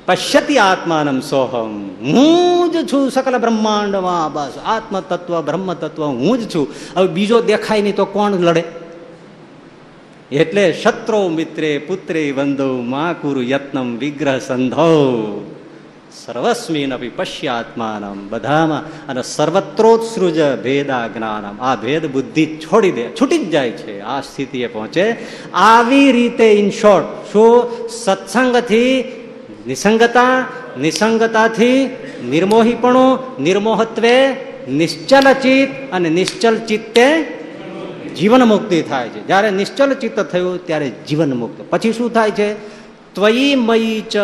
પશ્યતી આત્માનમ સોહમ. હું જ છું સકલ બ્રહ્માંડમાં. બસ આત્મ તત્વ બ્રહ્મ તત્વ હું જ છું. હવે બીજો દેખાય નહીં તો કોણ લડે? એટલે શત્રો મિત્રે પુત્રે વંદો, મા કુરુ યત્નમ વિગ્રહ સંધો. સર્વસ્મીન અપી બધામાં અને સર્વત્રોત્સૃજ ભેદા જ્ઞાનમ આ ભેદ બુદ્ધિ છોડી દે છૂટી જ જાય છે આ સ્થિતિએ પહોંચે આવી રીતે ઇન શોર્ટ શું સત્સંગથી નિસંગતા નિસંગતાથી નિર્મોહીપણું નિર્મોહત્વે નિશ્ચલ ચિત્ત અને નિશ્ચલ ચિત્તે જીવન મુક્તિ થાય છે જ્યારે નિશ્ચલ ચિત્ત થયું ત્યારે જીવન મુક્ત પછી શું થાય છે ત્વયી મયી ચ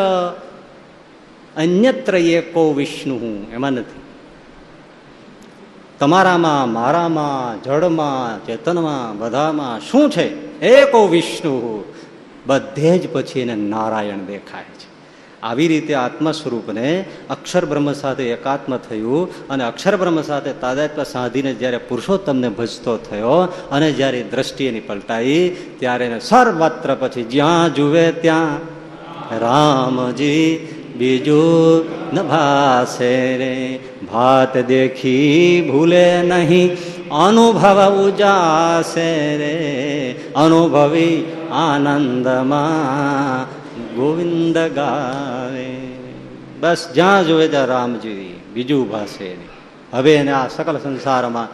અન્યત્ર એકો વિષ્ણુ, એમાં નથી. તમારામાં, મારામાં, જળમાં, ચેતનમાં, બધામાં શું છે? એકો વિષ્ણુ. બધે જ પછી એને નારાયણ દેખાય છે. આવી રીતે આત્મ સ્વરૂપને અક્ષર બ્રહ્મ સાથે એકાત્મ થયું અને અક્ષર બ્રહ્મ સાથે તાદાત્મ સાધીને જ્યારે પુરુષોત્તમને ભજતો થયો અને જ્યારે દ્રષ્ટિ એની પલટાઈ, ત્યારે સર્વત્ર પછી જ્યાં જુએ ત્યાં રામજી બીજું ન રે, ભાત દેખી ભૂલે નહીં, અનુભવ ઉજાશે રે, અનુભવી આનંદમાં ગોવિંદ ગાવે. બસ જ્યાં જોવે ત્યાં રામજી બીજું ભાષે હવે એને આ સકલ સંસારમાં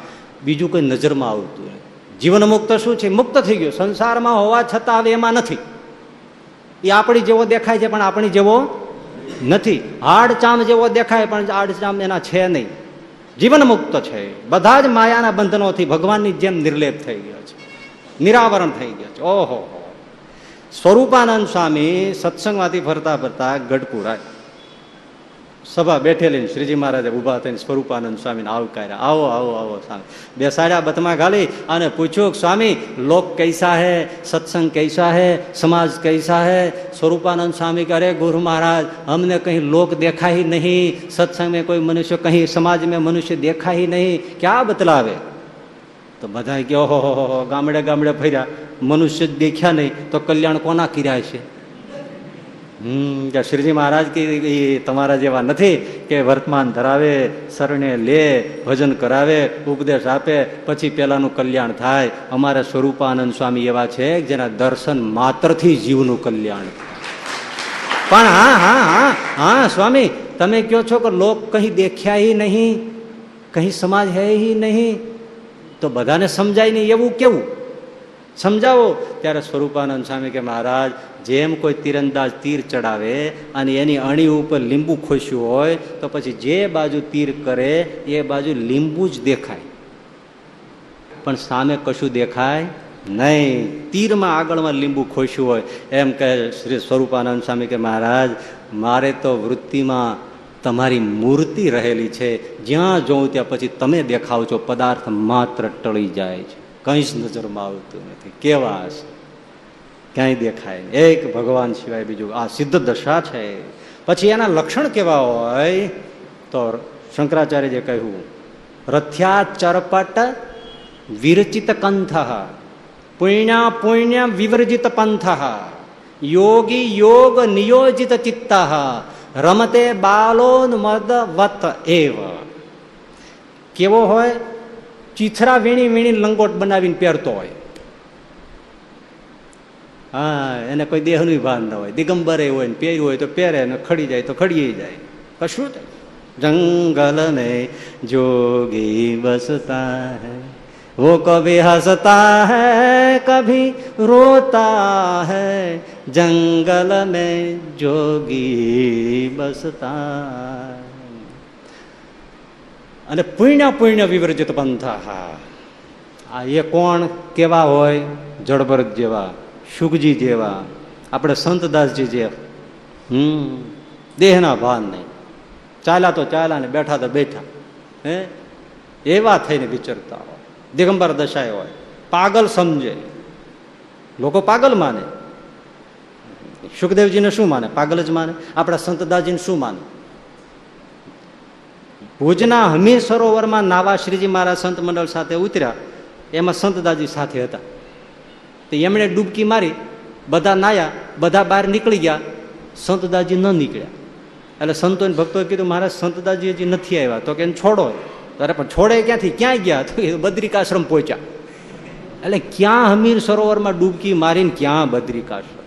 બીજું કોઈ નજરમાં આવતું જીવન મુક્ત શું છે? મુક્ત થઈ ગયો. સંસારમાં હોવા છતાં હવે એમાં નથી. એ આપણી જેવો દેખાય છે, પણ આપણી જેવો નથી. હાડચામ જેવો દેખાય, પણ હાડચામ એના છે નહીં. જીવન મુક્ત છે. બધા જ માયાના બંધનોથી ભગવાનની જેમ નિર્લેપ થઈ ગયો છે. નિરાવરણ થઈ ગયો છે. ઓહો સ્વરૂપાનંદ સ્વામી સત્સંગમાંથી ફરતા ફરતા ગઢપુર સભા બેઠેલી શ્રીજી મહારાજે ઊભા થઈને સ્વરૂપાનંદ સ્વામીને આવકાર્યા આવો આવો આવો સ્વામી. બેસાડ્યા બતમાં ગાલી અને પૂછ્યું, સ્વામી, લોક કૈસા હે? સત્સંગ કૈસા હે? સમાજ કૈસા હે? સ્વરૂપાનંદ સ્વામી કરે ગુરુ મહારાજ, અમને કંઈ લોક દેખાય નહીં. સત્સંગ મેં કોઈ મનુષ્ય કहीं સમાજ મેં મનુષ્ય દેખાય નહીં. ક્યાં બતલાવે? તો બધા કહો હો ગામડે ગામડે ફર્યા. મનુષ્ય દેખ્યા નહીં. તો કલ્યાણ કોના કર્યા છે હમ શ્રીજી મહારાજ કે તમારા જેવા નથી કે વર્તમાન ધરાવે, શરણે લે, ભજન કરાવે, ઉપદેશ આપે, પછી પેલાનું કલ્યાણ થાય. અમારે સ્વરૂપાનંદ સ્વામી એવા છે જેના દર્શન માત્રથી જીવનું કલ્યાણ. પણ હા હા હા હા, સ્વામી, તમે કહો છો કે લોક કहीं દેખ્યા નહીં કहीं સમાજ હી નહીં, તો બધાને સમજાય નહીં એવું કેવું? સમજાવો. ત્યારે સ્વરૂપાનંદ સ્વામી કે મહારાજ જેમ કોઈ તીરંદાજ તીર ચડાવે અને એની અણી ઉપર લીંબુ ખોશ્યું હોય, તો પછી જે બાજુ તીર કરે, એ બાજુ લીંબુ જ દેખાય. પણ સામે કશું દેખાય નહીં. તીરમાં આગળમાં લીંબુ ખોશ્યું હોય. એમ કહે શ્રી સ્વરૂપાનંદ સ્વામી કે મહારાજ, મારે તો વૃત્તિમાં તમારી મૂર્તિ રહેલી છે. જ્યાં જોઉં ત્યાં પછી તમે દેખાવ છો. પદાર્થ માત્ર ટળી જાય છે. કંઈ જ નજરમાં આવતું નથી. કેવા હશે ક્યાંય દેખાય એક ભગવાન સિવાય બીજું આ સિદ્ધ દશા છે. પછી એના લક્ષણ કેવા હોય તો શંકરાચાર્યએ કહ્યું રથ્યા ચરપટ વિરચિત કંથ પુણ્ય પુણ્ય વિવર્જિત પંથ યોગી યોગ નિયોજિત ચિત્ત રમતે બાલોન્મદ વત એવ. કેવો હોય? ચીથરા વીણી વીણી લંગોટ બનાવીને પહેરતો હોય. હા એને કોઈ દેહનું ભાન ન હોય દિગંબરે હોય ને પહેર્યું હોય તો પહેરે ને ખડી જાય તો ખડી જાય કશું જંગલ ને જોગી બસતા હૈ वो कभी हंसता है कभी रोता है જંગલ મેં જોગી બસતા અને પુણ્ય પુણ્ય વિવર્જિત પંથા હા આ એ કોણ કેવા હોય જળભરત જેવા શુકજી જેવા, આપણે સંતદાસજી જે, હમ, દેહના ભાન નહીં. ચાલ્યા તો ચાલ્યા ને બેઠા તો બેઠા, હે? એવા થઈને વિચરતા હોય. દિગંબર દશાએ હોય. પાગલ સમજે. લોકો પાગલ માને. સુખદેવજીને શું માને? પાગલ જ માને. આપણા સંતદાસજીને શું માને? ભુજના હમી સરોવરમાં નાવા શ્રીજી મહારાજ સંત મંડળ સાથે ઉતર્યા. એમાં સંતદાસજી સાથે હતા. તો એમણે ડૂબકી મારી, બધા નાયા, બધા બહાર નીકળી ગયા સંતદાજી ન નીકળ્યા. એટલે સંતોને ભક્તોએ કીધું, મહારાજ સંતદાજી હજી નથી આવ્યા. તો કે છોડો અરે પણ છોડે ક્યાંથી? ક્યાં ગયા? તો એ બદ્રિકાશ્રમ પહોંચ્યા. એટલે ક્યાં હમીર સરોવરમાં ડૂબકી મારીને ક્યાં બદ્રિકાશ્રમ?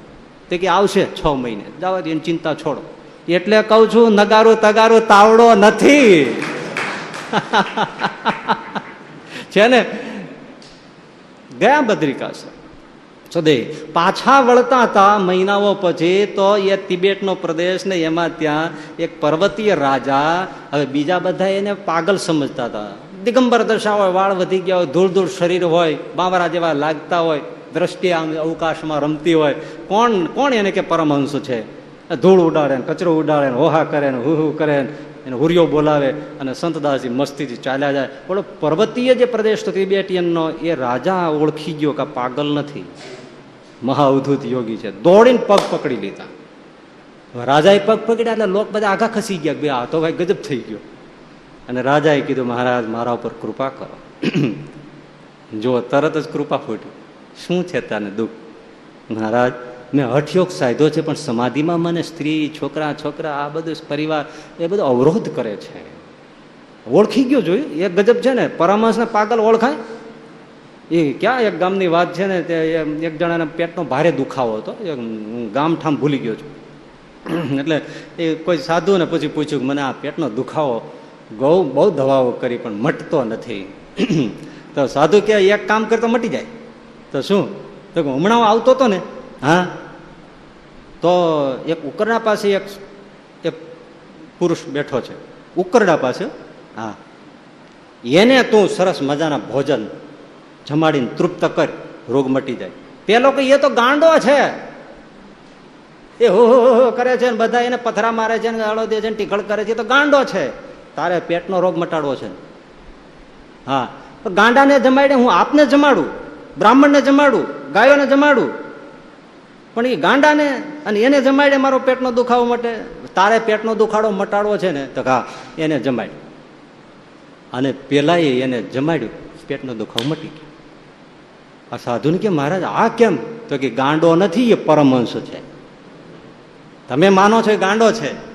તે કે, આવશે છ મહિને. જવા એની ચિંતા છોડો. એટલે કહું છું, નગારો, તગારો, તાવડો નથી. છે ને? ગયા બદ્રિકાશ્રમ. સદે પાછા વળતા હતા મહિનાઓ પછી તો એ તિબેટનો પ્રદેશ ને એમાં ત્યાં એક પર્વતીય રાજા, હવે બીજા બધા એને પાગલ સમજતા હતા. દિગંબર દશા હોય વાળ વધી ગયા હોય, ધૂળ ધૂળ શરીર હોય, બાવરા જેવા લાગતા હોય, દ્રષ્ટિ આમ અવકાશમાં રમતી હોય. કોણ કોણ એને કે પરમહંસ છે? ધૂળ ઉડાડે કચરો ઉડાડે ને, હોહા કરે ને, હુ હુ કરે ને, એને હુરિયો બોલાવે અને સંતદાસજી મસ્તીથી ચાલ્યા જાય. બોલો, પર્વતીય જે પ્રદેશ તો તિબેટિયનનો, એ રાજા ઓળખી ગયો કે પાગલ નથી. મહા યોગી છે. દોડીને પગ પકડી લીધા રાજાએ પગ પકડ્યા એટલે લોક બધા આઘા ખસી ગયા બે, આ તો ભાઈ ગજબ થઈ ગયો. અને રાજાએ કીધું, મહારાજ, મારા ઉપર કૃપા કરો. જો તરત જ કૃપા ફૂટી. શું છે તને દુઃખ? મહારાજ, મેં હઠયોગ સાધ્યો છે, પણ સમાધિમાં મને સ્ત્રી, છોકરા છોકરા, આ બધું પરિવાર, એ બધો અવરોધ કરે છે. ઓળખી ગયો જોયું? એ ગજબ છે ને? પરામર્શને પાગલ ઓળખાય? એ ક્યાં એક ગામની વાત છે ને તે એક જણાને પેટનો ભારે દુખાવો હતો. ગામ ઠામ ભૂલી ગયો છું. એટલે એ કોઈ સાધુને પછી પૂછ્યું કે મને આ પેટનો દુખાવો ગૌ બહુ દવાઓ કરી પણ મટતો નથી. તો સાધુ કે એક કામ કરતો મટી જાય. તો શું? તો હમણાં આવતો હતો ને, હા, તો એક ઉકરડા પાસે એક એક પુરુષ બેઠો છે. ઉકરડા પાસે, હા. એને તું સરસ મજાના ભોજન જમાડીને તૃપ્ત કર, રોગ મટી જાય. પેલો કે, એ તો ગાંડો છે. એ હો હો કરે છે ને બધા એને પથરા મારે છે ને અળો દે છે ને ટીકળ કરે છે. તો ગાંડો છે. તારે પેટનો રોગ મટાડવો છે. હા ગાંડાને જમાડે હું આપને જમાડું, બ્રાહ્મણને જમાડું, ગાયોને જમાડું. પણ એ ગાંડાને અને એને જમાડે મારો પેટનો દુખાવો મટે. તારે પેટનો દુખાડો મટાડવો છે ને, તો હા, એને જમાડ અને પેલા એને જમાડ્યું, પેટનો દુખાવો મટી ગયો. આ સાધુને કે, મહારાજ, આ કેમ? તો કે, ગાંડો નથી, એ પરમહંસ છે. તમે માનો છો એ ગાંડો છે?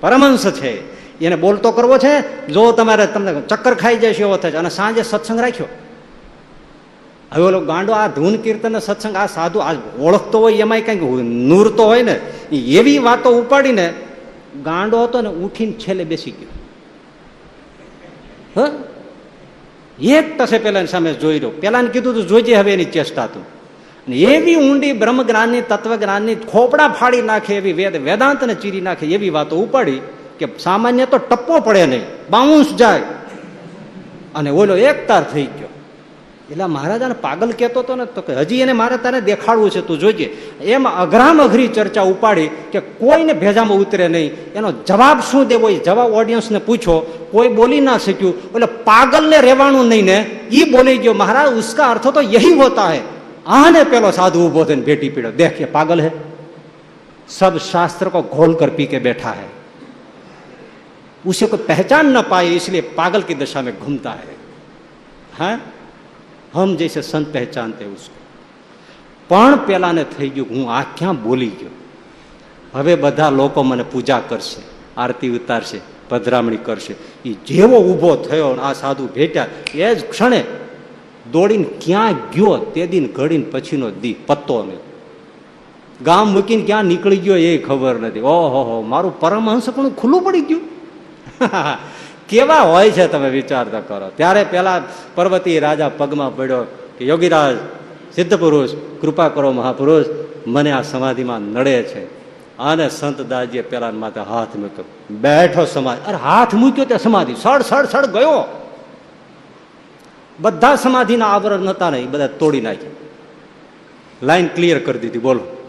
પરમહંસ છે. એને બોલતો કરવો છે? જો તમારે તમને ચક્કર ખાઈ જશે એવો થશે અને સાંજે સત્સંગ રાખ્યો. હવે ઓલો ગાંડો આ ધૂન કીર્તન સત્સંગ, આ સાધુ આ ઓળખતો હોય, એમાંય કંઈક નૂરતો હોય ને એવી વાતો ઉપાડીને ગાંડો હતો ને, ઉઠીને છેલ્લે બેસી ગયો. હ? એક ટસે પેલા સામે જોઈ રહ્યો. પેલા કીધું તું જોઈજે હવે એની ચેષ્ટા તું. એવી ઊંડી બ્રહ્મ જ્ઞાનની તત્વ જ્ઞાનની ખોપડા ફાડી નાખે એવી વેદ, વેદાંતને ચીરી નાખે એવી વાતો ઉપાડી કે સામાન્ય તો ટપ્પો પડે નહીં, બાઉન્સ જાય. અને ઓલો એકતાર થઈ ગયો. એટલે મહારાજાને પાગલ કહેતો હતો ને તો કે હજી એને મારે તારે દેખાડવું છે તું જોજે એમ અઘરામ અઘરી ચર્ચા ઉપાડી કે કોઈને ભેજામાં ઉતરે નહીં એનો જવાબ શું દેવો એ જવાબ ઓડિયન્સને પૂછો કોઈ બોલી ના શક્યું એટલે પાગલને રહેવાનું નહીં ને એ બોલી ગયો મહારાજ ઉસકા અર્થ તો યહી હોતા હૈ આને પેલો સાધુ ઉભો થઈને ભેટી પીડ્યો દેખ ये पागल है सब शास्त्र को घोल कर पी के बैठा है उसे कोई पहचान न पाए इसलिए पागल की दशा में घूमता है હા હમ જૈસે સંત પહેચાનતે ઉસકો પણ પેલાને થઈ ગયું હું આ ક્યાં બોલી ગયો હવે બધા લોકો મને પૂજા કરશે આરતી ઉતારશે ભદ્રામણી કરશે એ જેવો ઊભો થયો આ સાધુ ભેટ્યા એ જ ક્ષણે દોડીને ક્યાં ગયો, તે દિન ઘડીને પછીનો દી, પત્તો નહીં ગામ મૂકીને ક્યાં નીકળી ગયો એ ખબર નથી. ઓહો, મારું પરમહંસ પણ ખુલ્લું પડી ગયું. કેવા હોય છે તમે વિચારતા કરો. ત્યારે પેલા પર્વતી રાજા પગમાં પડ્યો કે, યોગીરાજ, સિદ્ધ પુરુષ, કૃપા કરો મહાપુરુષ, મને આ સમાધિમાં નડે છે. અને સંત દાસજીએ પેલા માથે હાથ મૂક્યો. બેઠો સમાધિ અરે હાથ મૂક્યો તે સમાધિ. સડ સડ સડ ગયો. બધા સમાધિના આવરણ નતા નહીં બધા તોડી નાખ્યા. લાઈન ક્લિયર કરી દીધી. બોલો.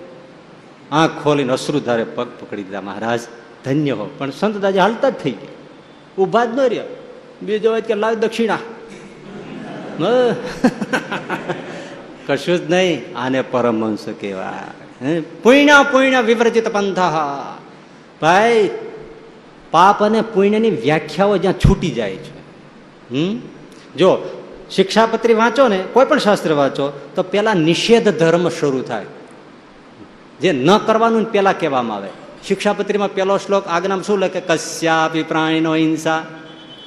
આંખ ખોલીને અશ્રુધારે પગ પકડી દીધા. મહારાજ, ધન્ય હો. પણ સંત દાજી હાલતા જ થઈ ગયા. ઊભા જ ન રહ્યો. બીજો હોય કે લાવ દક્ષિણા. કશું જ નહીં. આને પરમહંસ કહેવાય. પુણ્ય પુણ્ય વિવર્જિત પંથા. ભાઈ, પાપ અને પુણ્યની વ્યાખ્યાઓ જ્યાં છૂટી જાય છે. હમ? જો, શિક્ષાપત્રી વાંચો ને, કોઈ પણ શાસ્ત્ર વાંચો, તો પેલા નિષેધ ધર્મ શરૂ થાય. જે ન કરવાનું પેલા કહેવામાં આવે. શિક્ષાપત્રીમાં પહેલો શ્લોક આજ્ઞામાં શું લખે? કશ્યાપી પ્રાણીનો હિંસા.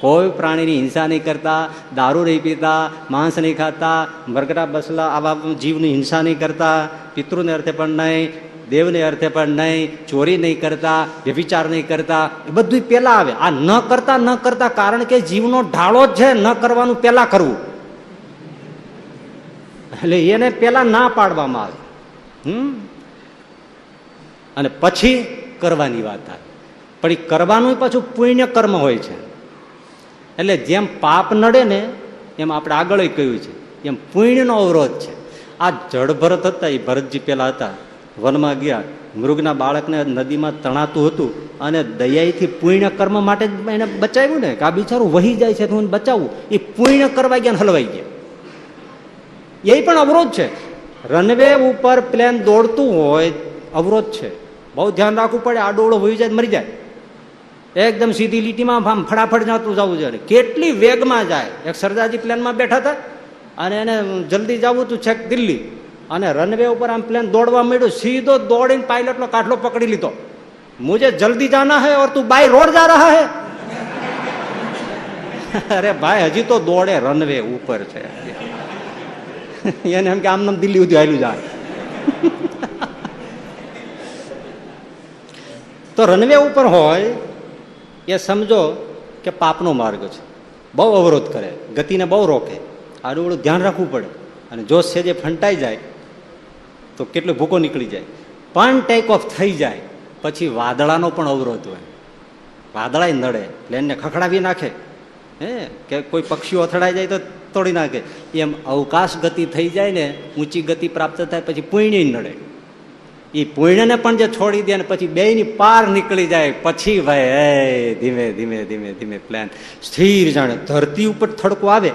કોઈ પ્રાણીની હિંસા નહીં કરતા, દારૂ નહીં પીતા, માંસ નહીં ખાતા મરગરા બસલા આવા જીવની હિંસા નહીં કરતા, પિતૃને અર્થે પણ નહીં, દેવને અર્થે પણ નહીં, ચોરી નહીં કરતા વ્યભિચાર નહીં કરતા, એ બધું પહેલાં આવે. આ ન કરતા ન કરતા કારણ કે જીવનો ઢાળો જ છે, ન કરવાનું પહેલાં કરવું. એટલે એને પહેલાં ના પાડવામાં આવે. હમ? અને પછી કરવાની વાત આવે પણ એ કરવાનું પાછું પુણ્ય કર્મ હોય છે. એટલે જેમ પાપ નડે ને, એમ આપણે આગળ કહ્યું છે. એમ પુણ્યનો અવરોધ છે. આ જળભરત હતા એ ભરતજી પેલા હતા, વનમાં ગયા. મૃગના બાળકને નદીમાં તણાતું હતું અને દયાથી પુણ્ય કર્મ માટે એને બચાવ્યું ને, કે આ બિચારું વહી જાય છે તો હું બચાવું. એ પુણ્ય કરવા ગયા હલવાઈ ગયા. એ પણ અવરોધ છે. રનવે ઉપર પ્લેન દોડતું હોય, અવરોધ છે. બહુ ધ્યાન રાખવું પડે આડોળો હોઈ જાય મરી જાય. એકદમ સીધી લીટીમાં આમ ફટાફટ જતું જવું જોઈએ કેટલી વેગમાં જાય. એક સરદારજી પ્લેનમાં બેઠા હતા અને એને જલ્દી જવું હતું છેક દિલ્હી. અને રનવે ઉપર આમ પ્લેન દોડવા માંડ્યું. સીધો દોડીને પાયલટનો કાટલો પકડી લીધો. મુજે જલ્દી જાના હે ઓર તું બાય રોડ જા રહા હે? અરે ભાઈ, હજી તો દોડે રનવે ઉપર છે. એને એમ કે આમ દિલ્હી સુધી આવેલું જાય. તો રનવે ઉપર હોય, એ સમજો કે પાપનો માર્ગ છે. બહુ અવરોધ કરે, ગતિને બહુ રોકે. આડું ધ્યાન રાખવું પડે. અને જો સેજે ફંટાઈ જાય, તો કેટલો ભૂકો નીકળી જાય. પણ ટેક ઓફ થઈ જાય, પછી વાદળાનો પણ અવરોધ હોય. વાદળાય નડે, પ્લેનને ખખડાવી નાખે. હે, કે કોઈ પક્ષીઓ અથડાઈ જાય તો તોડી નાખે. એમ અવકાશ ગતિ થઈ જાય ને, ઊંચી ગતિ પ્રાપ્ત થાય, પછી પુણ્ય નડે. એ પુણ્યને પણ જે છોડી દે ને પછી બે ની પાર નીકળી જાય, પછી ભાઈ ધીમે ધીમે ધીમે ધીમે પ્લાન સ્થિર જાણે, ધરતી ઉપર થડકો આવે,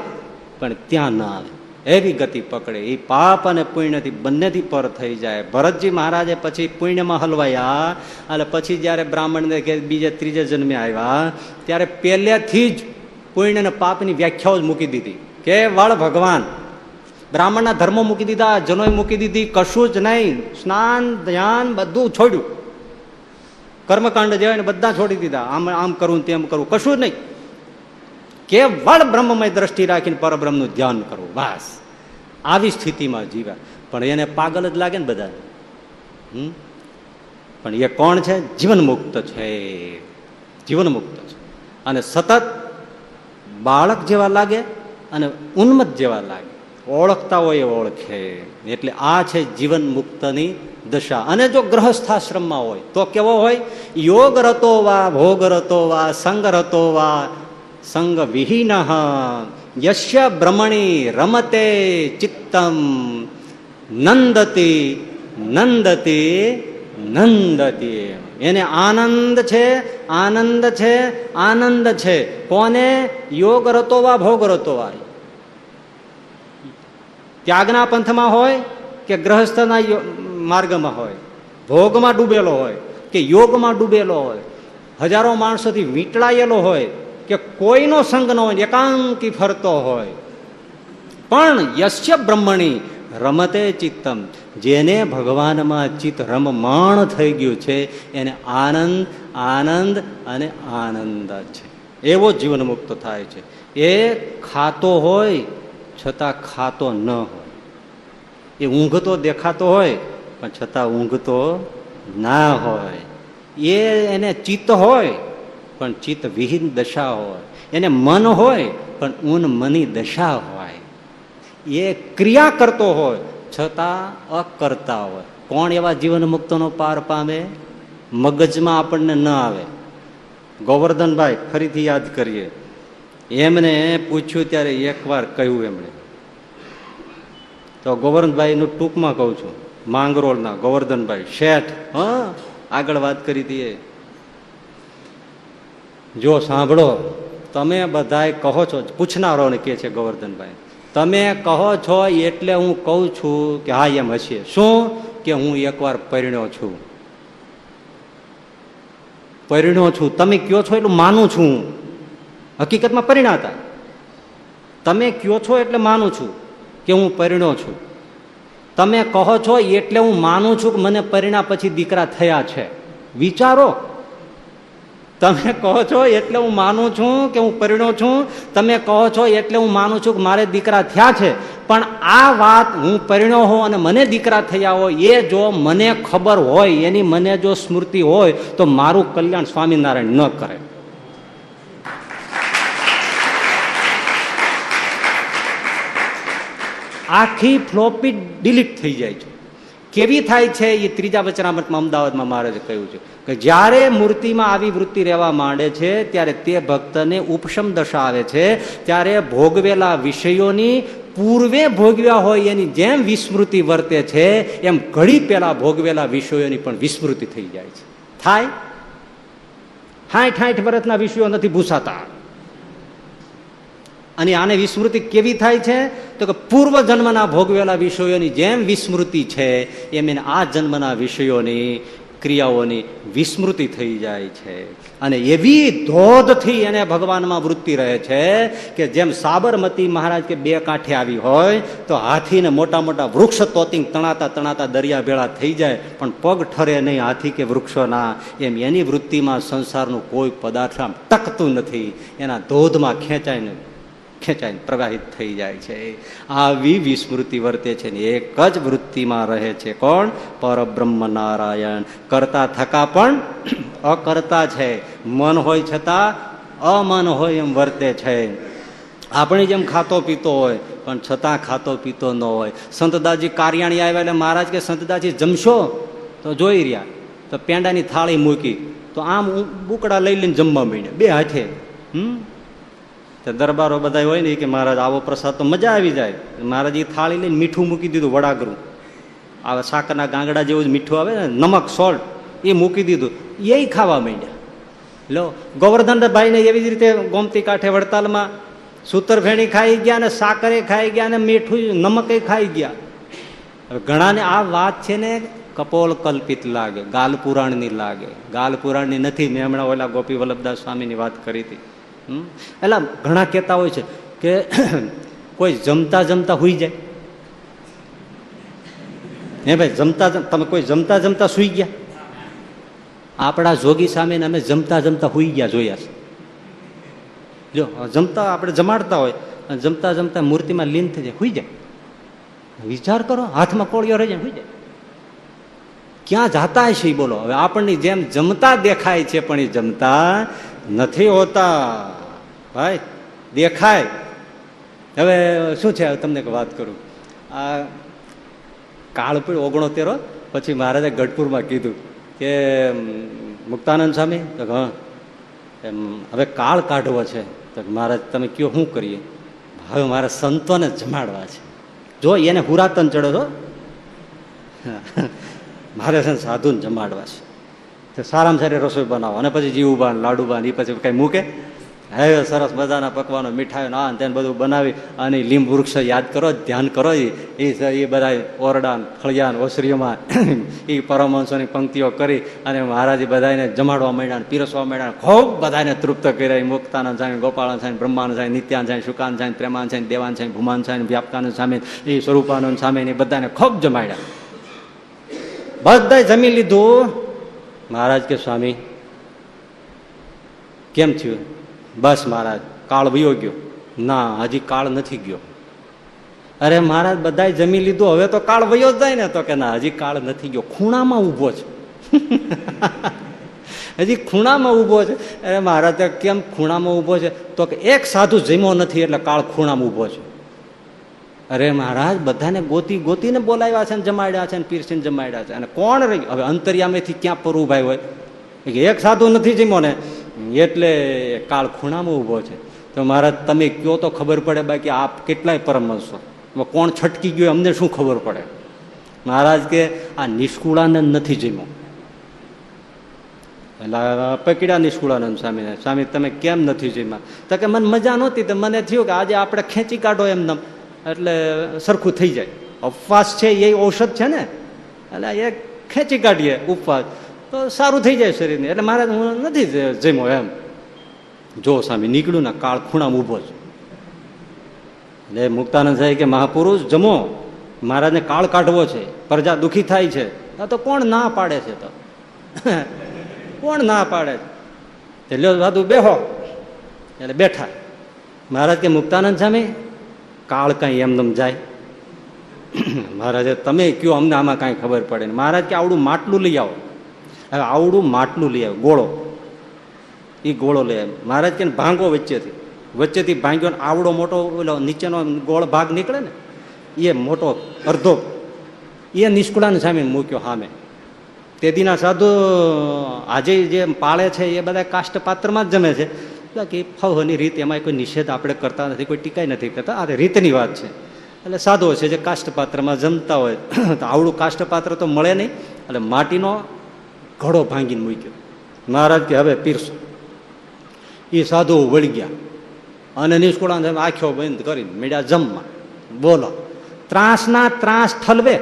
પણ ત્યાં ના આવે. એવી ગતિ પકડે. એ પાપ અને પુણ્યથી બંનેથી પર થઈ જાય. ભરતજી મહારાજે પછી પુણ્યમાં હલવાયા, અને પછી જ્યારે બ્રાહ્મણને કે બીજે, ત્રીજે જન્મે આવ્યા, ત્યારે પહેલેથી જ પુણ્ય અને પાપની વ્યાખ્યાઓ જ મૂકી દીધી. કે વળ ભગવાન બ્રાહ્મણના ધર્મો મૂકી દીધા જનોએ મૂકી દીધી, કશું જ નહીં. સ્નાન, ધ્યાન, બધું છોડ્યું. કર્મકાંડ જે હોય ને બધા છોડી દીધા. આમ આમ કરવું તેમ કરવું કશું જ નહીં. કેવળ બ્રહ્મમય દ્રષ્ટિ રાખીને પરબ્રહ્મનું ધ્યાન કરવું બસ. આવી સ્થિતિમાં જીવ્યા પણ એને પાગલ જ લાગે ને બધા હમ? પણ એ કોણ છે? જીવન મુક્ત છે. જીવન મુક્ત છે. અને સતત બાળક જેવા લાગે અને ઉન્મત જેવા લાગે. ઓળખતા હોય ઓળખે. એટલે આ છે જીવન મુક્તની દશા. અને જો ગ્રહસ્થાશ્રમમાં હોય, તો કેવો હોય? યોગ રતો વા, ભોગ રતો વા, સંગ રતો વા, સંગ વિહીન, યશ્ય ભ્રમણી રમતે ચિત્તમ, નંદતી નંદતી નંદતી. એને આનંદ છે આનંદ છે આનંદ છે. કોને? યોગ રતો વા, ભોગ રતો વા. ત્યાગના પંથમાં હોય કે ગ્રહસ્થના માર્ગમાં હોય, ભોગમાં ડૂબેલો હોય કે યોગમાં ડૂબેલો હોય, હજારો માણસોથી વીંટળાયેલો હોય કે કોઈનો સંગ ન હોય, એકાંકી ફરતો હોય. પણ યશ્ય બ્રહ્મણી રમતે ચિત્તમ, જેને ભગવાનમાં ચિત્ત રમમાણ થઈ ગયું છે, એને આનંદ આનંદ અને આનંદ છે. એવો જીવન મુક્ત થાય છે. એ ખાતો હોય છતાં ખાતો ન હોય. એ ઊંઘ તો દેખાતો હોય, પણ છતાં ઊંઘતો ના હોય. એ એને ચિત્ત હોય, પણ ચિત્ત વિહીન દશા હોય. એને મન હોય, પણ ઊન મની દશા હોય. એ ક્રિયા કરતો હોય, છતાં અકર્તા હોય. કોણ એવા જીવન મુક્તનો પાર પામે? મગજમાં આપણને ન આવે. ગોવર્ધનભાઈ, ફરીથી યાદ કરીએ. એમને પૂછ્યું ત્યારે એકવાર કહ્યું એમણે. તો ગોવર્ધનભાઈનું ટૂંકમાં કહું છું, માંગરોળના ગોવર્ધનભાઈ શેઠ, હા, આગળ વાત કરી દઈએ જો સાંભળો, તમે બધાય કહો છો, પૂછનારોને કે છે ગોવર્ધનભાઈ, તમે કહો છો એટલે હું કહું છું કે હા, એમ હશે. શું? કે હું એકવાર પરિણ્યો છું. પરિણ્યો છું. તમે કયો છો એટલું માનું છું. હકીકતમાં પરિણાતા તમે કયો છો એટલે માનું છું કે હું પરિણ્યો છું. તમે કહો છો એટલે હું માનું છું કે મને પરિણા પછી દીકરા થયા છે. વિચારો. તમે કહો છો એટલે હું માનું છું કે હું પરિણ્યો છું. તમે કહો છો એટલે હું માનું છું કે મારે દીકરા થયા છે. પણ આ વાત હું પરિણ્યો હોઉં અને મને દીકરા થયા હોય, એ જો મને ખબર હોય, એની મને જો સ્મૃતિ હોય, તો મારું કલ્યાણ સ્વામિનારાયણ ન કરે. આખી ફ્લોપી ડિલીટ થઈ જાય છે. કેવી થાય છે? એ ત્રીજા વચનામતમાં અમદાવાદમાં મહારાજે કહ્યું છે કે જ્યારે મૂર્તિમાં આવી વૃત્તિ રહેવા માંડે છે, ત્યારે તે ભક્તને ઉપશમ દશા આવે છે. ત્યારે ભોગવેલા વિષયોની પૂર્વે ભોગવ્યા હોય એની જેમ વિસ્મૃતિ વર્તે છે, એમ ઘડી પેલા ભોગવેલા વિષયોની પણ વિસ્મૃતિ થઈ જાય છે. થાય? હાઠ હાઠ વર્ષના વિષયો નથી ભૂસાતા. અને આને વિસ્મૃતિ કેવી થાય છે? તો કે પૂર્વ જન્મના ભોગવેલા વિષયોની જેમ વિસ્મૃતિ છે, એમ એને આ જન્મના વિષયોની ક્રિયાઓની વિસ્મૃતિ થઈ જાય છે. અને એવી ધોધથી એને ભગવાનમાં વૃત્તિ રહે છે કે જેમ સાબરમતી મહારાજ કે બે કાંઠે આવી હોય, તો હાથીને મોટા મોટા વૃક્ષ તોતિંગ તણાતા તણાતા દરિયા ભેળા થઈ જાય, પણ પગ ઠરે નહીં હાથી કે વૃક્ષોના, એમ એની વૃત્તિમાં સંસારનું કોઈ પદાર્થ ટકતું નથી. એના ધોધમાં ખેંચાય નહીં ખેંચાઈને પ્રવાહિત થઈ જાય છે. આવી વિસ્મૃતિ વર્તે છે ને એક જ વૃત્તિમાં રહે છે. કોણ? પરબ્રહ્મ નારાયણ કરતા થકા પણ અકર્તા છે. મન હોય છતાં અમન હોય એમ વર્તે છે. આપણે જેમ ખાતો પીતો હોય, પણ છતાં ખાતો પીતો ન હોય. સંતદાસજી કારિયાણી આવ્યા એટલે મહારાજ કે સંતદાસજી જમશો? તો જોઈ રહ્યા. તો પેંડાની થાળી મૂકી. તો આમ બુકડા લઈ લઈને જમવા માંડ્યા. બે હાથે. હમ? તો દરબારો બધા હોય ને કે મહારાજ, આવો પ્રસાદ તો મજા આવી જાય. મહારાજ એ થાળી લઈને મીઠું મૂકી દીધું વડાગરું. આ સાકરના ગાંગડા જેવું જ મીઠું આવે ને, નમક, સોલ્ટ, એ મૂકી દીધું. એ ખાવા માંડ્યા. લો, ગોવર્ધનભાઈને એવી જ રીતે ગોમતી કાંઠે વડતાલમાં સૂતરફેણી ખાઈ ગયા ને, સાકરે ખાઈ ગયા ને, મીઠું, નમકે ખાઈ ગયા. ઘણાને આ વાત છે ને, કપોલ કલ્પિત લાગે, ગાલ પુરાણની લાગે. ગાલ પુરાણની નથી, મેં હમણાં ઓલા ગોપી વલ્લભદાસ સ્વામીની વાત કરી હતી. એટલે ઘણા કહેતા હોય છે કે કોઈ જમતા જમતા સુઈ જાય. હે ભાઈ, જમતા તમે કોઈ જમતા જમતા સુઈ ગયા? આપણા જોગી સામે અમે જમતા જમતા સુઈ ગયા જોયા છે. જો, જમતા આપણે જમાડતા હોય જમતા જમતા મૂર્તિમાં લીન થઈ જાય, હુઈ જાય. વિચાર કરો, હાથમાં કોળિયો રહી જાય, હુઈ જાય. ક્યાં જાતા છે એ બોલો. હવે આપણને જેમ જમતા દેખાય છે પણ એ જમતા નથી હોતા. ભાઈ, દેખાય. હવે શું છે, તમને વાત કરું. આ કાળ પણ ઓગણોતેરો, પછી મહારાજે ગઢપુરમાં કીધું કે મુક્તાનંદ સ્વામી, તો હા, એમ, હવે કાળ કાઢવો છે. તો મહારાજ, તમે કયો શું કરીએ? હવે મારે સંતોને જમાડવા છે. જો, એને હુરાતન ચડો છો? મારે છે સાધુને જમાડવા છે. તો સારામાં સારી રસોઈ બનાવો. અને પછી જીવબાન લાડુબાન એ પછી કઈ મૂકે? હવે સરસ મજાના પકવાનો મીઠાઈઓ ના તેને બધું બનાવી. અને લીંબ વૃક્ષ યાદ કરો, ધ્યાન કરો એ એ બધા ઓરડાન ફળિયાન ઓસરીઓમાં એ પરમહંસોની પંક્તિઓ કરી અને મહારાજી બધાને જમાડવા માંડ્યા પીરસવા માંડ્યા ખૂબ બધાને તૃપ્ત કર્યા. મુક્તાનંદ સાહેબ ગોપાળન સાહેબ બ્રહ્માનંદ સાહેબ નિત્યાન સાહેબ શુકાન સાહેબ પ્રેમાન સાહેબ દેવાન સાહેબ ભૂમાન સાહેબ વ્યાપકાનંદ સામે એ સ્વરૂપાનંદ સામે એ બધાને ખૂબ જમાડ્યા. બધાએ જમી લીધું. મહારાજ કે, સ્વામી, કેમ થયું? બસ મહારાજ, કાળ વયો ગયો. ના, હજી કાળ નથી ગયો. અરે મહારાજ બધા જમી લીધું, હવે તો કાળ વયો જ જાય ને. તો કે, ના, હજી કાળ નથી ગયો. ખૂણામાં ઊભો છે. હજી ખૂણામાં ઊભો છે. અરે મહારાજ કેમ ખૂણામાં ઊભો છે? તો કે, એક સાધુ જમ્યો નથી, એટલે કાળ ખૂણામાં ઊભો છે. અરે મહારાજ, બધાને ગોતી ગોતીને બોલાવ્યા છે ને જમાડ્યા છે ને પીરસીને જમાડ્યા છે. અને કોણ રહી હવે અંતરિયામેથી ક્યાં પર ઉભાઈ હોય? એક સાધુ નથી જીમો ને? એટલે કાળ ખૂણામાં ઊભો છે. તો મહારાજ, તમે કયો તો ખબર પડે બાકી આપ કેટલાય પરમશો કોણ છટકી ગયો અમને શું ખબર પડે? મહારાજ કે આ નિષ્કુળાનંદ નથી જીમો પકડ્યા નિષ્કુળાનંદ સ્વામી સ્વામી, તમે કેમ નથી જીમા તો કે મને મજા નહોતી, તો મને થયું કે આજે આપણે ખેંચી કાઢો એમને એટલે સરખું થઈ જાય. ઉપવાસ છે એ ઔષધ છે ને, એટલે એ ખેંચી કાઢીએ ઉપવાસ. તો સારું થઈ જાય શરીરને. એટલે મારે હું નથી જમ્યો એમ. જો સ્વામી, નીકળ્યું ને, કાળ ખૂણામાં ઊભો છું. એટલે મુક્તાનંદ સાહેબ કે, મહાપુરુષ, જમો. મહારાજને કાળ કાઢવો છે. પ્રજા દુઃખી થાય છે. તો કોણ ના પાડે છે તો? કોણ ના પાડે છે? લ્યો સાધુ બેહો. એટલે બેઠા. મહારાજ કે, મુક્તાનંદ સ્વામી કાળ કાંઈ એમનેમ જાય. મહારાજે, તમે કયો, અમને આમાં કાંઈ ખબર પડે ને. મહારાજ કે, આવડું માટલું લઈ આવો. હવે આવડું માટલું લઈ આવો, ગોળો. એ ગોળો લઈ આવે મહારાજ કે ભાંગો વચ્ચેથી. વચ્ચેથી ભાંગ્યો ને, આવડો મોટો, ઓલો નીચેનો ગોળ ભાગ નીકળે ને, એ મોટો અડધો. એ નિષ્કુળાને સામે મૂક્યો સામે તેદીના સાધુ આજે જે પાળે છે, એ બધા કાષ્ટ પાત્રમાં જ જમે છે. બાકી ફવની રીત એમાં કોઈ નિષેધ આપણે કરતા નથી, કોઈ ટીકાઈ નથી કરતા. આ રીતની વાત છે. એટલે સાધો છે જે કાષ્ટપાત્રમાં જમતા હોય, તો આવડું કાષ્ટપાત્ર તો મળે નહીં, એટલે માટીનો ઘડો ભાંગીને મૂક્યો. મહારાજ કે, હવે પીરસો. એ સાધુ વળી ગયા. અને નિષ્કુળાને આંખો બંધ કરીને મીડિયા જમવા. બોલો, ત્રાસના ત્રાસ ઠલવે.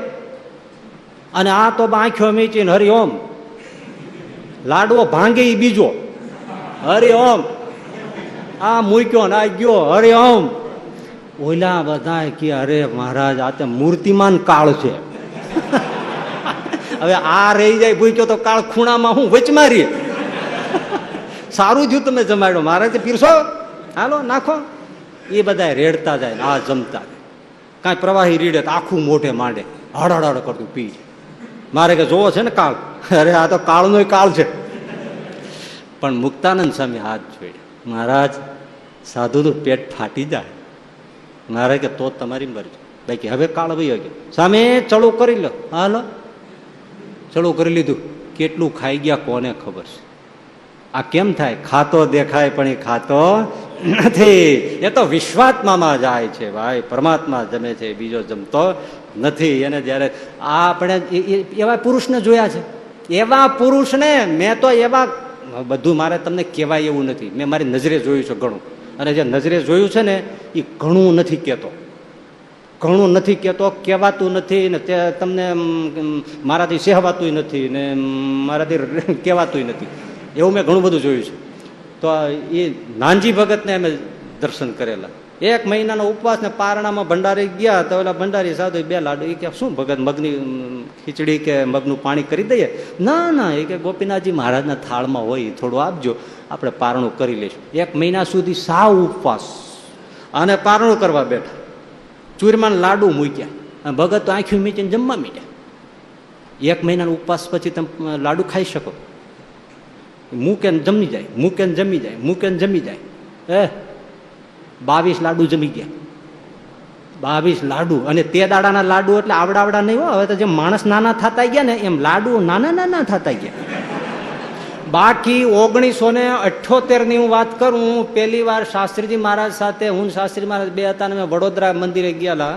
અને આ તો આંખો મીચીને હરિઓમ. લાડવો ભાંગે એ બીજો. હરિઓમ. આ મૂક્યો ને આ ગયો હરિઓમ ઓલા બધા કે, અરે મહારાજ, આ તો મૂર્તિમાન કાળ છે. હવે આ રહી જાય ભૂક્યો તો કાળ ખૂણામાં હું વચમાં રહીએ. સારું થયું તમે જમાડ્યો. મહારાજ પીરસો. હાલો, નાખો. એ બધા રેડતા જાય આ જમતા કાંઈ પ્રવાહી રીડે આખું મોઢે માંડે. હડાડ કરતું પી મારે કે, જોવો છે ને કાળ? અરે, આ તો કાળનો કાળ છે. પણ મુક્તાનંદ સ્વામી હાથ જોડે. મહારાજ, સાધુનું પેટ ફાટી જાય. મહારાજ કે, તો તમારી મરજી. બાકી હવે કાળ વયો ગયો. સામે ચડું કરી લો. હાલો. ચડું કરી લીધું. કેટલું ખાઈ ગયા કોને ખબર છે? આ કેમ થાય? ખાતો દેખાય, પણ એ ખાતો નથી. એ તો વિશ્વાત્મામાં જાય છે ભાઈ. પરમાત્મા જમે છે, બીજો જમતો નથી. એને જ્યારે આ આપણે એવા પુરુષને જોયા છે. એવા પુરુષને મેં તો એવા બધું મારે તમને કહેવાય એવું નથી. મેં મારી નજરે જોયું છે ઘણું. અને જે નજરે જોયું છે ને એ ઘણું નથી કહેતો. ઘણું નથી કહેતો, કહેવાતું નથી ને તે તમને મારાથી સહેવાતું નથી ને મારાથી કહેવાતું નથી. એવું મેં ઘણું બધું જોયું છે. તો એ નાનજી ભગતને અમે દર્શન કરેલા. એક મહિનાનો ઉપવાસ ને પારણામાં ભંડારી ગયા તો ઓલા ભંડારી સાધુ બે લાડુ એ કે, શું ભગત, મગની ખીચડી કે મગનું પાણી કરી દઈએ? ના ના એ કે, ગોપીનાથજી મહારાજના થાળમાં હોય થોડું આપજો, આપણે પારણું કરી લઈશું. એક મહિના સુધી સાવ ઉપવાસ. અને પારણું કરવા બેઠા. ચૂરમાન લાડુ મૂક્યા. અને ભગત તો આંખી મીચીને જમવા મીટ્યા એક મહિનાનો ઉપવાસ પછી તમે લાડુ ખાઈ શકો. મૂકે જમી જાય મૂકે જમી જાય મૂકે જમી જાય. એ બાવીસ લાડુ જમી ગયા. બાવીસ લાડુ. અને તે દાડાના લાડુ એટલે આવડાવડા નહીં હોય હવે તો જે માણસ નાના થતા ગયા ને, એમ લાડુ નાના નાના થતા ગયા. બાકી ઓગણીસો ને અઠ્યોતેરની હું વાત કરું, પહેલી વાર શાસ્ત્રીજી મહારાજ સાથે, હું શાસ્ત્રી મહારાજ બે હતા મેં વડોદરા મંદિરે ગયેલા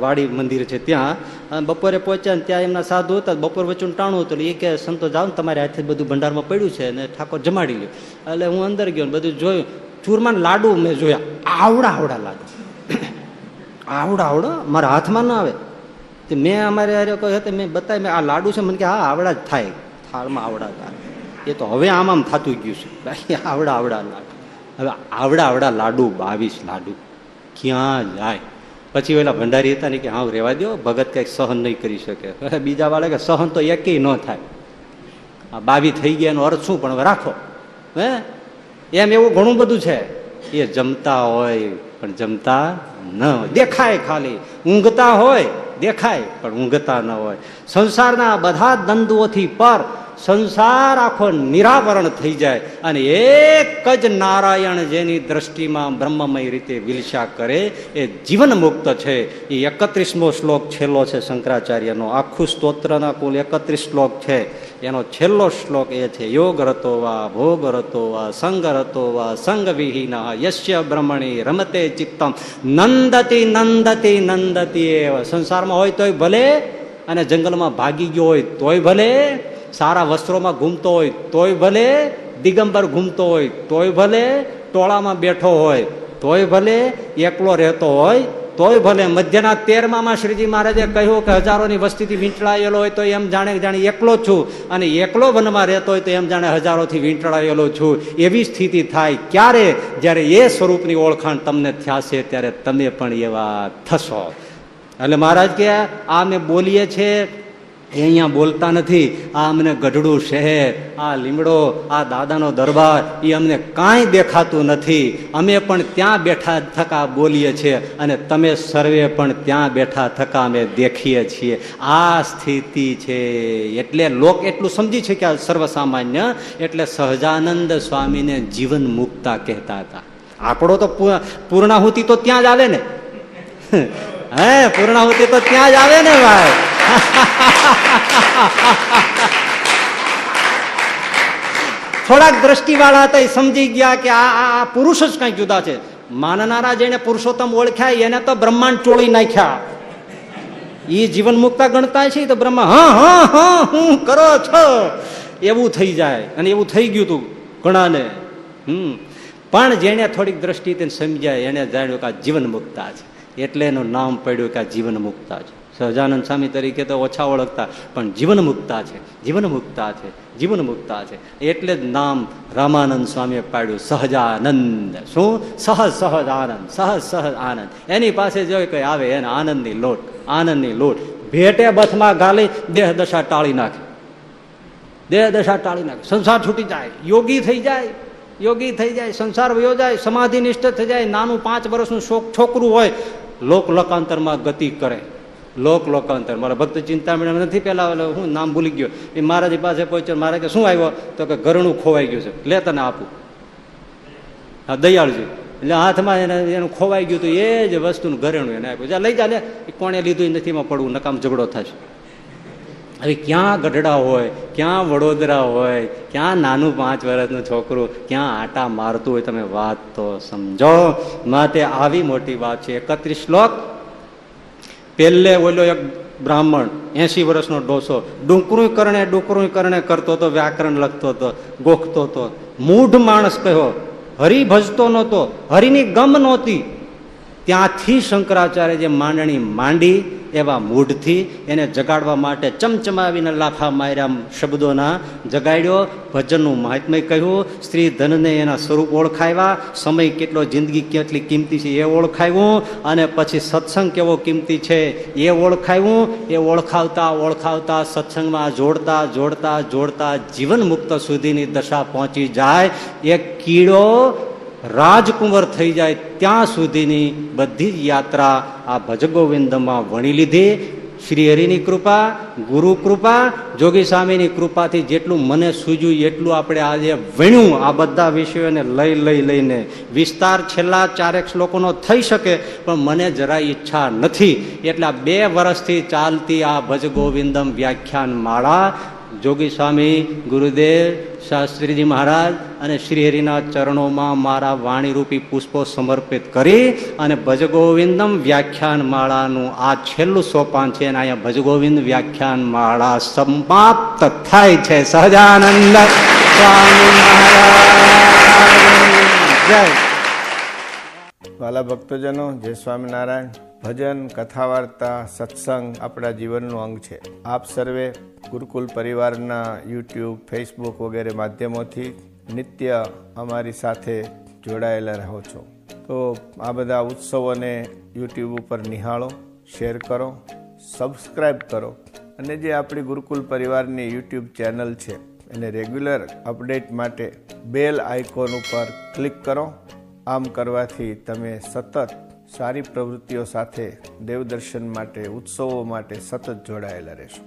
વાડી મંદિર છે ત્યાં. બપોરે પહોંચ્યા ને ત્યાં એમના સાધુ હતા, બપોર વચ્ચે ટાણું હતું એ કે સંતો જાઓ ને, તમારે હાથે બધું ભંડારમાં પડ્યું છે અને ઠાકોર જમાડી લ્યો. એટલે હું અંદર ગયો ને બધું જોયું ચૂરમાન લાડુ મેં જોયા. આવડા આવડા લાડુ. આવડા આવડો, મારા હાથમાં ના આવે. તે મેં અમારે અરે કહ્યું હતું મેં બતાવી, મેં આ લાડુ છે, મને કે હા, આવડા જ થાય. થાળમાં આવડા થાય. એ તો હવે આમ આમ થતું ગયું છે. બાકી આવડા આવડા લાડુ. હવે આવડા આવડા લાડુ, બાવીસ લાડુ. ક્યાં જાય? પછી પેલા ભંડારી હતા ને કે હા રેવા દો ભગત કંઈક સહન નહીં કરી શકે. બીજા વાળા કે સહન તો એકેય ન થાય. આ બાવી થઈ ગયા એનો અર્થ શું? પણ હવે રાખો. હે? એમ એવું ઘણું બધું છે. એ જમતા હોય, પણ જમતા ન દેખાય ખાલી. ઊંઘતા હોય, દેખાય, પણ ઊંઘતા ન હોય. સંસારના બધા દંડોથી પર સંસાર આખો નિરાવરણ થઈ જાય અને એક જ નારાયણ જેની દ્રષ્ટિમાં બ્રહ્મમય રીતે વિલસા કરે, એ જીવન મુક્ત છે. એ એકત્રીસમો શ્લોક છેલ્લો છે શંકરાચાર્યનો. આખું સ્તોત્રના કુલ એકત્રીસ શ્લોક છે. એનો છેલ્લો શ્લોક એ છે, યોગ રતો વા, ભોગ રતો વા, સંગ રતો વા, સંગ વિહીન, યશ્ય બ્રહ્મણી રમતે ચિત્તમ. નંદતી નંદતી નંદતી એવા. સંસારમાં હોય તોય ભલે, અને જંગલમાં ભાગી ગયો હોય તોય ભલે સારા વસ્ત્રોમાં ઘૂમતો હોય, તોય ભલે દિગંબર ઘૂમતો હોય, તોય ભલે ટોળામાં બેઠો હોય, તોય ભલે એકલો રહેતો હોય, તોય ભલે મધ્યના તેરમામાં શ્રીજી મહારાજે કહ્યું કે હજારોની વસ્તીથી વીંટળાયેલો હોય તો એમ જાણે જાણે એકલો છું અને એકલો વનમાં રહેતો હોય તો એમ જાણે હજારોથી વીંટળાયેલો છું. એવી સ્થિતિ થાય ક્યારે? જ્યારે એ સ્વરૂપની ઓળખાણ તમને થયા ત્યારે તમે પણ એવા થશો. એટલે મહારાજ કે આ મેં બોલીએ છે એ અહીંયા બોલતા નથી. આ અમને ગઢડું શહેર, આ લીમડો, આ દાદાનો દરબાર, એ અમને કાંઈ દેખાતું નથી. અમે પણ ત્યાં બેઠા થકા બોલીએ છીએ અને તમે સર્વે પણ ત્યાં બેઠા થકા અમે દેખીએ છીએ. આ સ્થિતિ છે. એટલે લોક એટલું સમજી છે કે આ સર્વસામાન્ય, એટલે સહજાનંદ સ્વામીને જીવન મુક્તા કહેતા હતા. આપણો તો પૂર્ણાહુતિ તો ત્યાં જ આવે ને. હે, પૂર્ણાહુતિ તો ત્યાં જ આવે ને ભાઈ. થોડાક દ્રષ્ટિવાળા હતા એ સમજી ગયા કે આ આ પુરુષ જ કંઈક જુદા છે. માનનારા જેને પુરુષોત્તમ ઓળખ્યા, એને તો બ્રહ્માંડ ચોળી નાખ્યા. એ જીવન મુક્તા ગણતા છે તો બ્રહ્મા હા હા હા, હું કરો છો? એવું થઈ જાય. અને એવું થઈ ગયું તું ઘણાને. હમ. પણ જેને થોડીક દ્રષ્ટિ સમજાય, એને જાણ્યું કે આ જીવન મુક્તા છે. એટલે એનું નામ પડ્યું કે આ જીવન મુક્તા છે. સહજાનંદ સ્વામી તરીકે તો ઓછા ઓળખતા, પણ જીવન મુક્તા છે જીવન મુક્તા છે જીવન મુક્તા છે. એટલે જ નામ રામાનંદ સ્વામીએ પાડ્યું, સહજાનંદ. શું? સહજ સહજ આનંદ સહજ સહજ આનંદ એની પાસે જો કંઈ આવે, એને આનંદની લોટ આનંદની લોટ. ભેટે બથમાં ગાલી દેહ દશા ટાળી નાખે. દેહ દશા ટાળી નાખે. સંસાર છૂટી જાય. યોગી થઈ જાય. યોગી થઈ જાય. સંસાર વયો જાય. સમાધિ નિષ્ઠ થઈ જાય. નાનું પાંચ વર્ષનું છોકરું હોય લોક લોકાંતરમાં ગતિ કરે. લોક લોકાંતર મારા ભક્ત ચિંતામણી નથી પેલા હું નામ ભૂલી ગયો. એ મહારાજ પાસે પહોંચ્યો મારા કે શું આવ્યો? તો કે ઘરણું ખોવાઈ ગયું છે. લે તને આપું. હા, દયાળજી. એટલે હાથમાં એને, એનું ખોવાઈ ગયું હતું એ જ વસ્તુનું ઘરેણું એને આપ્યું. લઈ જા, લે. કોણે લીધું નથી, એમાં પડવું. નકામ ઝઘડો થશે. હવે ક્યાં ગઢડા હોય, ક્યાં વડોદરા હોય, ક્યાં નાનું પાંચ વર્ષનું છોકરું, ક્યાં આટા મારતું હોય, તમે વાત તો સમજો. માટે આવી મોટી વાત છે. એકત્રીસ શ્લોક. પહેલે ઓલો એક બ્રાહ્મણ એસી વર્ષનો ડોસો ડુંકરું કરણે ડુંકરું કરણે કરતો હતો વ્યાકરણ લખતો હતો ગોખતો હતો મૂઢ માણસ કહ્યો, હરી ભજતો નહોતો, હરિની ગમ નહોતી. ત્યાંથી શંકરાચાર્ય જે માંડણી માંડી એવા મૂઢથી એને જગાડવા માટે ચમચમાવીને લાફા માર્યા શબ્દોના જગાડ્યો. ભજનનું મહાત્મય કહ્યું, સ્ત્રી ધનને એના સ્વરૂપ ઓળખાવ્યા સમય કેટલો, જિંદગી કેટલી કિંમતી છે એ ઓળખાવ્યું અને પછી સત્સંગ કેવો કિંમતી છે એ ઓળખાવ્યું એ ઓળખાવતા ઓળખાવતા, સત્સંગમાં જોડતા જોડતા જોડતા જીવન મુક્ત સુધીની દશા પહોંચી જાય. એ કીડો રાજકુંવર થઈ જાય ત્યાં સુધીની બધી જ યાત્રા આ ભજગોવિંદમાં વણી લીધી. શ્રી હરિની કૃપા, ગુરુ કૃપા, જોગી સ્વામીની કૃપાથી જેટલું મને સૂજ્યું એટલું આપણે આજે વણ્યું આ બધા વિષયોને લઈ લઈ, લઈને. વિસ્તાર છેલ્લા ચારેક શ્લોકોનો થઈ શકે, પણ મને જરા ઈચ્છા નથી. એટલે બે વર્ષથી ચાલતી આ ભજ ગોવિંદમ વ્યાખ્યાન માળા જોગી સ્વામી ગુરુદેવ, શાસ્ત્રીજી મહારાજ અને શ્રીહરિના ચરણોમાં મારા વાણીરૂપી પુષ્પો સમર્પિત કરી અને ભજગોવિંદમ વ્યાખ્યાન માળાનું આ છેલ્લું સોપાન છે અને અહીંયા ભજગોવિંદ વ્યાખ્યાન માળા સમાપ્ત થાય છે. સહજાનંદ સ્વામી મહારાજ. જય. વાલા ભક્તજનો, જય સ્વામિનારાયણ. ભજન કથા વાર્તા સત્સંગ આપણા જીવનનું અંગ છે. આપ સર્વે ગુરુકુલ પરિવારના યુટ્યુબ, ફેસબુક વગેરે માધ્યમોથી નિત્ય અમારી સાથે જોડાયેલા રહો છો. તો આ બધા ઉત્સવોને યુટ્યુબ ઉપર નિહાળો, શેર કરો સબસ્ક્રાઈબ કરો. અને જે આપણી ગુરુકુલ પરિવારની યુટ્યુબ ચેનલ છે, એને રેગ્યુલર અપડેટ માટે બેલ આઇકોન ઉપર ક્લિક કરો. આમ કરવાથી તમે સતત સારી પ્રવૃત્તિઓ સાથે દેવદર્શન માટે ઉત્સવો માટે સતત જોડાયેલા રહેશો.